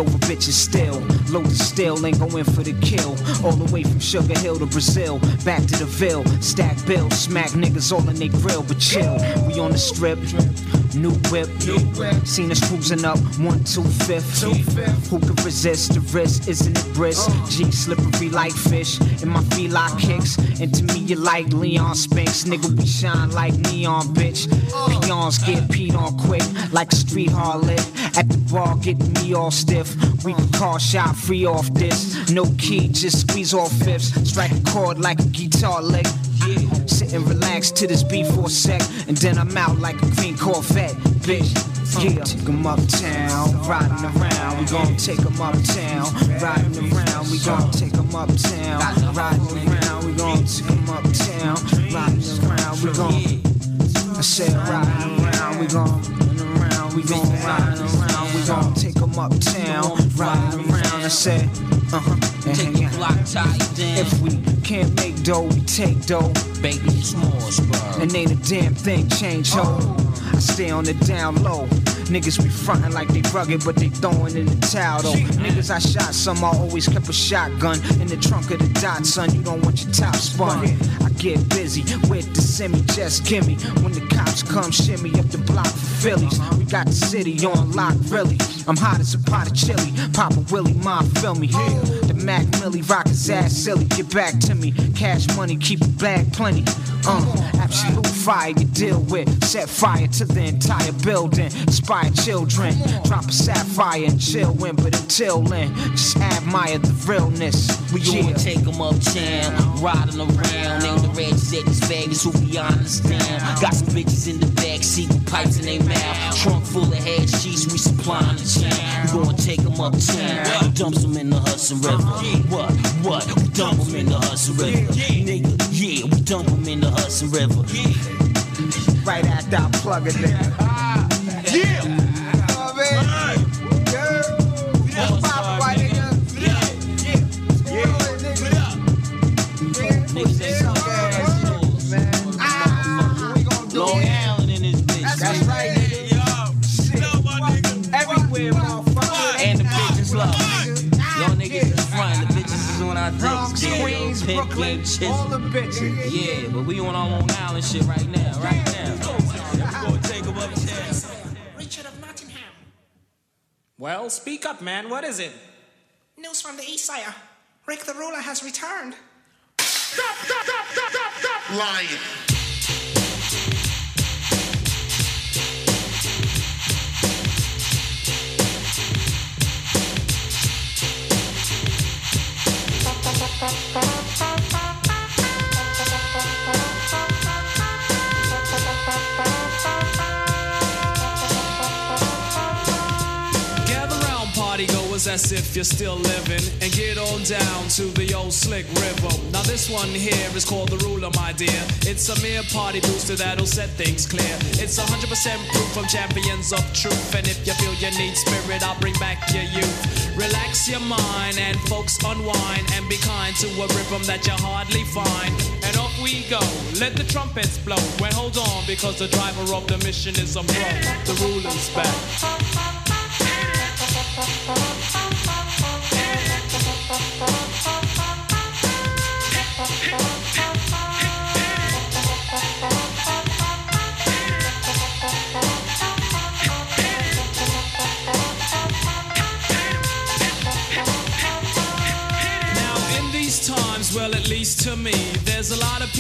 Over bitches still. Loaded still, ain't going for the kill. All the way from Sugar Hill to Brazil. Back to the Ville. Stack bills, smack niggas all in they grill. But chill, we on the strip. New whip. Seen us cruising up. One, two, fifth. Who could resist the risk? Isn't it brisk? G slippery like fish. And my feline kicks. And to me, you like Leon Spinks. Nigga, we shine like neon, bitch. Peons get peed on quick. Like a street harlot. At the bar, getting me all stiff. We can call shot free off this. No key, just squeeze all fifths. Strike a chord like a guitar lick. Yeah. Sit and relax to this beat for a sec. And then I'm out like a green Corvette, bitch. Yeah, take 'em uptown, riding around. We gon' take 'em uptown, riding around. We gon' take 'em uptown, riding around. We gon' take 'em uptown, riding around. We gon' I said riding around. We gon' around. We gon' ride around. Gon' take 'em uptown, riding around. I said, uh huh. Take the block tied down. If we can't make dough, we take dough. Baby, it's more spur. And ain't a damn thing change, ho. I stay on the down low. Niggas be frontin' like they rugged, but they throwin' in the towel though. Niggas I shot some, I always kept a shotgun in the trunk of the dot, son. You don't want your top spun. Get busy with the semi, just gimme. When the cops come, shimmy up the block for Phillies. We got the city on lock, really. I'm hot as a pot of chili. Papa Willie, ma, feel me. The Mac Millie, rock his ass silly. Get back to me. Cash money, keep a bag plenty. Uh, absolute fire you deal with. Set fire to the entire building. Inspire children. Drop a sapphire and chill in. But until then, just admire the realness. We yeah. gonna take 'em uptown, riding around. Ain't the reds at this Vegas who we understand. Got some bitches in the back seat with pipes in their mouth. Trunk full of head sheets, we supplying the town. We gonna take 'em uptown, we dump 'em in the Hudson River. What? What? We dump 'em in the Hudson River. Nigga, yeah, we dump 'em in the Hudson River. Right after I plug it in. Ah. Brooklyn, Game Chisel. all the bitches. Yeah, but we on our Long Island shit right now, right now. We gonna take 'em uptown. Richard of Nottingham. Well, speak up, man. What is it? News from the east side. Rick the ruler has returned. Stop, stop, stop, stop, stop, stop! Lying. Gather as if you're still living, and get on down to the old slick river. Now, this one here is called the ruler, my dear. It's a mere party booster that'll set things clear. It's 100% proof from champions of truth, and if you feel you need spirit, I'll bring back your youth. Relax your mind, and folks unwind, and be kind to a rhythm that you hardly find. And off we go, let the trumpets blow. Well, hold on, because the driver of the mission is a pro. The ruler's back.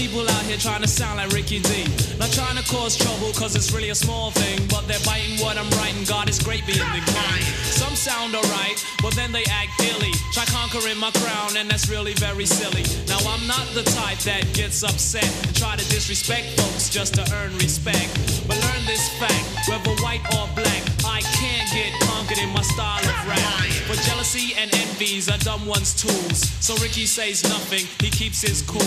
People out here trying to sound like Ricky D. Not trying to cause trouble, cause it's really a small thing, but they're biting what I'm writing. God, it's great being the king. Some sound alright, but then they act illy. Try conquering my crown, and that's really very silly. Now, I'm not the type that gets upset and try to disrespect folks just to earn respect. But learn this fact whether white or black, I can't get conquered in my style of rap. But jealousy and envies are dumb one's tools. So Ricky says nothing, he keeps his cool.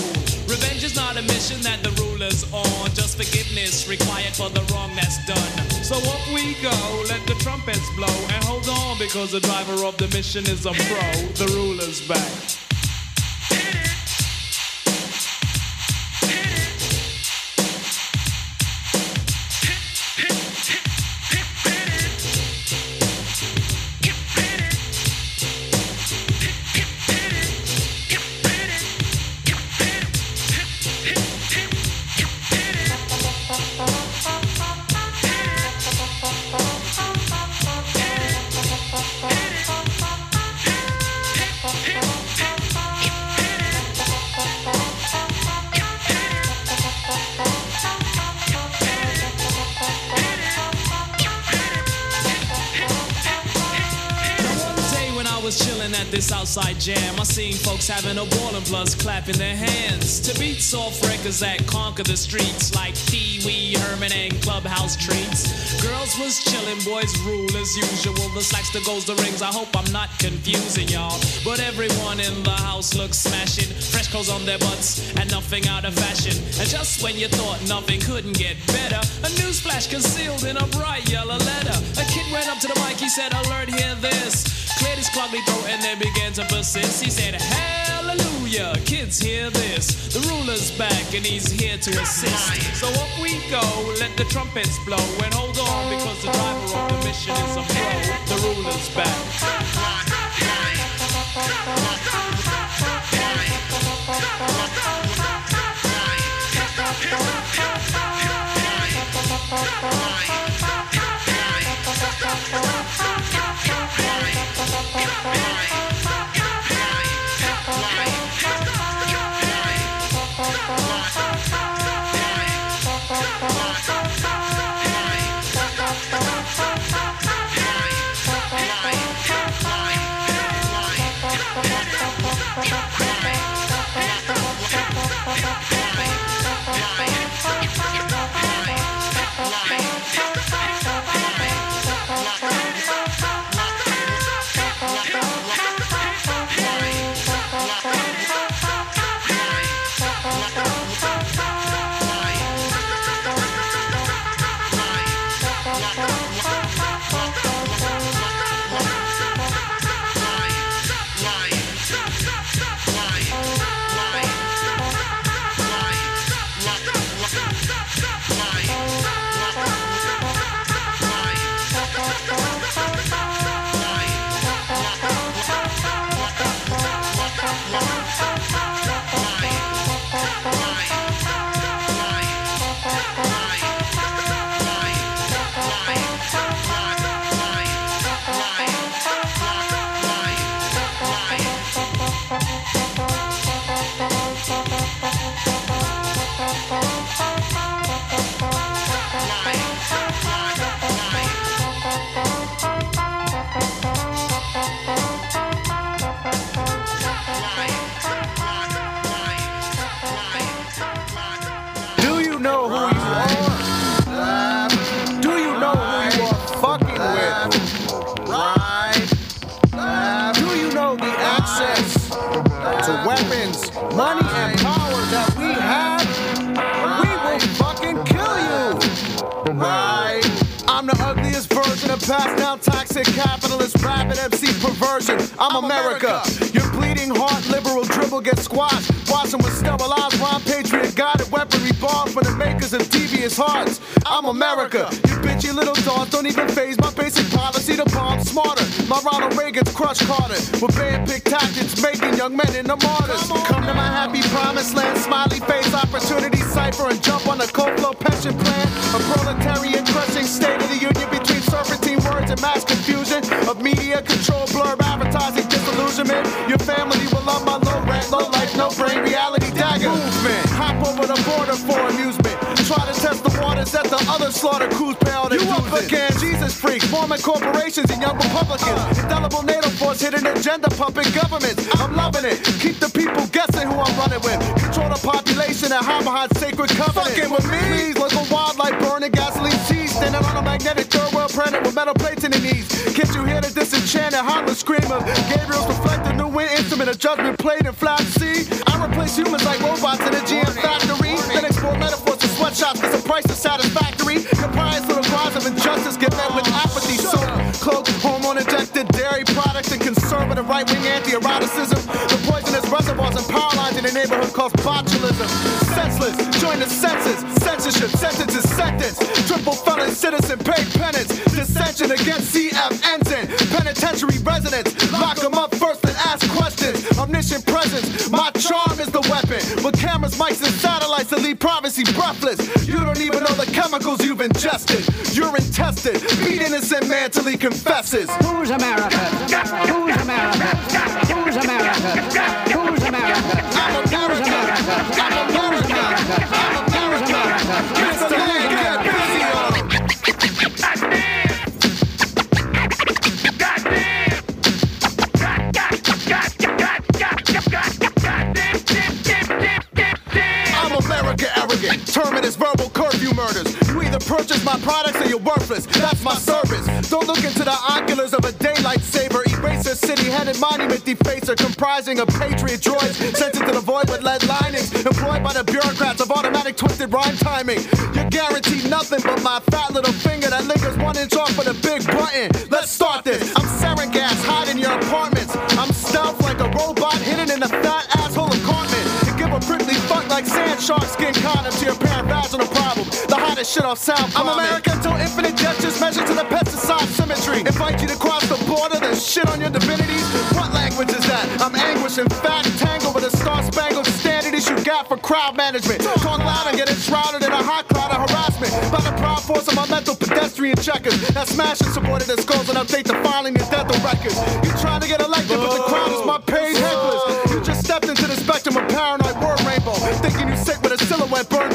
Revenge is not a mission that the ruler's on, just forgiveness required for the wrong that's done. So up we go, let the trumpets blow, and hold on because the driver of the mission is a pro. The ruler's back. Having a ball and plus clapping their hands to beat soft records that conquer the streets like Pee Wee Herman and Clubhouse treats. Girls was chilling, boys rule as usual. The slacks, the goes, the rings. I hope I'm not confusing y'all, but everyone in the house looks smashing. Fresh clothes on their butts and nothing out of fashion. And just when you thought nothing couldn't get better, a news flash concealed in a bright yellow letter. A kid went up to the mic, he said, "Alert, hear this." His clogged throat and then began to persist. He said, Hallelujah, kids, hear this. The ruler's back and he's here to assist. So up we go, let the trumpets blow. And hold on, because the driver of the mission is a pro. The ruler's back. America. You bitchy little dogs don't even phase my basic policy to bomb smarter. My Ronald Reagan's crush Carter with bad pick tactics making young men into martyrs. Come to my happy promised land, smiley face opportunity cipher and slaughter crews all their You up again, Jesus freaks, forming corporations and young Republicans. Uh. Indelible NATO force hidden agenda pumping governments. I'm loving it. Keep the people guessing who I'm running with. Control the population and hide behind sacred covenants. Fucking with me. Please, a wildlife burning gasoline seas. Standing on a magnetic third world planet with metal plates in the knees. Can't you hear the disenchanted harmless scream of Gabriel's reflected new wind instrument of judgment played in flat and conservative right wing anti eroticism. The poisonous reservoirs and power lines in the neighborhood cause botulism. Senseless, join the census. Censorship, sentence is sentence. Triple felon citizen paid penance. Dissension against CF ensign. Penitentiary residents. Lock them up first and ask questions. Omniscient presence. My charm is the weapon. With cameras, mics, and satellites to leave privacy breathless. You don't even know the chemicals you've ingested. Urine tested. Beat innocent man till he confesses. Who's America? Who's America? Purchase my products or you're worthless. That's my service. Don't look into the oculars of a daylight saver. Eraser city headed monument defacer comprising of patriot droids sent into the void with lead linings. Employed by the bureaucrats of automatic twisted rhyme timing. You're guaranteed nothing but my fat little finger that lingers one inch off of the big button. Let's start this. I'm sarin gas hiding your apartments. I'm stealth like a robot hidden in a fat asshole apartment. You give a prickly fuck like sand shark skin condom to your parent vaginal problem. The shit off sound. I'm America until infinite gestures measured to the pesticide symmetry. Invite you to cross the border, then shit on your divinities. What language is that? I'm anguish and fat, tangled with a star spangled standard issue gap for crowd management. Talk loud and get enshrouded in a hot cloud of harassment. By the proud force of my mental pedestrian checkers that smash and supported the skulls and update the filing and death records. You trying to get elected,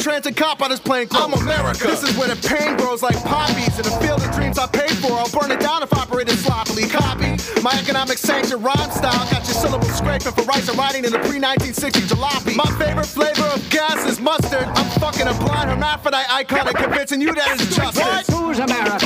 transit cop on his plane. I'm America. This is where the pain grows like poppies in a field of dreams I paid for. I'll burn it down if operated sloppily. Copy my economic sanction rhyme style. Got your syllables scraping for rice and writing in the pre-1960 jalopy. My favorite flavor of gas is mustard. I'm fucking a blind hermaphrodite icon and convincing you that it's justice. Who's America?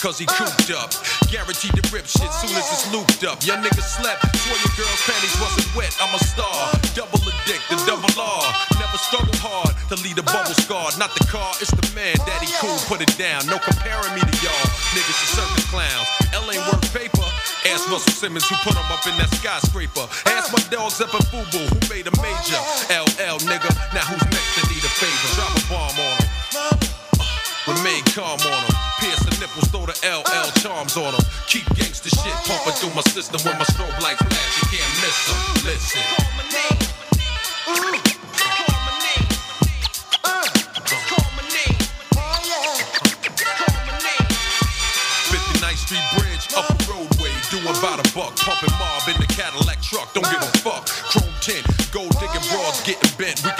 cause he cooped up. Guaranteed to rip shit soon as it's looped up. Young nigga slept, swore your girl's panties wasn't wet. I'm a star, double addicted, double R. Never struggle hard to lead a bubble scar. Not the car, it's the man, daddy cool, put it down. No comparing me to y'all, niggas are circus clowns. L ain't worth paper. Ask Russell Simmons who put him up in that skyscraper. Ask my dogs up in Fubu who made a major. LL nigga, now who's next to need a favor? Drop a bomb on him. Uh, remain calm on him nipples, throw the LL charms on them. Keep gangster shit pumping through my system when my strobe lights flash. You can't miss them. Listen. Call my name. Call my name. Call my name. Call my name. about a buck. Pumping mob in the Cadillac truck, don't give a fuck. Chrome 10, gold digging broads getting bent. We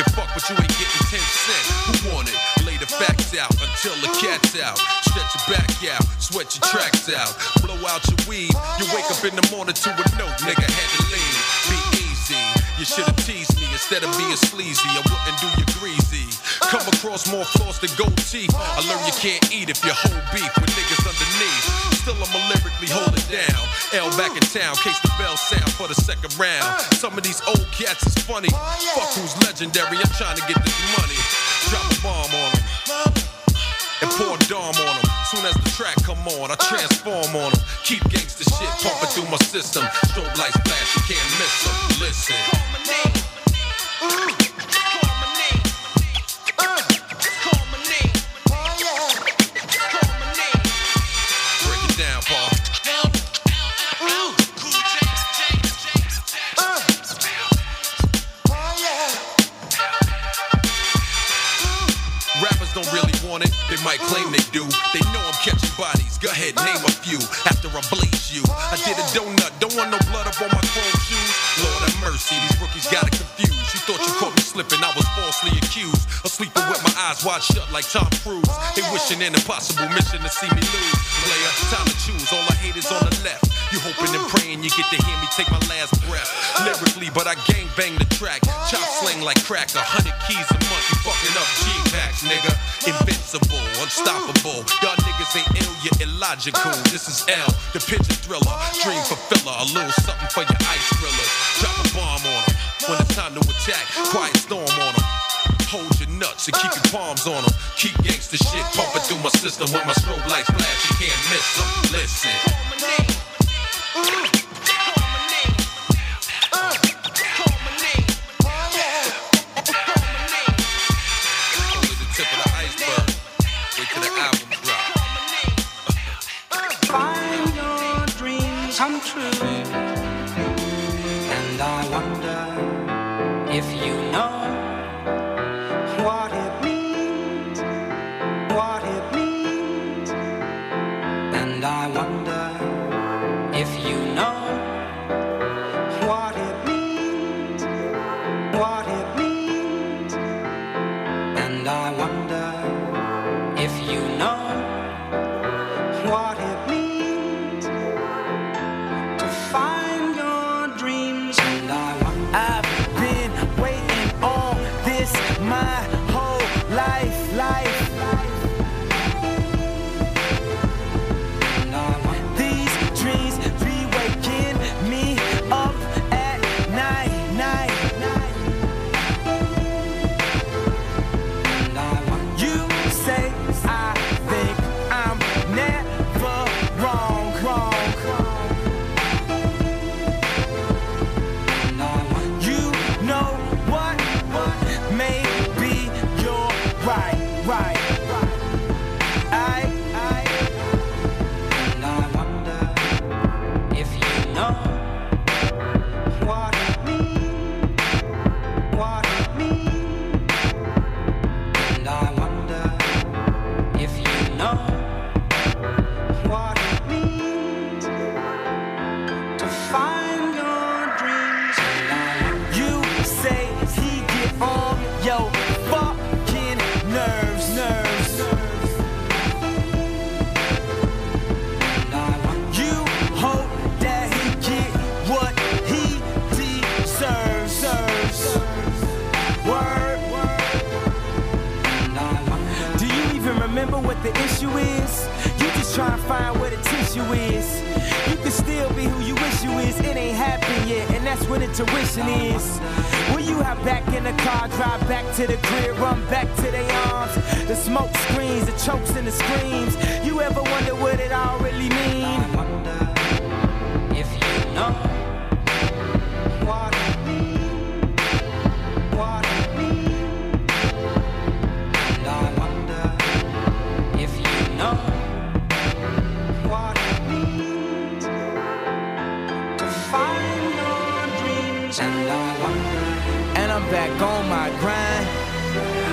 put your tracks out, blow out your weed. You wake up in the morning to a note, nigga had to leave. Be easy. You should've teased me instead of being sleazy. I wouldn't do you greasy. Come across more flaws than gold teeth. I learned you can't eat if you hold beef with niggas underneath still I'ma lyrically hold it down. L back in town, case the bell sound for the second round. Some of these old cats is funny. Fuck who's legendary, I'm trying to get this the on, I transform on them. Keep gangsta shit pumping through my system. Strobe lights flash, you can't miss them. Listen. Eyes wide shut like Tom Cruise. They wishing an impossible mission to see me lose. Player, time to choose, all I hate is on the left. You hoping and praying you get to hear me take my last breath. Lyrically, but I gang bang the track. Chop slang like crack, a hundred keys a month. You fucking up G-Packs, nigga. Invincible, unstoppable. Y'all niggas ain't ill, you're illogical. This is L, the pigeon thriller. Dream fulfiller, a little something for your ice thrillers. Drop a bomb on them when it's time to attack. Quiet storm. And keep your palms on them. Keep gangsta shit pumping through my system with my strobe lights flash. You can't miss them. Listen. Find your dreams come true. And I wonder if you know the is. You can still be who you wish you is. It ain't happened yet, and that's where the tuition is. Will you hop back in the car, drive back to the crib, run back to their arms? The smoke screens, the chokes and the screams. You ever wonder what it all really mean?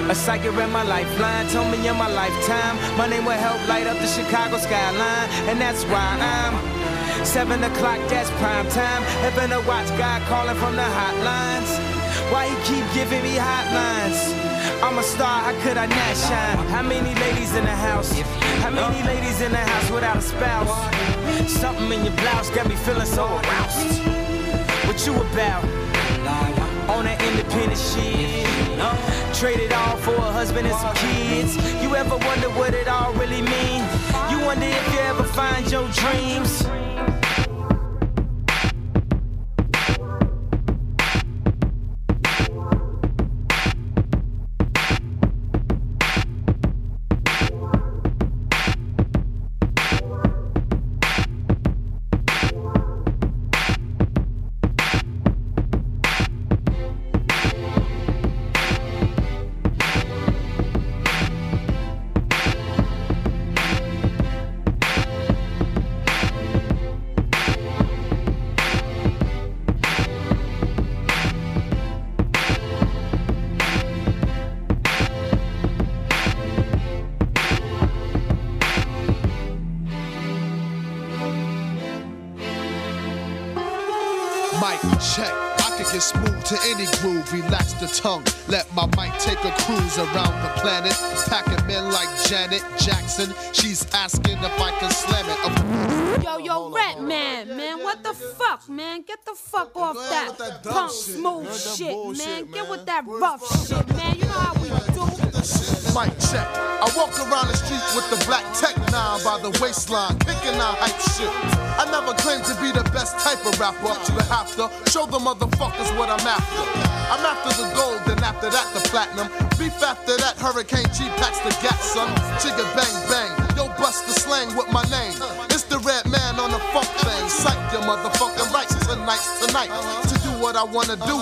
A psychic read my lifeline, told me in my lifetime my name will help light up the Chicago skyline, and that's why I'm seven o'clock. That's prime time. Heaven to watch God calling from the hotlines. Why he keep giving me hotlines? I'm a star, how could I not shine? How many ladies in the house? How many ladies in the house without a spouse? Something in your blouse got me feeling so aroused. What you about? On that independent shit. Trade it all for a husband and some kids. You ever wonder what it all really mean? You wonder if you ever find your dreams. Mic check. I can get smooth to any groove, relax the tongue. Let my mic take a cruise around the planet. Packing men like Janet Jackson. She's asking if I can slam it. Of- Yo, yo, Rat Man, man, what the fuck, man? Get the fuck off that, dumb punk shit. smooth That's shit, bullshit, man. Get with that rough shit, man. You know how we do. Mic check. I walk around the street with the black tech nine by the waistline, kicking out hype shit. I never claimed to be the best type of rapper, but have to show the motherfuckers what I'm after. I'm after the gold, then after that the platinum. Beef after that, Hurricane G packs the gat, son. Chigga bang bang, yo bust the slang with my name. It's the Redman on the funk thing. Psych your motherfucking rights tonight's tonight. To do what I wanna do,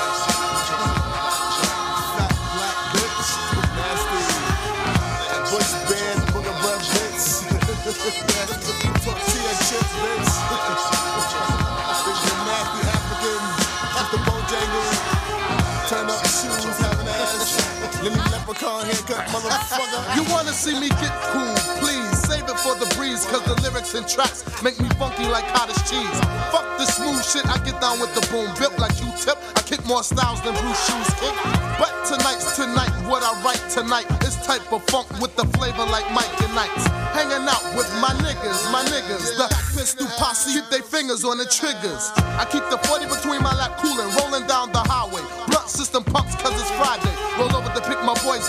Haircut, motherfucker. You wanna see me get cool, please save it for the breeze, cause the lyrics and tracks make me funky like cottage cheese. Fuck the smooth shit, I get down with the boom, built like you tip. I kick more styles than Bruce Shoes kick. But tonight's tonight, what I write tonight is type of funk with the flavor like Mike and Ikes. Hanging out with my niggas, my niggas. The pistol posse, keep their fingers on the triggers. I keep the 40 between my lap cooling, rolling down the highway. Blunt system pumps cause it's Friday.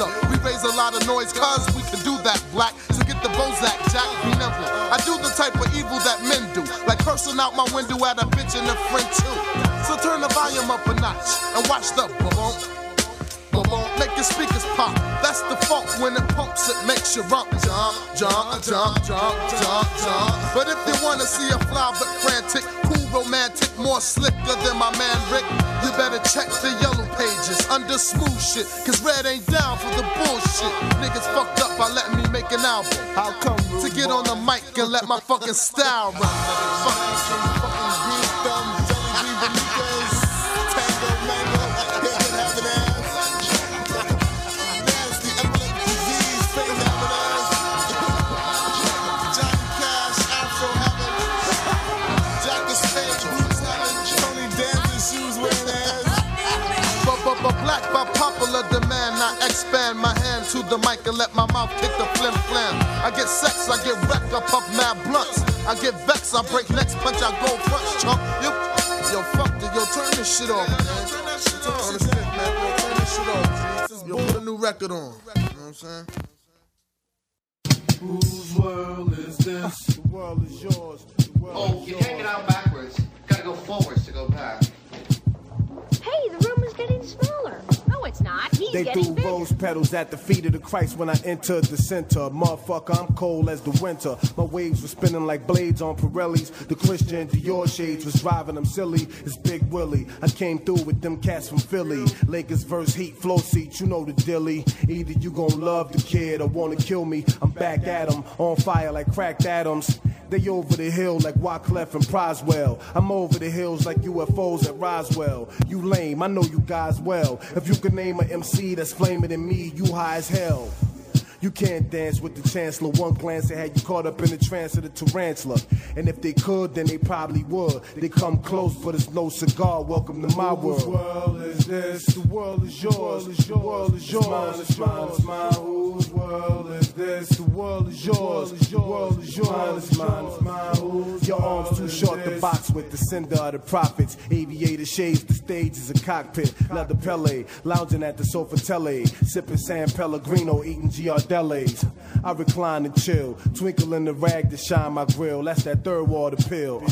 Up. We raise a lot of noise cause we can do that black. So get the Bozak, Jack, be nimble. I do the type of evil that men do. Like cursing out my window at a bitch and a friend too. So turn the volume up a notch and watch the. Boom, make your speakers pop. That's the funk when it pumps, it makes you rump, jump, jump, jump, jump, jump, jump. But if you wanna see a fly but frantic, cool, romantic, more slicker than my man Rick, you better check the yellow pages under smooth shit. Cause red ain't down for the bullshit. Niggas fucked up by letting me make an album. How come? To get on the mic and let my fucking style run. To the mic and let my mouth kick the flim flam. I get sex, I get wrecked, I puff mad blunts. I get vexed, I break necks, punch, I go front, chump. Yo, yo, fuck it, yo, turn this shit off, man. Turn this shit, man. Yo, turn this shit off. Yo, put a new record on. You know what I'm saying? Whose world is this? The world is yours. World Oh, is you yours. can't get out backwards. You Gotta go forwards to go back. Hey, the room is getting smaller. They threw rose petals at the feet of the Christ when I entered the center. Motherfucker, I'm cold as the winter. My waves were spinning like blades on Pirellis. The Christian Dior shades was driving them silly. It's Big Willie. I came through with them cats from Philly. Lakers verse Heat flow seat, you know the dilly. Either you gon' love the kid or wanna kill me. I'm back at 'em, on fire like cracked atoms. They over the hill like Wyclef and Proswell. I'm over the hills like UFOs at Roswell. You lame, I know you guys well. If you could name a MC that's flaming in me, you high as hell. You can't dance with the chancellor. One glance they had you caught up in the trance of the tarantula. And if they could, then they probably would. They come close, but it's no cigar. Welcome to my world. Whose world is this? The world is yours. The world is yours. It's mine, it's mine. Whose world is this? The world is yours. The world is yours. It's mine, it's mine. Whose Your arms too short to box with the sender of the prophets. Aviator shades, the stage is a cockpit. Leather Pele, lounging at the sofa tele. Sipping San Pellegrino, eating I recline and chill, twinkle in the rag to shine my grill. That's that third water pill.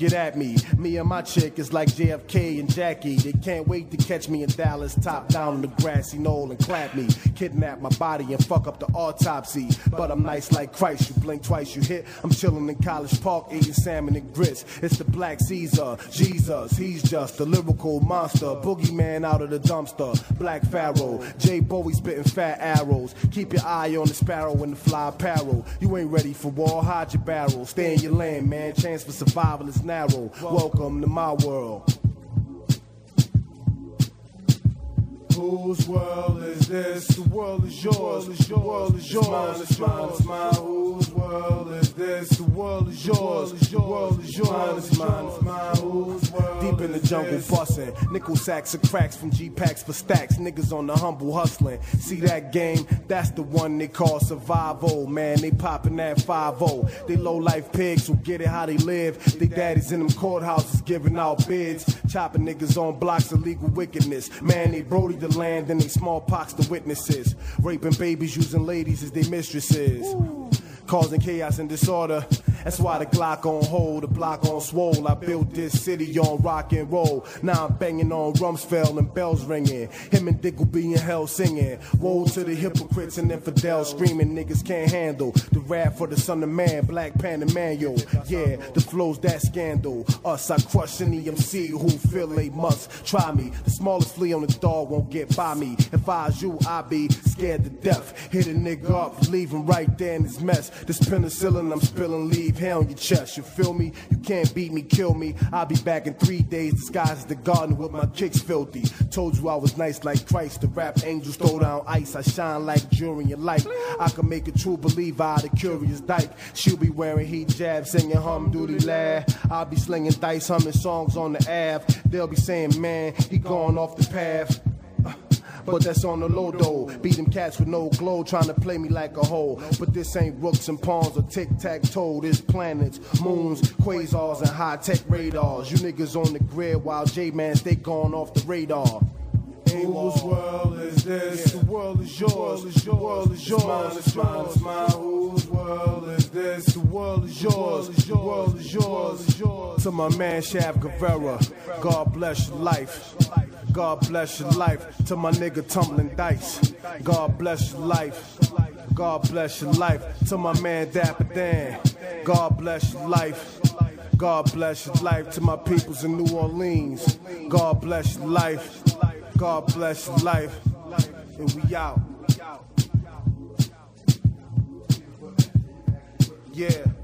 Get at me. Me and my chick is like JFK and Jackie. They can't wait to catch me in Dallas, top down on the grassy knoll and clap me. Kidnap my body and fuck up the autopsy. But I'm nice like Christ. You blink twice, you hit. I'm chilling in College Park, eating salmon and grits. It's the Black Caesar, Jesus. He's just a lyrical monster. Boogeyman out of the dumpster. Black Pharaoh. J. Bowie spitting fat arrows. Keep your eye on the sparrow and the fly apparel. You ain't ready for war, hide your barrel. Stay in your lane, man. Chance for survival is narrow. Welcome to my world. Whose world is this? The world is yours. The world is yours. It's mine, it's mine. Whose world is this? The world is yours. The world is yours. It's mine, it's mine. Whose world Deep in the jungle this? bustin', nickel sacks of cracks from G packs for stacks. Niggas on the humble hustling. See that game? That's the one they call survival. Man, they poppin' that 5 They low life pigs who get it how they live. They daddies in them courthouses giving out bids. Chopping niggas on blocks of legal wickedness. Man, they brody the land and they smallpox the witnesses. Raping babies using ladies as their mistresses. Causing chaos and disorder. That's why the Glock on hold, the block on swole. I built this city on rock and roll. Now I'm banging on Rumsfeld and bells ringing. Him and Dick will be in hell singing. Woe to the hypocrites and infidels screaming. Niggas can't handle the wrath for the son of man. Black Panther manual. Yeah, the flow's that scandal. Us, I crush any MC who feel they must try me. The smallest flea on the dog won't get by me. If I was you, I'd be scared to death. Hit a nigga up, leave him right there in his mess. This penicillin I'm spilling, leave hair on your chest. You feel me? You can't beat me, kill me. I'll be back in three days, disguised as the garden with my kicks filthy. Told you I was nice like Christ. The rap angels throw down ice. I shine like in your light. I can make a true believer out of curious dyke. She'll be wearing heat jabs, singing hum doody lad. I'll be slinging dice, humming songs on the Ave. They'll be saying, man, he gone off the path. But that's on the low though. Beat them cats with no glow, trying to play me like a hoe. But this ain't rooks and pawns or tic tac toe. This planets, moons, quasars, and high tech radars. You niggas on the grid while J Man stay gone off the radar. Whose world is this? The world is yours. The world is yours. It's mine, it's mine. Whose world is this? The world is yours. The world is yours. It's yours. To my man Shav Guevara, God bless your life. God bless your life. To my nigga tumbling dice, God bless your life. God bless your life. To my man Dapper Dan, God bless your life. God bless your life. To my peoples in New Orleans, God bless your life. God bless your life. And we out. Yeah.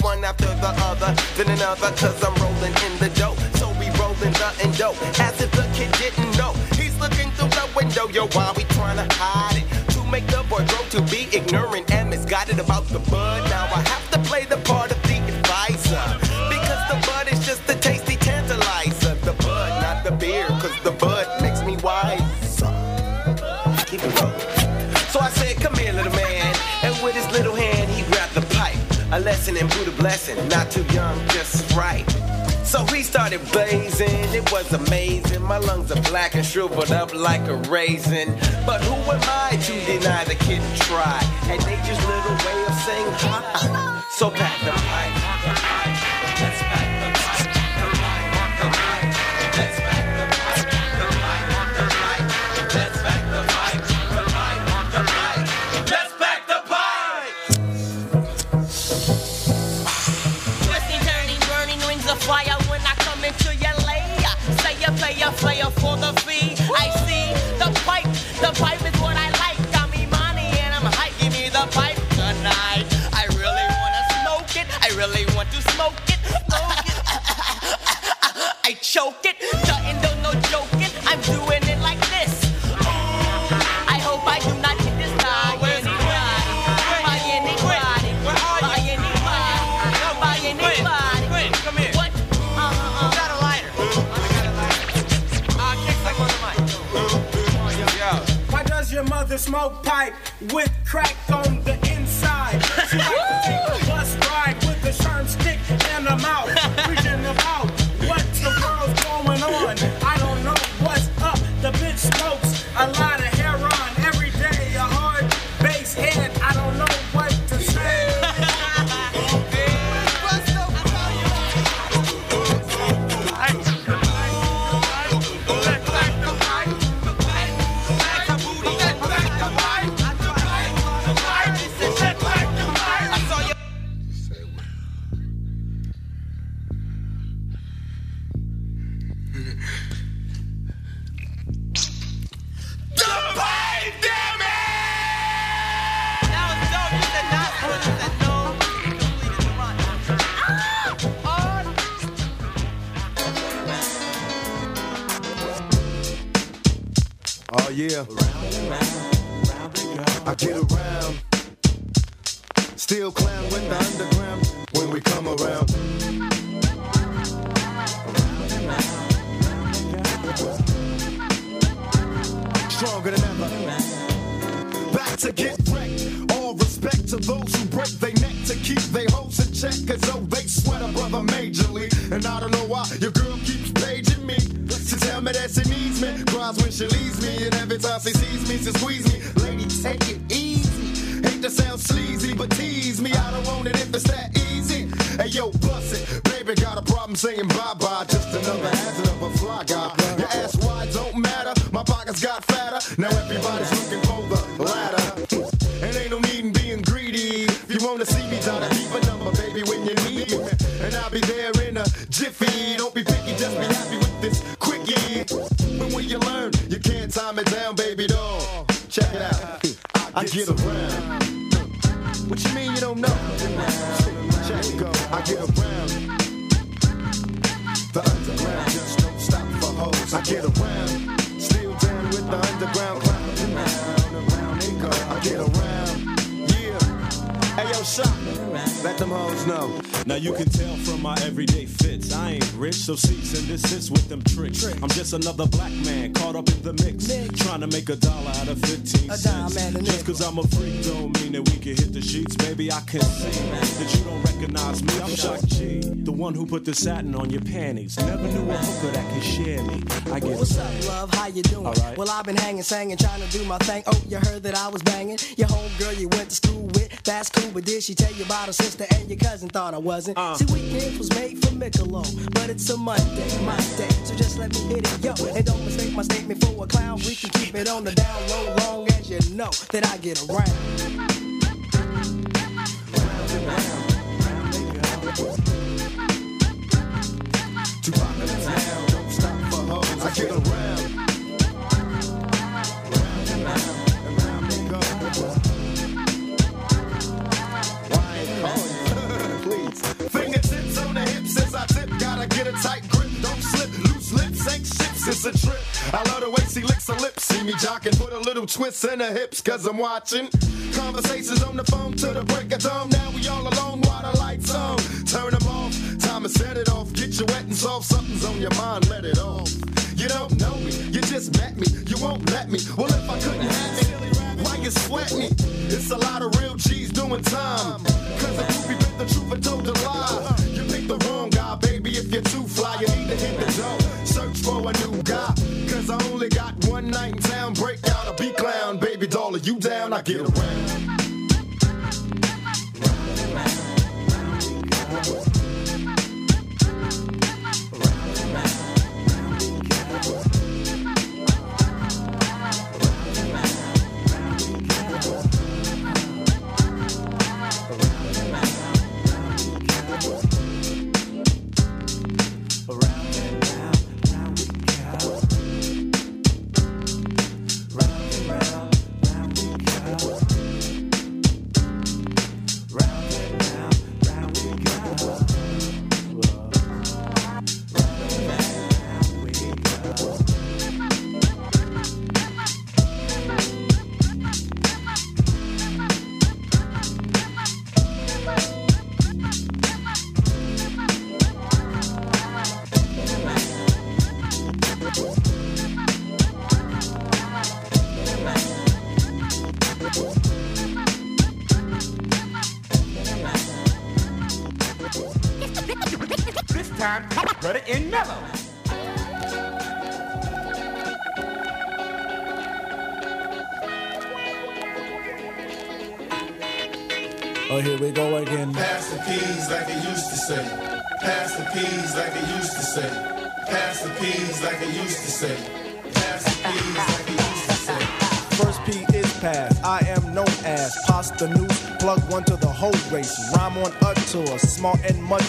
one after the other, then another, cause I'm rolling in the dough. So we rolling the and as if the kid didn't know. He's looking through the window, yo, why we trying to hide it? To make the boy grow to be ignorant and misguided about the bud. started blazing. It was amazing. My lungs are black and shriveled up like a raisin. But who am I to deny the kid tried? And they nature's little way of saying hi. I'm saying bye bye. Just another hazard of a fly guy. Your ass wide don't matter. My pockets got fatter. Now everybody's looking for the ladder. And ain't no need in being greedy. If you wanna see me, try to leave a number, baby, when you need me, And I'll be there in a jiffy. Don't be picky, just be happy with this quickie. When you learn? You can't time it down, baby doll. Check it out. I get around. What you mean you don't know? Check it go. I get around. I get around, still down with the underground clown. Around go. I get around, yeah. Hey yo, Shock, let them hoes know. Now you can tell from my everyday fits. I ain't rich, so cease and desist with them tricks. I'm just another black man caught up the mix. Trying to make a dollar out of 15 A dime cents. Just cause I'm a freak don't mean that we can hit the sheets. Baby, I can see that you don't recognize me. I'm Shock G, the one who put the satin on your panties. Never knew a hooker that could share me. I get What's up, love? How you doing? Alright. Well, I've been hanging, singing, trying to do my thing. Oh, you heard that I was banging your homegirl you went to school with. That's cool, but did she tell you about her sister and your cousin? Thought I wasn't. Uh. See, weekends was made for Michelob, but it's a Monday, my day. So just let me hit it, yo. And don't mistake my statement for a clown. We can keep it on the down low, long as you know that I get around. In the town, don't stop for hoes. I get around. Round and round, and round they go. Please. Fingertips on the hips as I tip. Gotta get a tight It's a trip. I love the way she licks her lips. See me jocking. Put a little twist in her hips. Cause I'm watching. Conversations on the phone to the break of dawn. Now we all alone while the lights on. Turn them off. Time to set it off. Get you wet and soft. Something's on your mind. Let it off. You don't know me. You just met me. You won't let me. Well, if I couldn't have it, why you sweat me? It's a lot of real G's doing time. Cause the groupie bit the truth and told a lie. You picked the wrong guy, baby. If you're too fly, you need to hit the door. For a new guy. Cause I only got one night in town. Break out a beat clown. Baby doll, are you down? I get around. This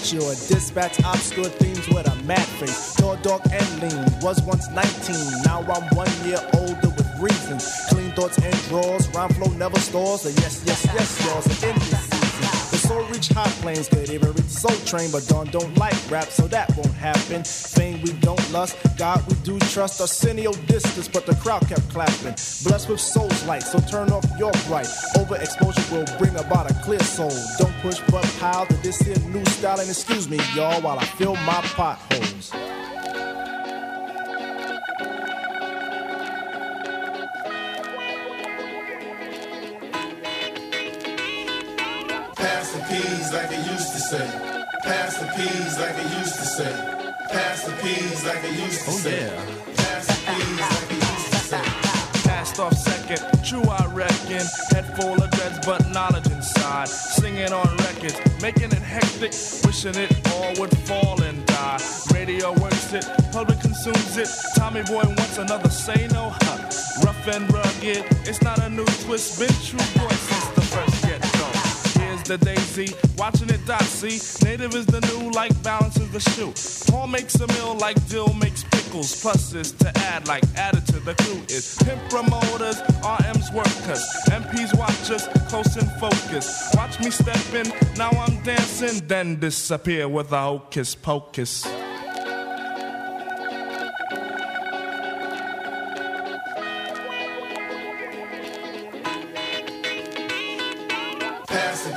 mature. Dispatch obscure themes with a mad face. Tall, dark, and lean. Was once 19. Now I'm one year older with reason. Clean thoughts and draws. Rhyme flow never stalls. A yes, yes, yes, in this season. The soul reach high planes, Train, but Dawn don't like rap, so that won't happen. Fame we don't lust, God we do trust. Arsenio distance, but the crowd kept clapping. Blessed with soul's light, so turn off your bright. Overexposure will bring about a clear soul. Don't push but pile to this here new style, and excuse me, y'all, while I fill my potholes. Pass the peas like it used to say. Pass the peas like it used to say. Pass the peas like it used to oh, say. Pass the peas like it used to say. Passed off second, true I reckon. Head full of dreads, but knowledge inside. Singing on records, making it hectic. Wishing it all would fall and die. Radio works it, public consumes it. Tommy Boy wants another say no, huh? Rough and rugged, it's not a new twist. Been true boy the daisy, watching it dot, see? Native is the new, like is the shoe. Paul makes a meal like dill makes pickles. Plus is to add, like added to the crew is pimp promoters, RM's workers, MPs watchers, close in focus. Watch me step in, now I'm dancing, then disappear with a hocus pocus.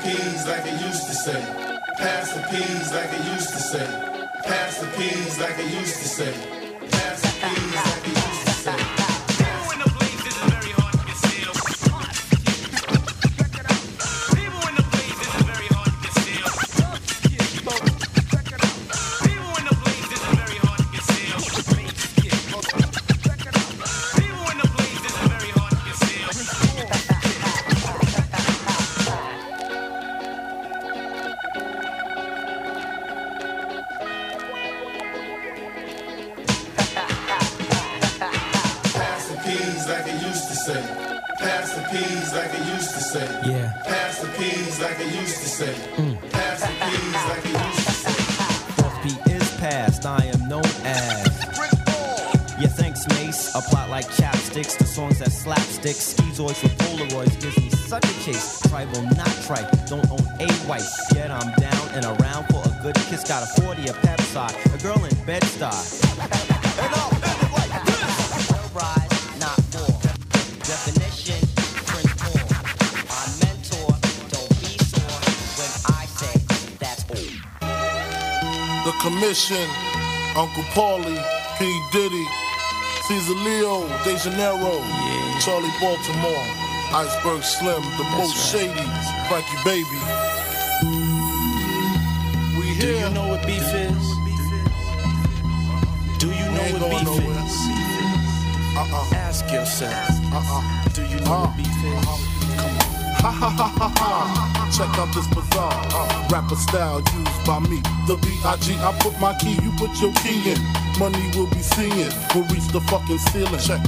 Peas like it used to say. Pass the peas like it used to say. Pass the peas like it used to say. Pass the peas that slapstick, schizoids with Polaroids gives me such a chase. Tribal, not tripe, don't own a wife. Yet I'm down and around for a good kiss. Got a 40, a pep side, a girl in Bed-Stuy. And all is it like this? No rise, not for definition, print form. I mentor, don't be sore when I say that's all. The Commission, Uncle Paulie, P. Diddy, Caesar Leo, De Janeiro, Charlie Baltimore, Iceberg Slim, the most shady, Frankie Baby. We here. Do you know what beef is? Do you know what beef nowhere. is? Uh-uh. Ask yourself. Uh-uh. Do you know uh-huh. what beef is? Uh-huh. Ha ha ha ha ha. Check out this bizarre uh, rapper style used by me. The B.I.G. I put my key, you put your key in. Money will be seeing, will reach the fucking ceiling. Check.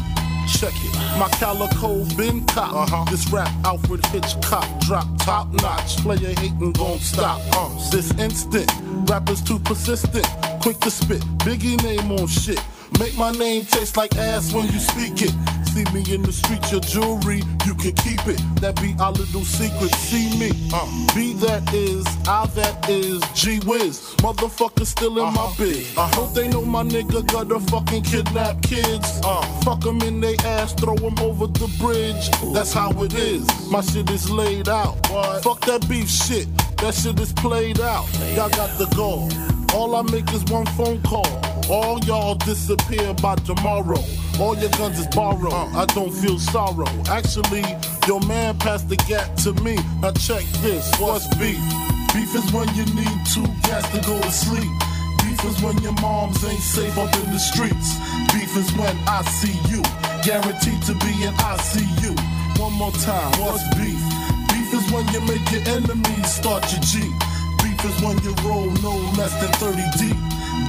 Check it. My calico been cop. Uh-huh. This rap Alfred Hitchcock drop top notch. Player hating gon' stop. Uh, this instant, rappers too persistent. Quick to spit, Biggie name on shit. Make my name taste like ass when you speak it. See me in the street, your jewelry, you can keep it. That be our little secret. See me, uh, be that is, I that is, G Wiz. Motherfucker still in my biz. I hope they know my nigga got a fucking kidnap kids. Uh, fuck them in they ass, throw them over the bridge. That's how it is. My shit is laid out. Fuck that beef shit. That shit is played out. Y'all got the goal. All I make is one phone call. All y'all disappear by tomorrow. All your guns is borrowed. I don't feel sorrow. Actually, your man passed the gap to me. Now check this. What's beef? Beef is when you need two cats to go to sleep. Beef is when your moms ain't safe up in the streets. Beef is when I see you. Guaranteed to be in ICU. One more time. What's beef? Beef is when you make your enemies start your G. Beef is when you roll no less than 30 deep.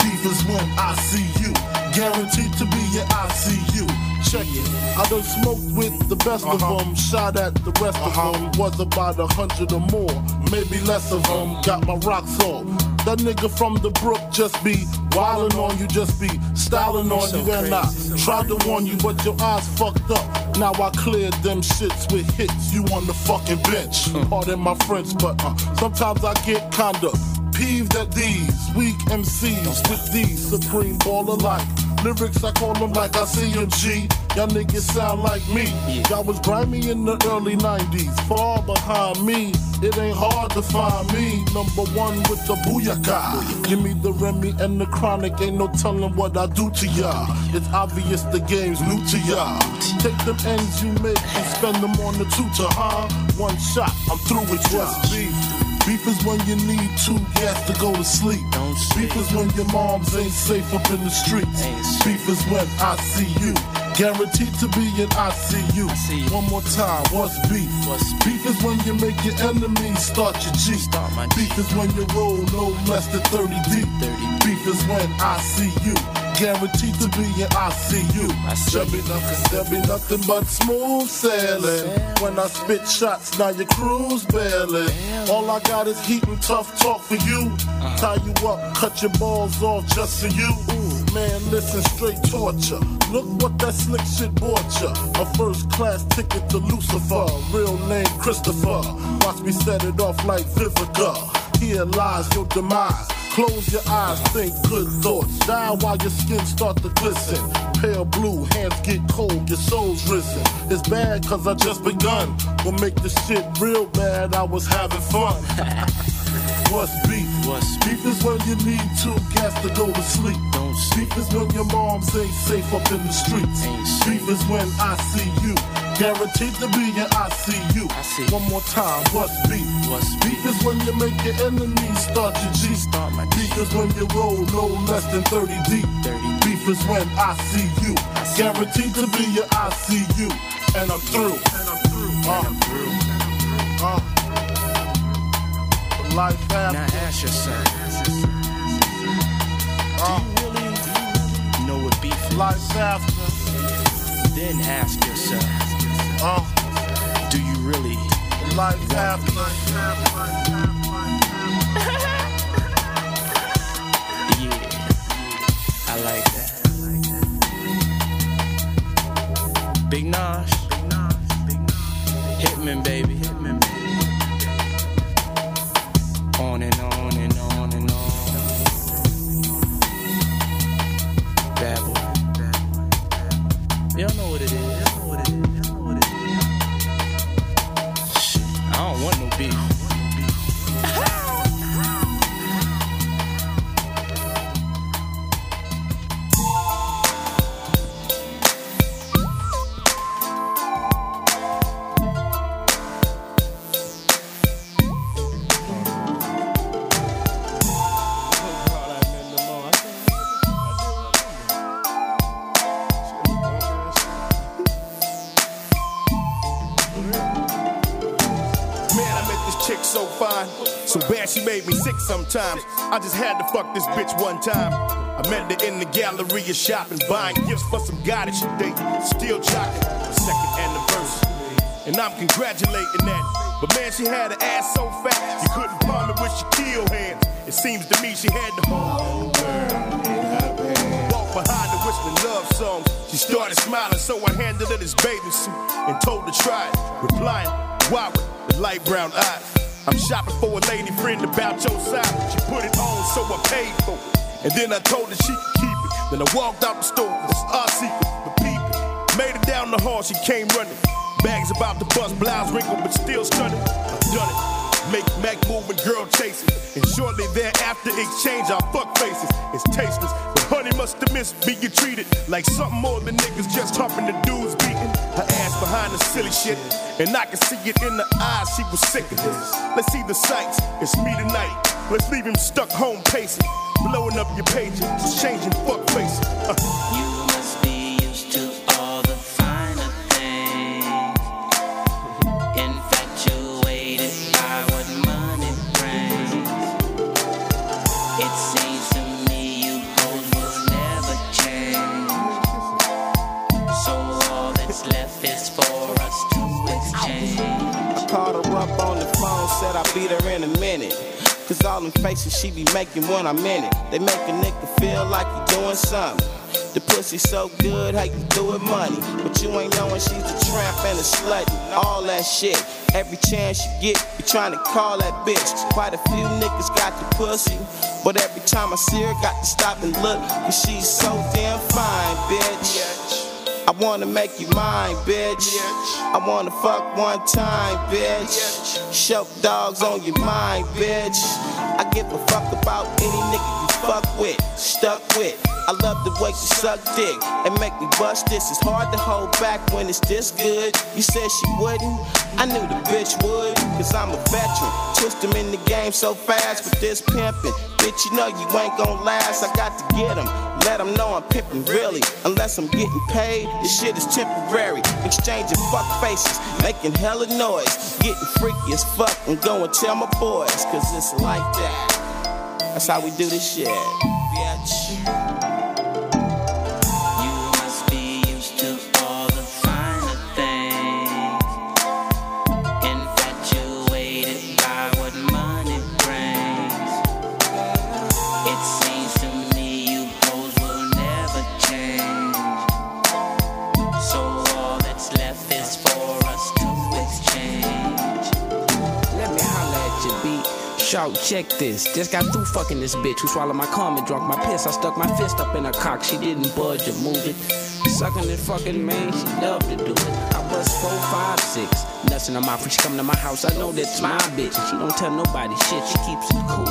Beef is when I see you. Guaranteed to be your ICU. Check it. I done smoked with the best of uh-huh. them. Shot at the rest of uh-huh. them. Was about a hundred or more. Maybe less of them. Got my rocks off. That nigga from the brook just be wildin' on you, just be styling on you. And I tried to warn you, but your eyes fucked up. Now I cleared them shits with hits. You on the fucking bench. Hmm. Pardon my French, but uh, sometimes I get kinda peeved at these weak MCs with these supreme baller like lyrics. I call them like I see them G. Y'all niggas sound like me. Y'all was grimy in the early 90s, far behind me. It ain't hard to find me. Number one with the booyaka. Give me the Remy and the chronic. Ain't no telling what I do to y'all. It's obvious the game's new to y'all. Take them ends you make and spend them on the tutor, huh? One shot, I'm through with just beef. Beef is when you need two gas to go to sleep. Beef is when your moms ain't safe up in the streets. Beef is when I see you. Guaranteed to be in ICU. One more time, what's beef? Beef is when you make your enemies start your G. Beef is when you roll no less than 30 deep. Beef is when I see you. Guaranteed to be in ICU. There be nothing, there be nothing but smooth sailing. When I spit shots, now your crew's bailing. All I got is heat and tough talk for you. Uh-huh. Tie you up, cut your balls off just for you. Man, listen, straight torture. Look what that slick shit bought ya. A first class ticket to Lucifer. Real name Christopher. Watch me set it off like Vivica. Here lies your demise. Close your eyes, think good thoughts. Die while your skin start to glisten. Pale blue, hands get cold, your soul's risen. It's bad cause I just begun. Gonna make the shit real bad, I was having fun. What's beef? What's beef is when you need two cats to go to sleep. Don't beef is when your moms ain't safe up in the streets. Beef is when I see you. Guaranteed to be in ICU. I see. One more time, what's beef? What's beef is when you make your enemies start your G. Start my beef is when you roll no less than 30 deep. 30 beef is when I see you. Guaranteed to be your ICU. And I'm through. And I'm through. Uh, and I'm through. Uh, life after. Now ask yourself. Uh, do you really know what beef is? Life after. Then ask yourself. Uh, do you really life after? yeah, I like that. Big Nosh, Hitman, baby. On and on and on and on. Bad boy. Y'all know sometimes. I just had to fuck this bitch one time. I met her in the gallery of shopping, buying gifts for some guy that she date. Still jocking, second anniversary. And I'm congratulating that. But man, she had an ass so fat, you couldn't palm it with your kill hands. It seems to me she had the whole world in her. Walked behind her whistling love songs. She started smiling, so I handed her this bathing suit and told her try it. Replying, why with the light brown eyes? I'm shopping for a lady friend about your size. She put it on, so I paid for it. And then I told her she could keep it. Then I walked out the store, it's our secret, peep it. Made it down the hall, she came running. Bags about to bust, blouse wrinkled, but still stunning. I've done it. Make Mac move and girl chasing. And shortly thereafter, exchange our fuck faces. It's tasteless, but honey must have missed being treated like something more than niggas just humping the dudes beating. Her ass behind the silly shit, and I can see it in the eyes. She was sick of this. Let's see the sights. It's me tonight. Let's leave him stuck home pacing, blowing up your pages, just changing fuck faces. Uh. Beat her in a minute. Cause all them faces she be making when I'm in it. They make a nigga feel like you doing something. The pussy so good, how you do it money. But you ain't knowing she's a tramp and a slut and all that shit. Every chance you get, you trying to call that bitch. Quite a few niggas got the pussy. But every time I see her, got to stop and look. Cause she's so damn fine, bitch. I wanna make you mine, bitch. I wanna fuck one time, bitch. Show dogs on your mind, bitch. I give a fuck about any nigga you fuck with, stuck with. I love the way you suck dick and make me bust this. It's hard to hold back when it's this good. You said she wouldn't, I knew the bitch would, cause I'm a veteran. Twist him in the game so fast with this pimping. Bitch, you know you ain't gon' last. I got to get him. Let him know I'm pimping really. Unless I'm getting paid, this shit is temporary. Exchanging fuck faces, making hella noise. Getting freaky as fuck and go tell my boys, cause it's like that. That's how we do this shit. Bitch. Shout, check this. Just got through fucking this bitch who swallowed my and drunk my piss. I stuck my fist up in her cock. She didn't budge or move it. Sucking and fucking, man, she loved to do it. I bust four, five, six. In her mouth when she come to my house. I know that's my bitch. She don't tell nobody shit. She keeps it cool.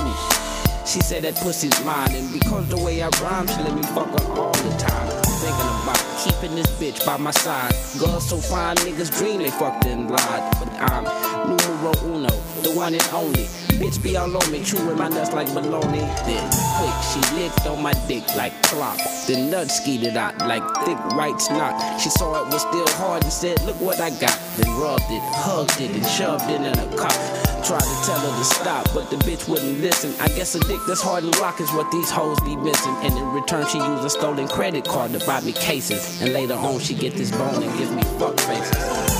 She said that pussy's mine, and because the way I rhyme, she let me fuck her all the time. Thinking about keeping this bitch by my side. Girls so fine, niggas dream they fucked and lied. But I'm numero uno, the one and only. Bitch be all on me, chewing my nuts like bologna. Then quick, she licked on my dick like clock. Then nut skeeted out like thick white snot. She saw it was still hard and said, Look what I got. Then rubbed it, hugged it, and shoved it in her cock. Tried to tell her to stop, but the bitch wouldn't listen. I guess a dick that's hard and rock is what these hoes be missing. And in return, she used a stolen credit card to buy me cases. And later on, she get this bone and give me fuck faces.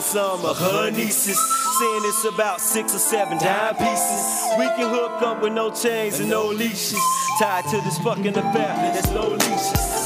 Some of her nieces. Saying it's about six or seven dime pieces. We can hook up with no chains and no leashes. Tied to this fucking affair, there's no leashes.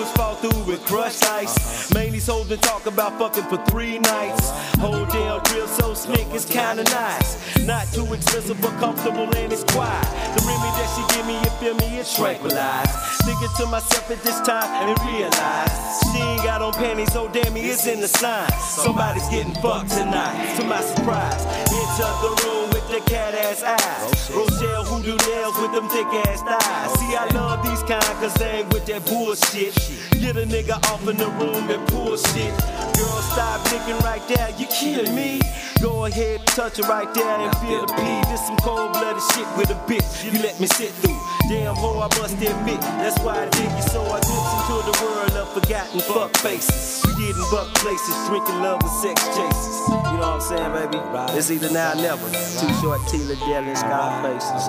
Is fall through with crushed ice. Main these hoes and talk about fucking for three nights. Whole damn drill so slick, it's kinda nice. Not too expensive but comfortable and it's quiet. The remedy that she give me, you feel me, it's tranquilized. Thinking to myself at this time and realize she ain't got on panties, so damn me, it's in the sign. Somebody's getting fucked tonight. To my surprise, enter the room with the cat ass eyes. Rochelle who do nails with them thick ass thighs. See, I love these kind cause they ain't with that bullshit. Get a nigga off in the room and pull shit. Girl, stop licking right there, you kidding me? Go ahead, touch it right there and feel the pee. This some cold blooded shit with a bitch. You let me sit through. Damn hoe, I must admit, that's why I dig you. So I glimpse into the world of forgotten fuck faces. We getting buck places, drinking love with sex chases. You know what I'm saying, baby? It's either now or never. Too short, Tila Dell and Scarface. You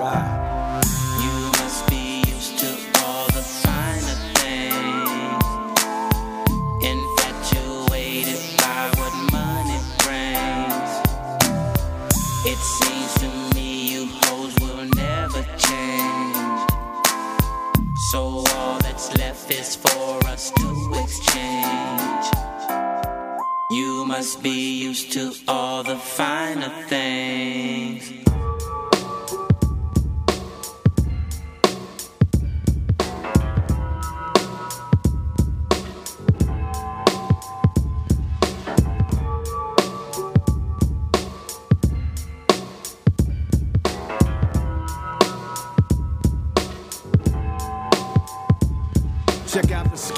left is for us to exchange. You must be used to all the finer things.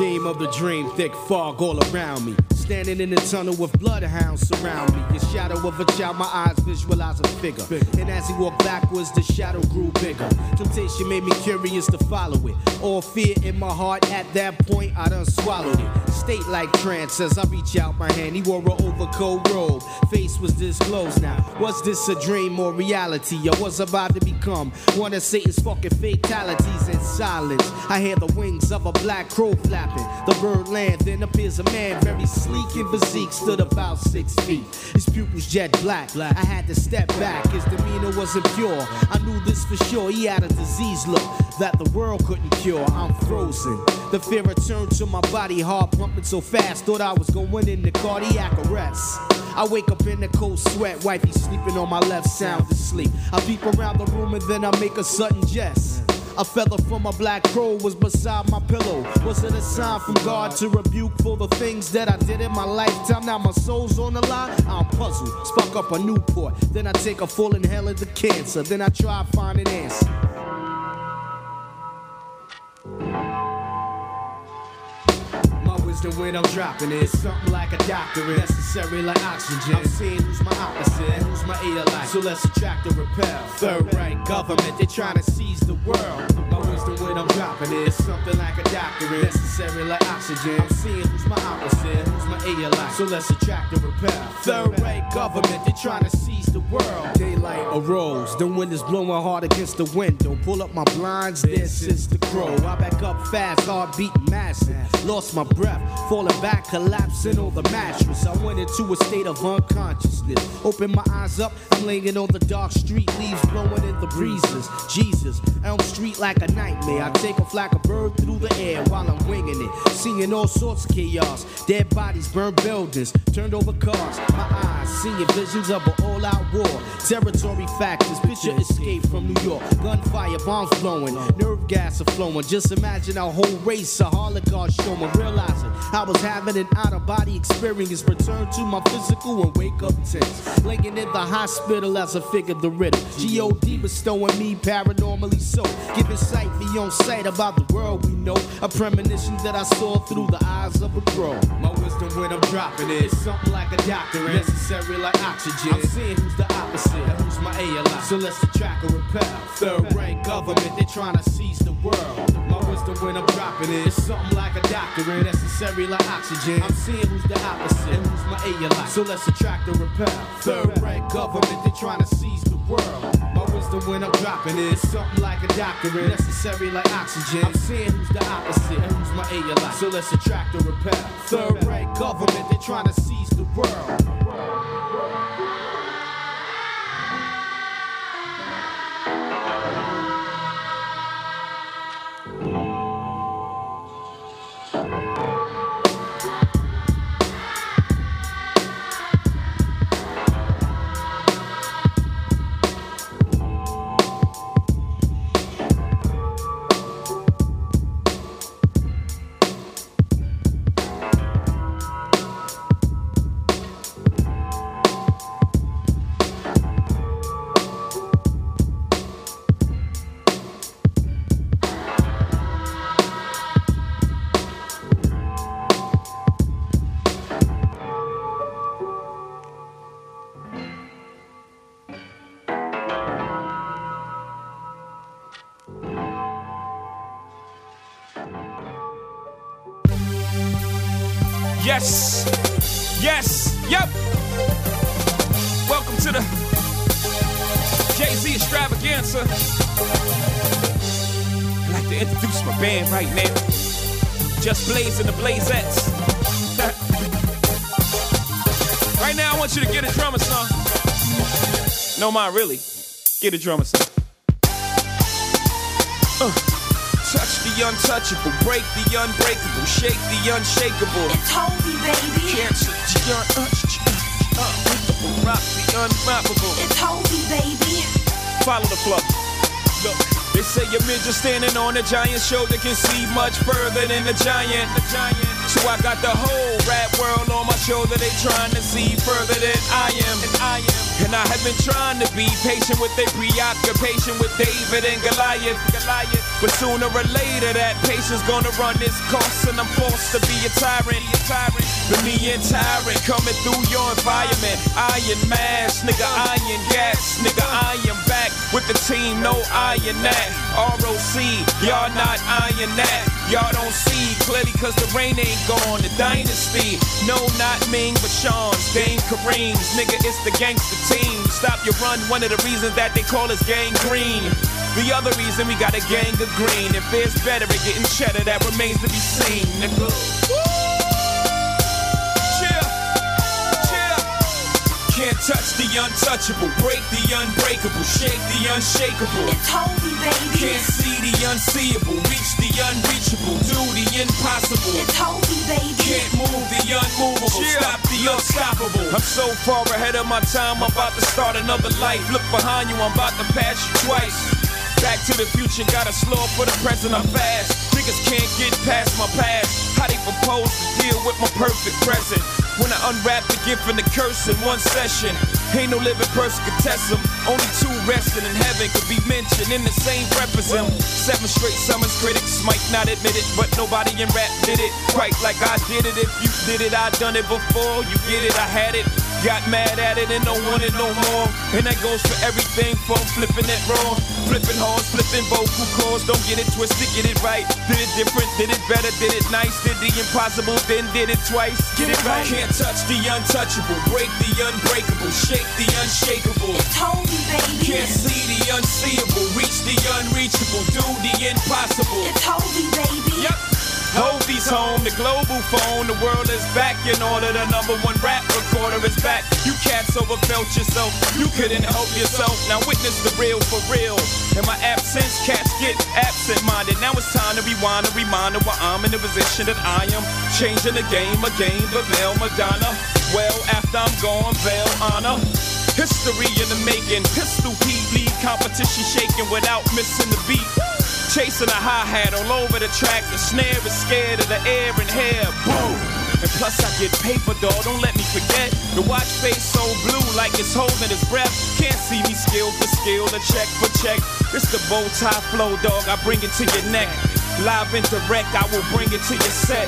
Scheme of the dream, thick fog all around me. Standing in the tunnel with bloodhounds surround me. The shadow of a child, my eyes visualize a figure. And as he walked backwards, the shadow grew bigger. Temptation made me curious to follow it. All fear in my heart at that point, I done swallowed it. State like trance as I reach out my hand. He wore an overcoat robe, face was disclosed now. Was this a dream or reality? I was about to become one of Satan's fucking fatalities in silence. I hear the wings of a black crow flapping. The bird land, then appears a man very sleek and physique, stood about six feet. His pupils jet black. I had to step back, his demeanor wasn't pure. I knew this for sure. He had a disease look that the world couldn't cure. I'm frozen. The fear returned to my body, heart pumping so fast, thought I was going into cardiac arrest. I wake up in a cold sweat, wifey sleeping on my left, sound asleep. I peep around the room and then I make a sudden jest. A feather from a black crow was beside my pillow. Was it a sign from God to rebuke for the things that I did in my lifetime? Now my soul's on the line. I'm puzzled. Spark up a Newport. Then I take a full inhale of the cancer. Then I try to find an answer. My wisdom when I'm dropping it. Something like a doctorate, necessary like oxygen. I'm seeing who's my opposite and who's my alike. So let's attract or repel. Third rank government, they're trying to seize the world. My wisdom when I'm dropping it. Something like a doctorate, necessary like oxygen. I'm seeing who's my opposite, who's my alien. So let's attract and repel. Third rate government, they're trying to seize the world. Daylight arose, the wind is blowing hard against the window. Pull up my blinds, this is the crow. I back up fast, heart beating massive. Lost my breath, falling back, collapsing on the mattress. I went into a state of unconsciousness. Open my eyes up, I'm laying on the dark street, leaves blowing in the breezes. Jesus, Elm Street like a nightmare. I take off like a bird through the air while I'm winging it. Seeing all sorts of chaos. Dead bodies, burned buildings, turned over cars. My eyes seeing visions of an all out war. Territory factors, picture escape from New York. Gunfire, bombs blowing, nerve gas are flowing. Just imagine our whole race, a holocaust showing. Realizing I was having an out of body experience. Return to my physical and wake up tense. Laying in the hospital as I figured the riddle. G.O.D. bestowing me paranormally so. Giving sight beyond sight about the world we know. A premonition that I saw through the eyes of a crow. My wisdom when I'm dropping it. Something like a doctorate. Necessary like oxygen. I'm seeing who's the opposite. and Who's my alien. So let's attract or repel. Third rank government, they're trying to seize the world. My wisdom when I'm dropping it. Something like a doctorate. Necessary like oxygen. I'm seeing who's the opposite. and Who's my alien. So let's attract or repel. Third rank government, they're trying to seize the world. My wisdom when I'm dropping it. Something like a doctorate. Necessary like oxygen. I'm seeing who's the opposite. and Who's my alien. So let's attract or repel. Third rank government, they're trying to seize the world. No, mind, really. Get a drummer song. Uh. Touch the untouchable, break the unbreakable, shake the unshakable. It's Hovi, baby. Cancel the un uh, unbreakable, rock the unrockable. It's Hovi, baby. Follow the flow. Look, they say a midget standing on a giant shoulder can see much further than a giant. The giant. So I got the whole rap world on my shoulder. They trying to see further than I am. And I am. And I have been trying to be patient with their preoccupation with David and Goliath. Goliath. But sooner or later, that patience gonna run its course, and I'm forced to be a tyrant. A tyrant. But me and tyrant coming through your environment. Iron mask, nigga, iron gas, nigga, I am back with the team. No iron that. ROC, y'all not iron that. Y'all don't see clearly cause the rain ain't gone. The dynasty, no, not Ming, but Shawn's, Dame Kareem's. Nigga, it's the gangster team. Stop your run, one of the reasons that they call us gang green. The other reason we got a gang of green. If there's better at getting cheddar, that remains to be seen, nigga. Chill, touch the untouchable, break the unbreakable, shake the unshakable. It's Hovi, baby. Can't see the unseeable, reach the unreachable, do the impossible. It's Hovi, baby. Can't move the unmovable, stop the unstoppable. I'm so far ahead of my time, I'm about to start another life. Look behind you, I'm about to pass you twice. Back to the future, gotta slow up for the present, I'm fast. Niggas can't get past my past. How they propose to deal with my perfect present. When I unwrap the gift and the curse in one session. Ain't no living person could test them. Only two resting in heaven could be mentioned in the same breath as. Seven straight summers, critics might not admit it, but nobody in rap did it quite like I did it. If you did it, I done it before. You get it, I had it. Got mad at it and don't want it no more. And that goes for everything from flipping it wrong, flipping horns, flipping vocal cords. Don't get it twisted, get it right. Did it different, did it better, did it nice, did the impossible, then did it twice. Get it right. Can't touch the untouchable, break the unbreakable, shake the unshakable. It's Hovi, baby. Can't see the unseeable, reach the unreachable, do the impossible. It's Hovi, baby. Yep. Hovi's home, the global phone, the world is back in order. The number one rap recorder is back. You cats overfelt yourself, you couldn't help yourself. Now witness the real for real. In my absence, cats get absent minded. Now it's time to rewind a reminder why I'm in the position that I am. Changing the game, a game, but Mel Madonna. Well, after I'm gone, veil honor. History in the making, pistol heat, lead competition shaking without missing the beat. Chasing a hi hat all over the track, the snare is scared of the air and hair. Boom! And plus I get paper, dog. Don't let me forget. The watch face so blue, like it's holding its breath. Can't see me skill for skill, the check for check. It's the bow tie flow, dog. I bring it to your neck. Live and direct, I will bring it to your set.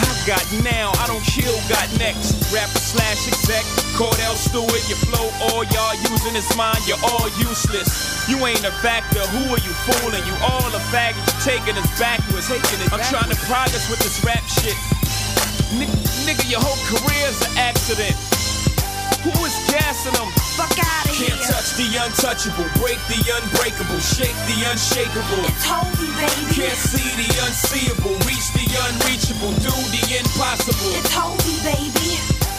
I got now, I don't kill, got next. Rapper slash exec, Kordell Stewart, your flow, all y'all using his mind, you're all useless. You ain't a factor, who are you fooling? You all a faggot, you taking us backwards. I'm trying to progress with this rap shit. N- nigga, your whole career's an accident. Who is gassing them? Fuck out of here. Can't touch the untouchable, break the unbreakable, shake the unshakable. It's Hovi, baby. Can't see the unseeable, reach the unreachable, do the impossible. It's Hovi, baby.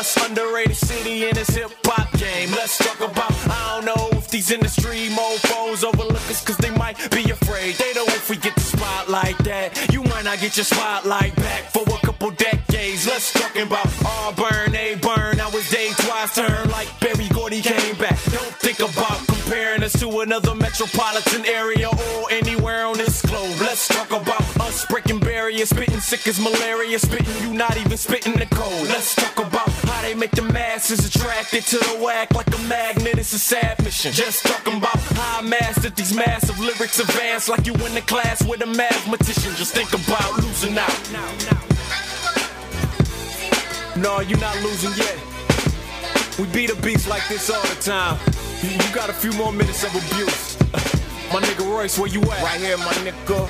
Plus underrated city in this hip hop game. Let's talk about, I don't know if these industry mofos overlook us cause they might be afraid. They know if we get the spotlight that you might not get your spotlight back for a couple decades. Let's talk about Auburn, A burn. Now it's day twice turn like Berry Gordy came back. Don't think about comparing us to another metropolitan area or anywhere on this globe. Let's talk about us breaking barriers, spitting sick as malaria, spitting you not even spitting the code. Let's talk about the masses attracted to the whack like a magnet. It's a sad mission. Just talking about how I mastered these massive lyrics advanced like you in the class with a mathematician. Just think about losing out. No, you're not losing yet. We beat a beast like this all the time. You, you got a few more minutes of abuse. My nigga Royce, where you at? Right here, my nigga.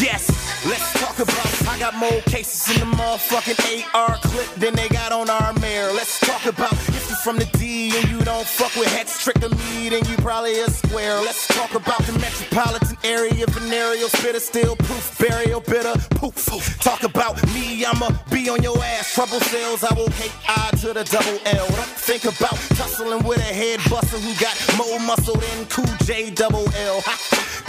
Yes. Let's talk about I got more cases in the motherfucking AR clip than they got on our mayor. Let's talk about if you from the D and you don't fuck with Hex Trick the lead and you probably a square. Let's talk about the metropolitan area, venereal spitter, still proof, burial bitter, poof. Talk about me, I'ma be on your ass. Trouble sales, I will hate I to the double L. Don't think about tussling with a head buster who got more muscle than Cool J double L.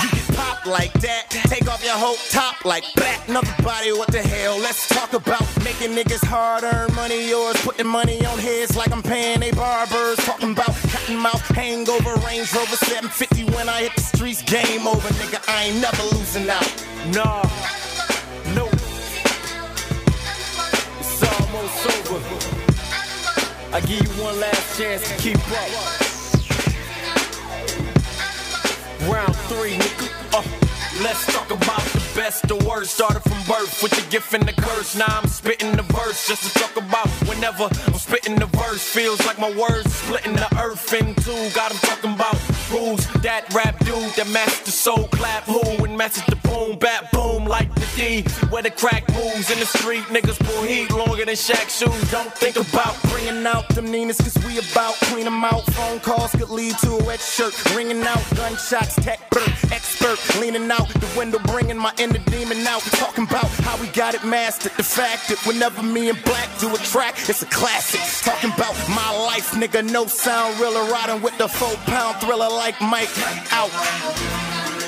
You get popped like that, take off your whole top like that. Another body, what the hell? Let's talk about making niggas hard earn money. Yours putting money on heads like I'm paying they barbers. Talking about cotton mouth, hangover, Range Rover 750 when I hit the streets. Game over, nigga. I ain't never losing out. Nah, nope. It's almost over. I give you one last chance to keep up. Round three, nigga. Uh, let's talk about best, the worst. Started from birth with the gift and the curse. Now I'm spitting the verse just to talk about whenever I'm spitting the verse. Feels like my words splitting the earth in two. Got 'em talking about who's that rap dude that the soul clap. Who and matches the boom, bat boom like the D. Where the crack moves in the street, niggas pull heat longer than Shaq shoes. Don't think about Bringing out them Ninas, cause we about clean them out. Phone calls could lead to a wet shirt. Ringing out gunshots, tech expert. Leaning out the window, bringing my inner demon out. Talking about how we got it mastered. The fact that whenever me and Black do a track, it's a classic. Talking about my life, nigga, no sound, realer. Riding with the four pound thriller like Mike. Out.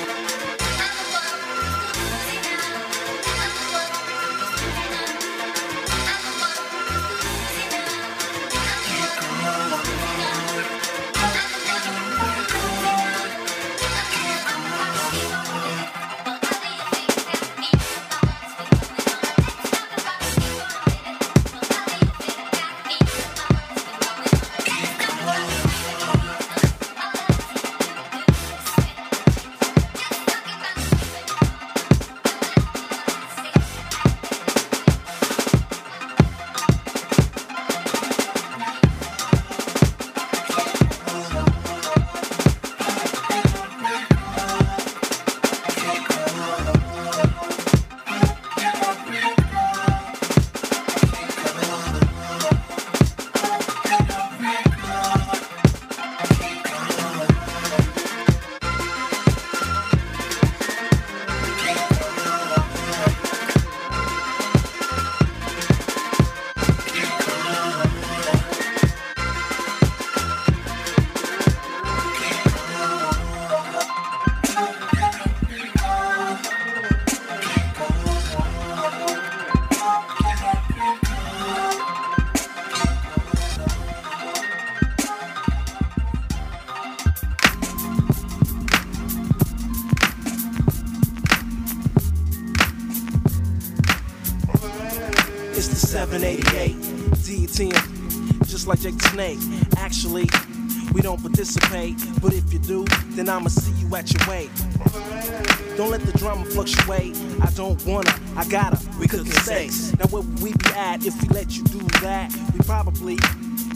I'ma see you at your weight. Don't let the drama fluctuate. I don't wanna, I gotta. We cooking sex. Now where would we be at if we let you do that? We probably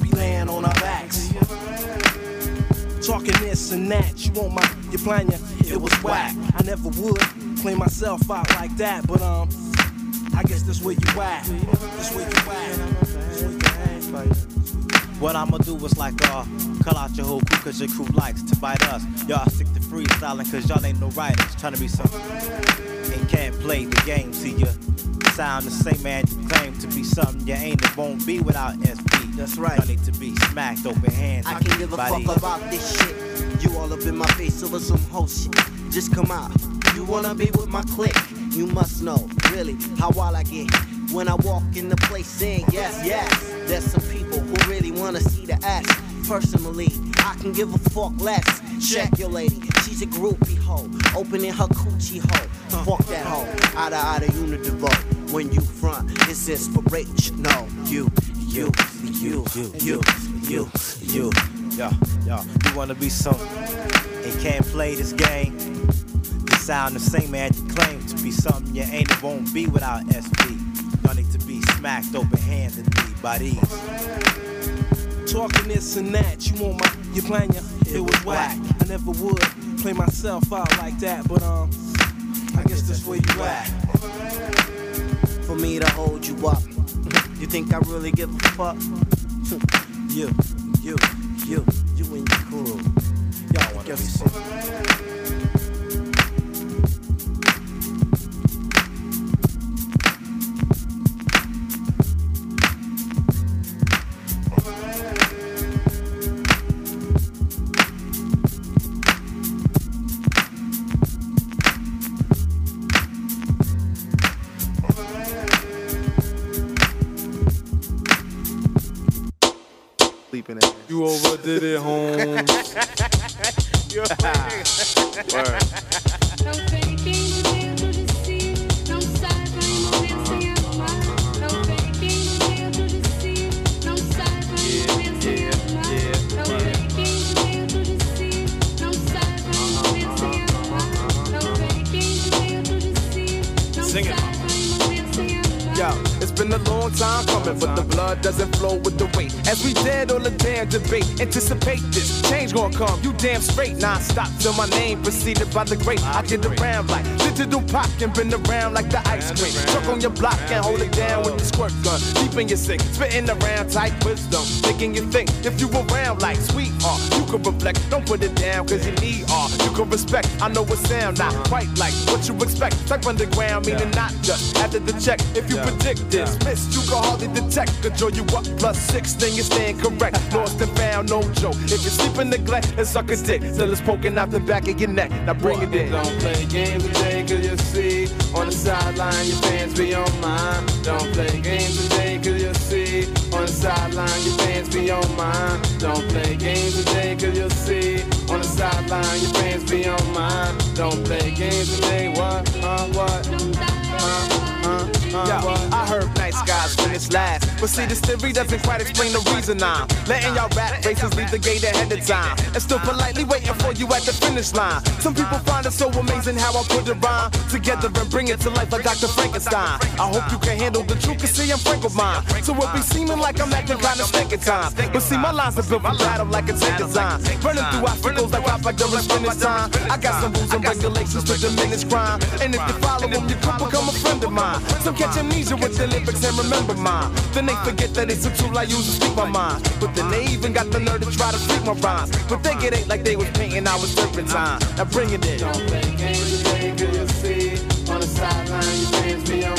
be laying on our backs. Talking this and that, you want my, you plan ya, it was whack. I never would clean myself out like that, but um, I guess that's where you at. That's where you at. What I'ma do is like, uh, call out your whole crew cause your crew likes to bite us. Y'all cause y'all ain't no writers. Trying to be something and can't play the game. See ya sound the same man you claim to be something you ain't. It won't be without SP. That's right. Y'all need to be smacked open hands. I can't give a fuck these- about this shit. You all up in my face over some whole shit. Just come out. You wanna be with my clique? You must know, really, how wild I get. When I walk in the place saying yes, yes. There's some people who really wanna see the ass. Personally, I can give a fuck less. Check your lady, she's a groupie hoe. Opening her coochie hole. Fuck that hoe. Outta outta unidivo. When you front, it's inspirational. You, you, you, you, you, you, you, yo, yo, you wanna be something and can't play this game. You sound the same man you claim to be something you ain't. It won't be without SP. Y'all need to be smacked open handedly by these. Talking this and that, you want my, you plan ya, it was whack. I never would play myself out like that, but um, I guess that's where you at. for me to hold you up. You think I really give a fuck? you, you, you, you and your crew. Y'all wanna be something. By the great. I get around like digital pop and been around like the ice cream. Truck on your block and hold it down with the squirt gun. Deep in your sink, spitting around tight wisdom, making you. Reflect. Don't put it down cause you need art. You can respect. I know it sound not quite like what you expect. Type underground meaning not just after the check. If you predict this, miss, you can hardly detect. Control you up plus six, then you stand correct. Lost and found, no joke. If you sleep in neglect, it's suck a dick till it's poking out the back of your neck. Now bring it in. Don't play games today, cause you see on the sideline your fans be on mine. Don't play games today, cause you the sideline your fans be on mine. Don't play games today, cause you'll see on the sideline your fans be on mine. Don't play games today, what? Uh, what? Uh, uh, uh, Yo, what? I heard nice guys finish last. But see, this theory doesn't quite explain the reason I'm letting y'all rap races leave the gate ahead of time. And still politely waiting for you at the finish line. Some people find it so amazing how I put it rhyme together and bring it to life like Dr. Frankenstein. I hope you can handle the truth, cause see, I'm frank with mine. So it be seeming like I'm acting kind of sick time. But see, my lines are built for battle like a tank design. Running through obstacles like Pop like during finish time. I got some rules and regulations to diminish crime. And if you follow them, you could become a friend of mine. Some catch amnesia with the lyrics and remember mine. They forget that it's a tool I use to speak my mind. But then they even got the nerve to try to freak my rhymes. But they get it like they was painting, I was turpentine. Now bring it in. Don't play games today, cause you see on the sideline your fans be on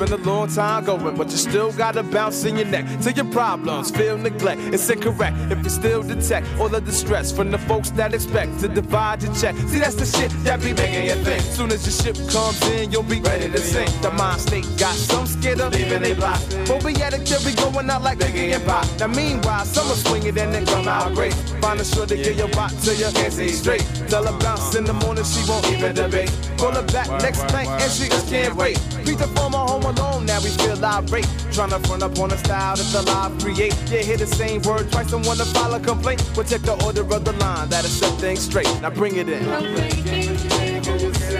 been a long time going, but you still gotta bounce in your neck till your problems feel neglect. It's incorrect if you still detect all of the stress from the folks that expect to divide your check. See, that's the shit that be making you think. Soon as your ship comes in, you'll be ready to sink. The mind state got some of leaving they block. Phobiatic theory going out like Biggie and Pop. Now, meanwhile, some will swing it and then come out great. Find a sure to get your rock till can't see straight. Tell her bounce in the morning, she won't even debate. Pull her back next night and she just can't wait. Beat the former home alone, now we feel irate. Tryna front up on a style that's alive, create. Yeah, hear the same word twice and wanna file a complaint. We'll check the order of the line, that'll set things straight. Now bring it in. Today, cause you see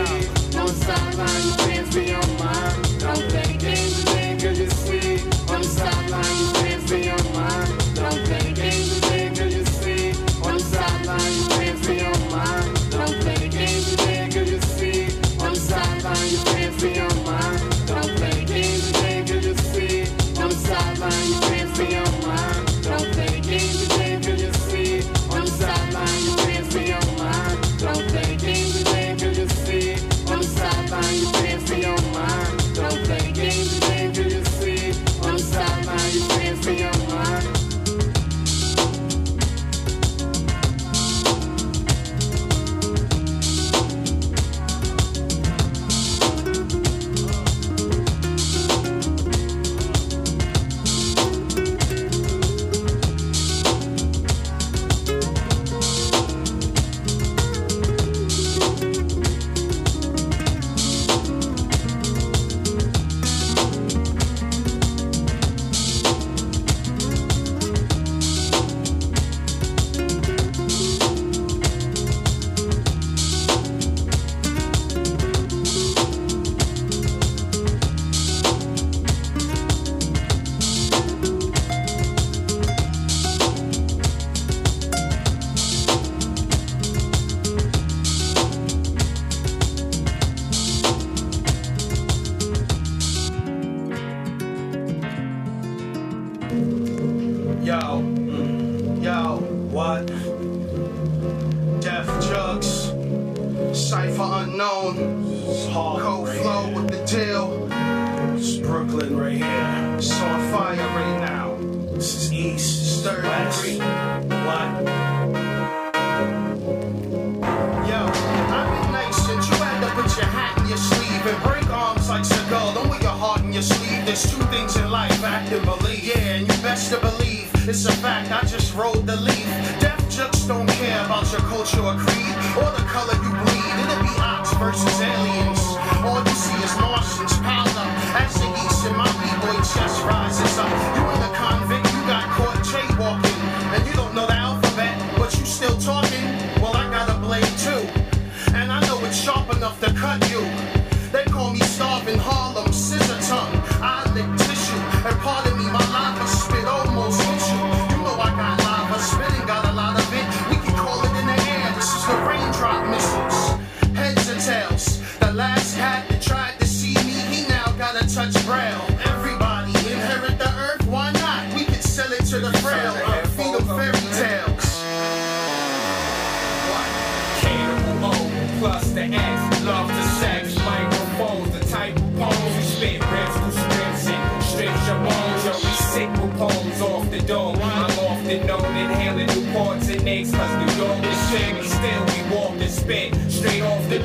the sideline your fans be on mine. Don't play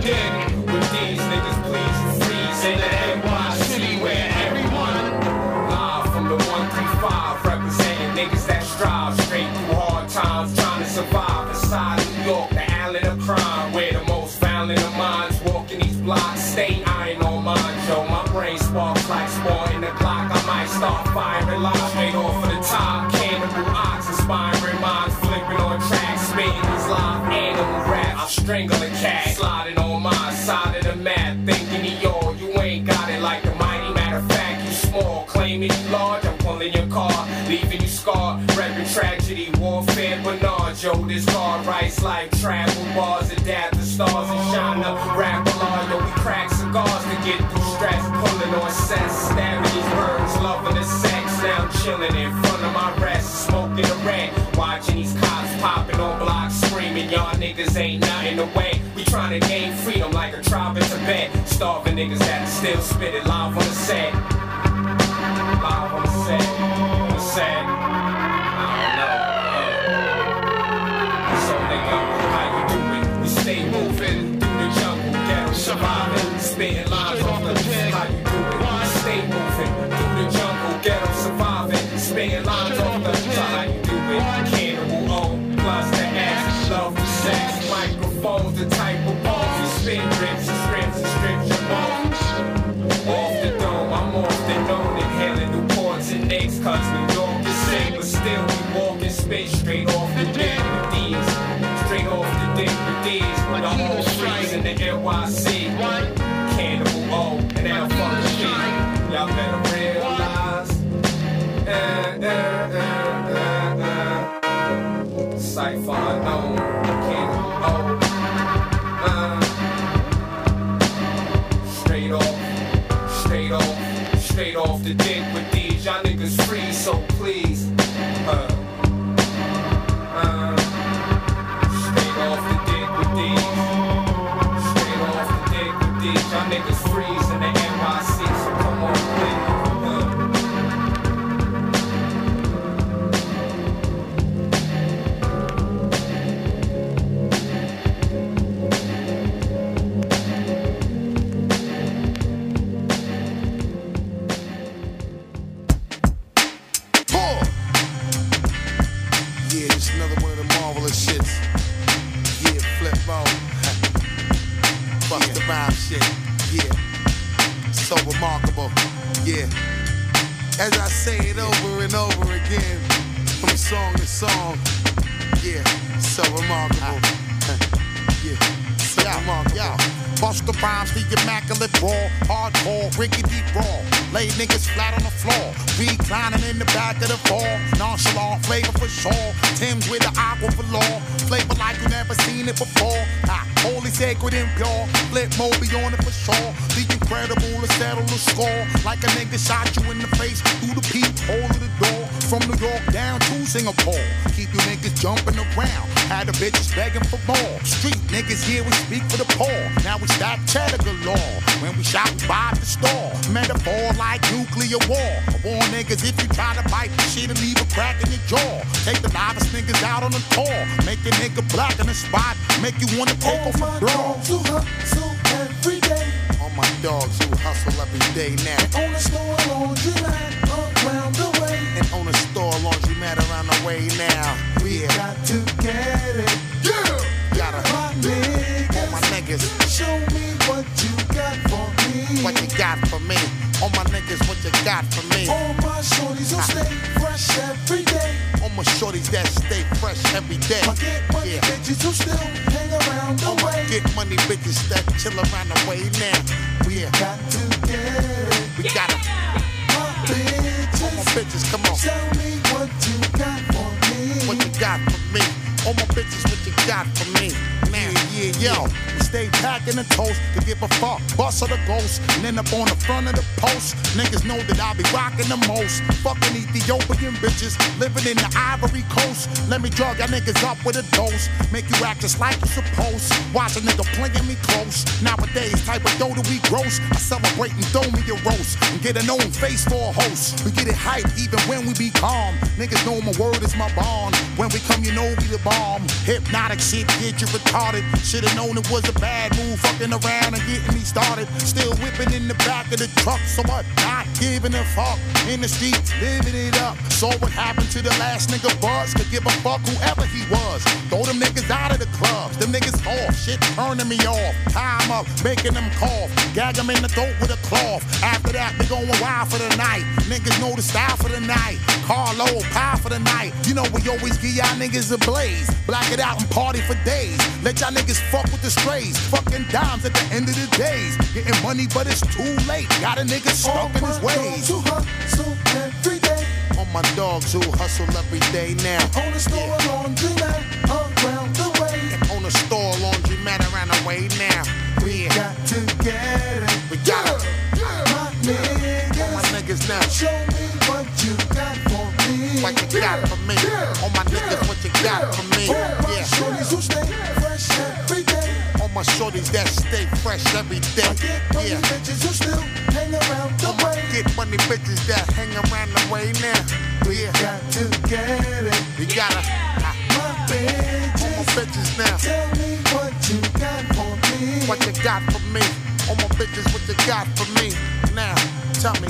dick. With these niggas, please freeze in the NYC where everyone live from the 135 representing niggas that strive straight through hard times trying to survive inside New York, the island of crime where the most violent of minds walking these blocks. Stay iron on mine, yo. My brain sparks like spawn in the clock. I might start firing live straight off of the top. Cannibal ox, inspiring minds flipping on tracks, spitting live animal raps. I'm strangling cat, sliding on you large. I'm pulling your car, leaving you scarred. Repping tragedy, warfare, Bernard. Yo, this car writes like travel bars, adapt the stars and shine up. Rap law, yo, we crack cigars to get through stress. Pulling on sets, stabbing these birds, loving the sex. Now I'm chilling in front of my rest, smoking a red. Watching these cops popping on blocks, screaming, y'all niggas ain't nothing the way. We trying to gain freedom like a tribe in Tibet. Starving niggas that still spit it live on the set. We stay moving through the jungle, ghetto surviving, spitting Yeah. As I say it over and over again, from song to song. Yeah, so remarkable. Ah. Yeah, remarkable. Bust the rhymes, the immaculate raw, hardcore, rickety raw. Lay niggas flat on the floor, reclining in the back of the fall. Nonchalant flavor for sure. Tim's with the aqua for law, flavor like you never seen it before. Holy, sacred, and pure. Flip Moby on it for sure. The incredible to settle the score. Like a nigga shot you in the face through the peephole of the door. From New York down to Singapore. Keep you niggas jumping around. Had the bitches begging for more. Street niggas here, we speak for the poor. Now we stack cheddar galore. When we shop, we buy the store. Metaphor like nuclear war. I warn niggas if you try to bite the shit and leave a crack in your jaw. Take the livest niggas out on the tour. Make a nigga black in the spot. Make you wanna take off a bra. hustle every day. On my dogs who hustle every day now. On the store laundromat around the. And on a store laundromat around the way now. We Yeah. got to get it. Yeah. Gotta. My niggas. All my niggas. Show me what you got for me. What you got for me? All my niggas, what you got for me? All my shorties who stay fresh every day. All my shorties that stay fresh every day. My get money Yeah. bitches who still hang around the All my way. get money bitches that chill around the way now. Yeah. Got to get it. We gotta. My come on. Tell me what you got for me. What you got for me? All my bitches, what you got for me? Yo. We stay packing the toast to give a fuck. Bust of the ghost, and end up on the front of the post. Niggas know that I be rocking the most. Fucking Ethiopian bitches, living in the Ivory Coast. Let me drug y'all niggas up with a dose. Make you act just like you supposed. Watch a nigga playing me close. Nowadays, type of dough that we gross. I celebrate and throw me a roast. And get a known face for a host. We get it hype even when we be calm. Niggas know my word is my bond. When we come, you know we the bomb. Hypnotic shit, get you retarded. Should've known it was a bad move. Fucking around and getting me started. Still whipping in the back of the truck. So what? Not giving a fuck. In the streets, living it up. So what happened to the last nigga Buzz? Could give a fuck whoever he was. Throw them niggas out of the clubs. Them niggas off. Shit turning me off. Time up, making them cough. Gag them in the throat with a cloth. After that, we going wild for the night. Niggas know the style for the night. Carlo, pie for the night. You know we always give y'all niggas a blaze. Black it out and party for days. Let y'all niggas fuck with the strays. Fucking dimes at the end of the days. Getting money, but it's too late. Got a nigga stuck in his ways. Who hustle every day. On my dogs who hustle every day now. On the store laundromat around the way. On the store laundromat around the way now. We got to get it. We got it. My niggas. All my niggas now. Show me what you got for me. What you got for me? All my niggas, what you got for me? My shorties that stay fresh every day. Get money Yeah. bitches who still hang around the way. get money bitches that hang around the way now. Yeah. Got to get it. We gotta. My All my bitches. bitches now. Tell me what you got for me. What you got for me? All my bitches, what you got for me? Now, tell me.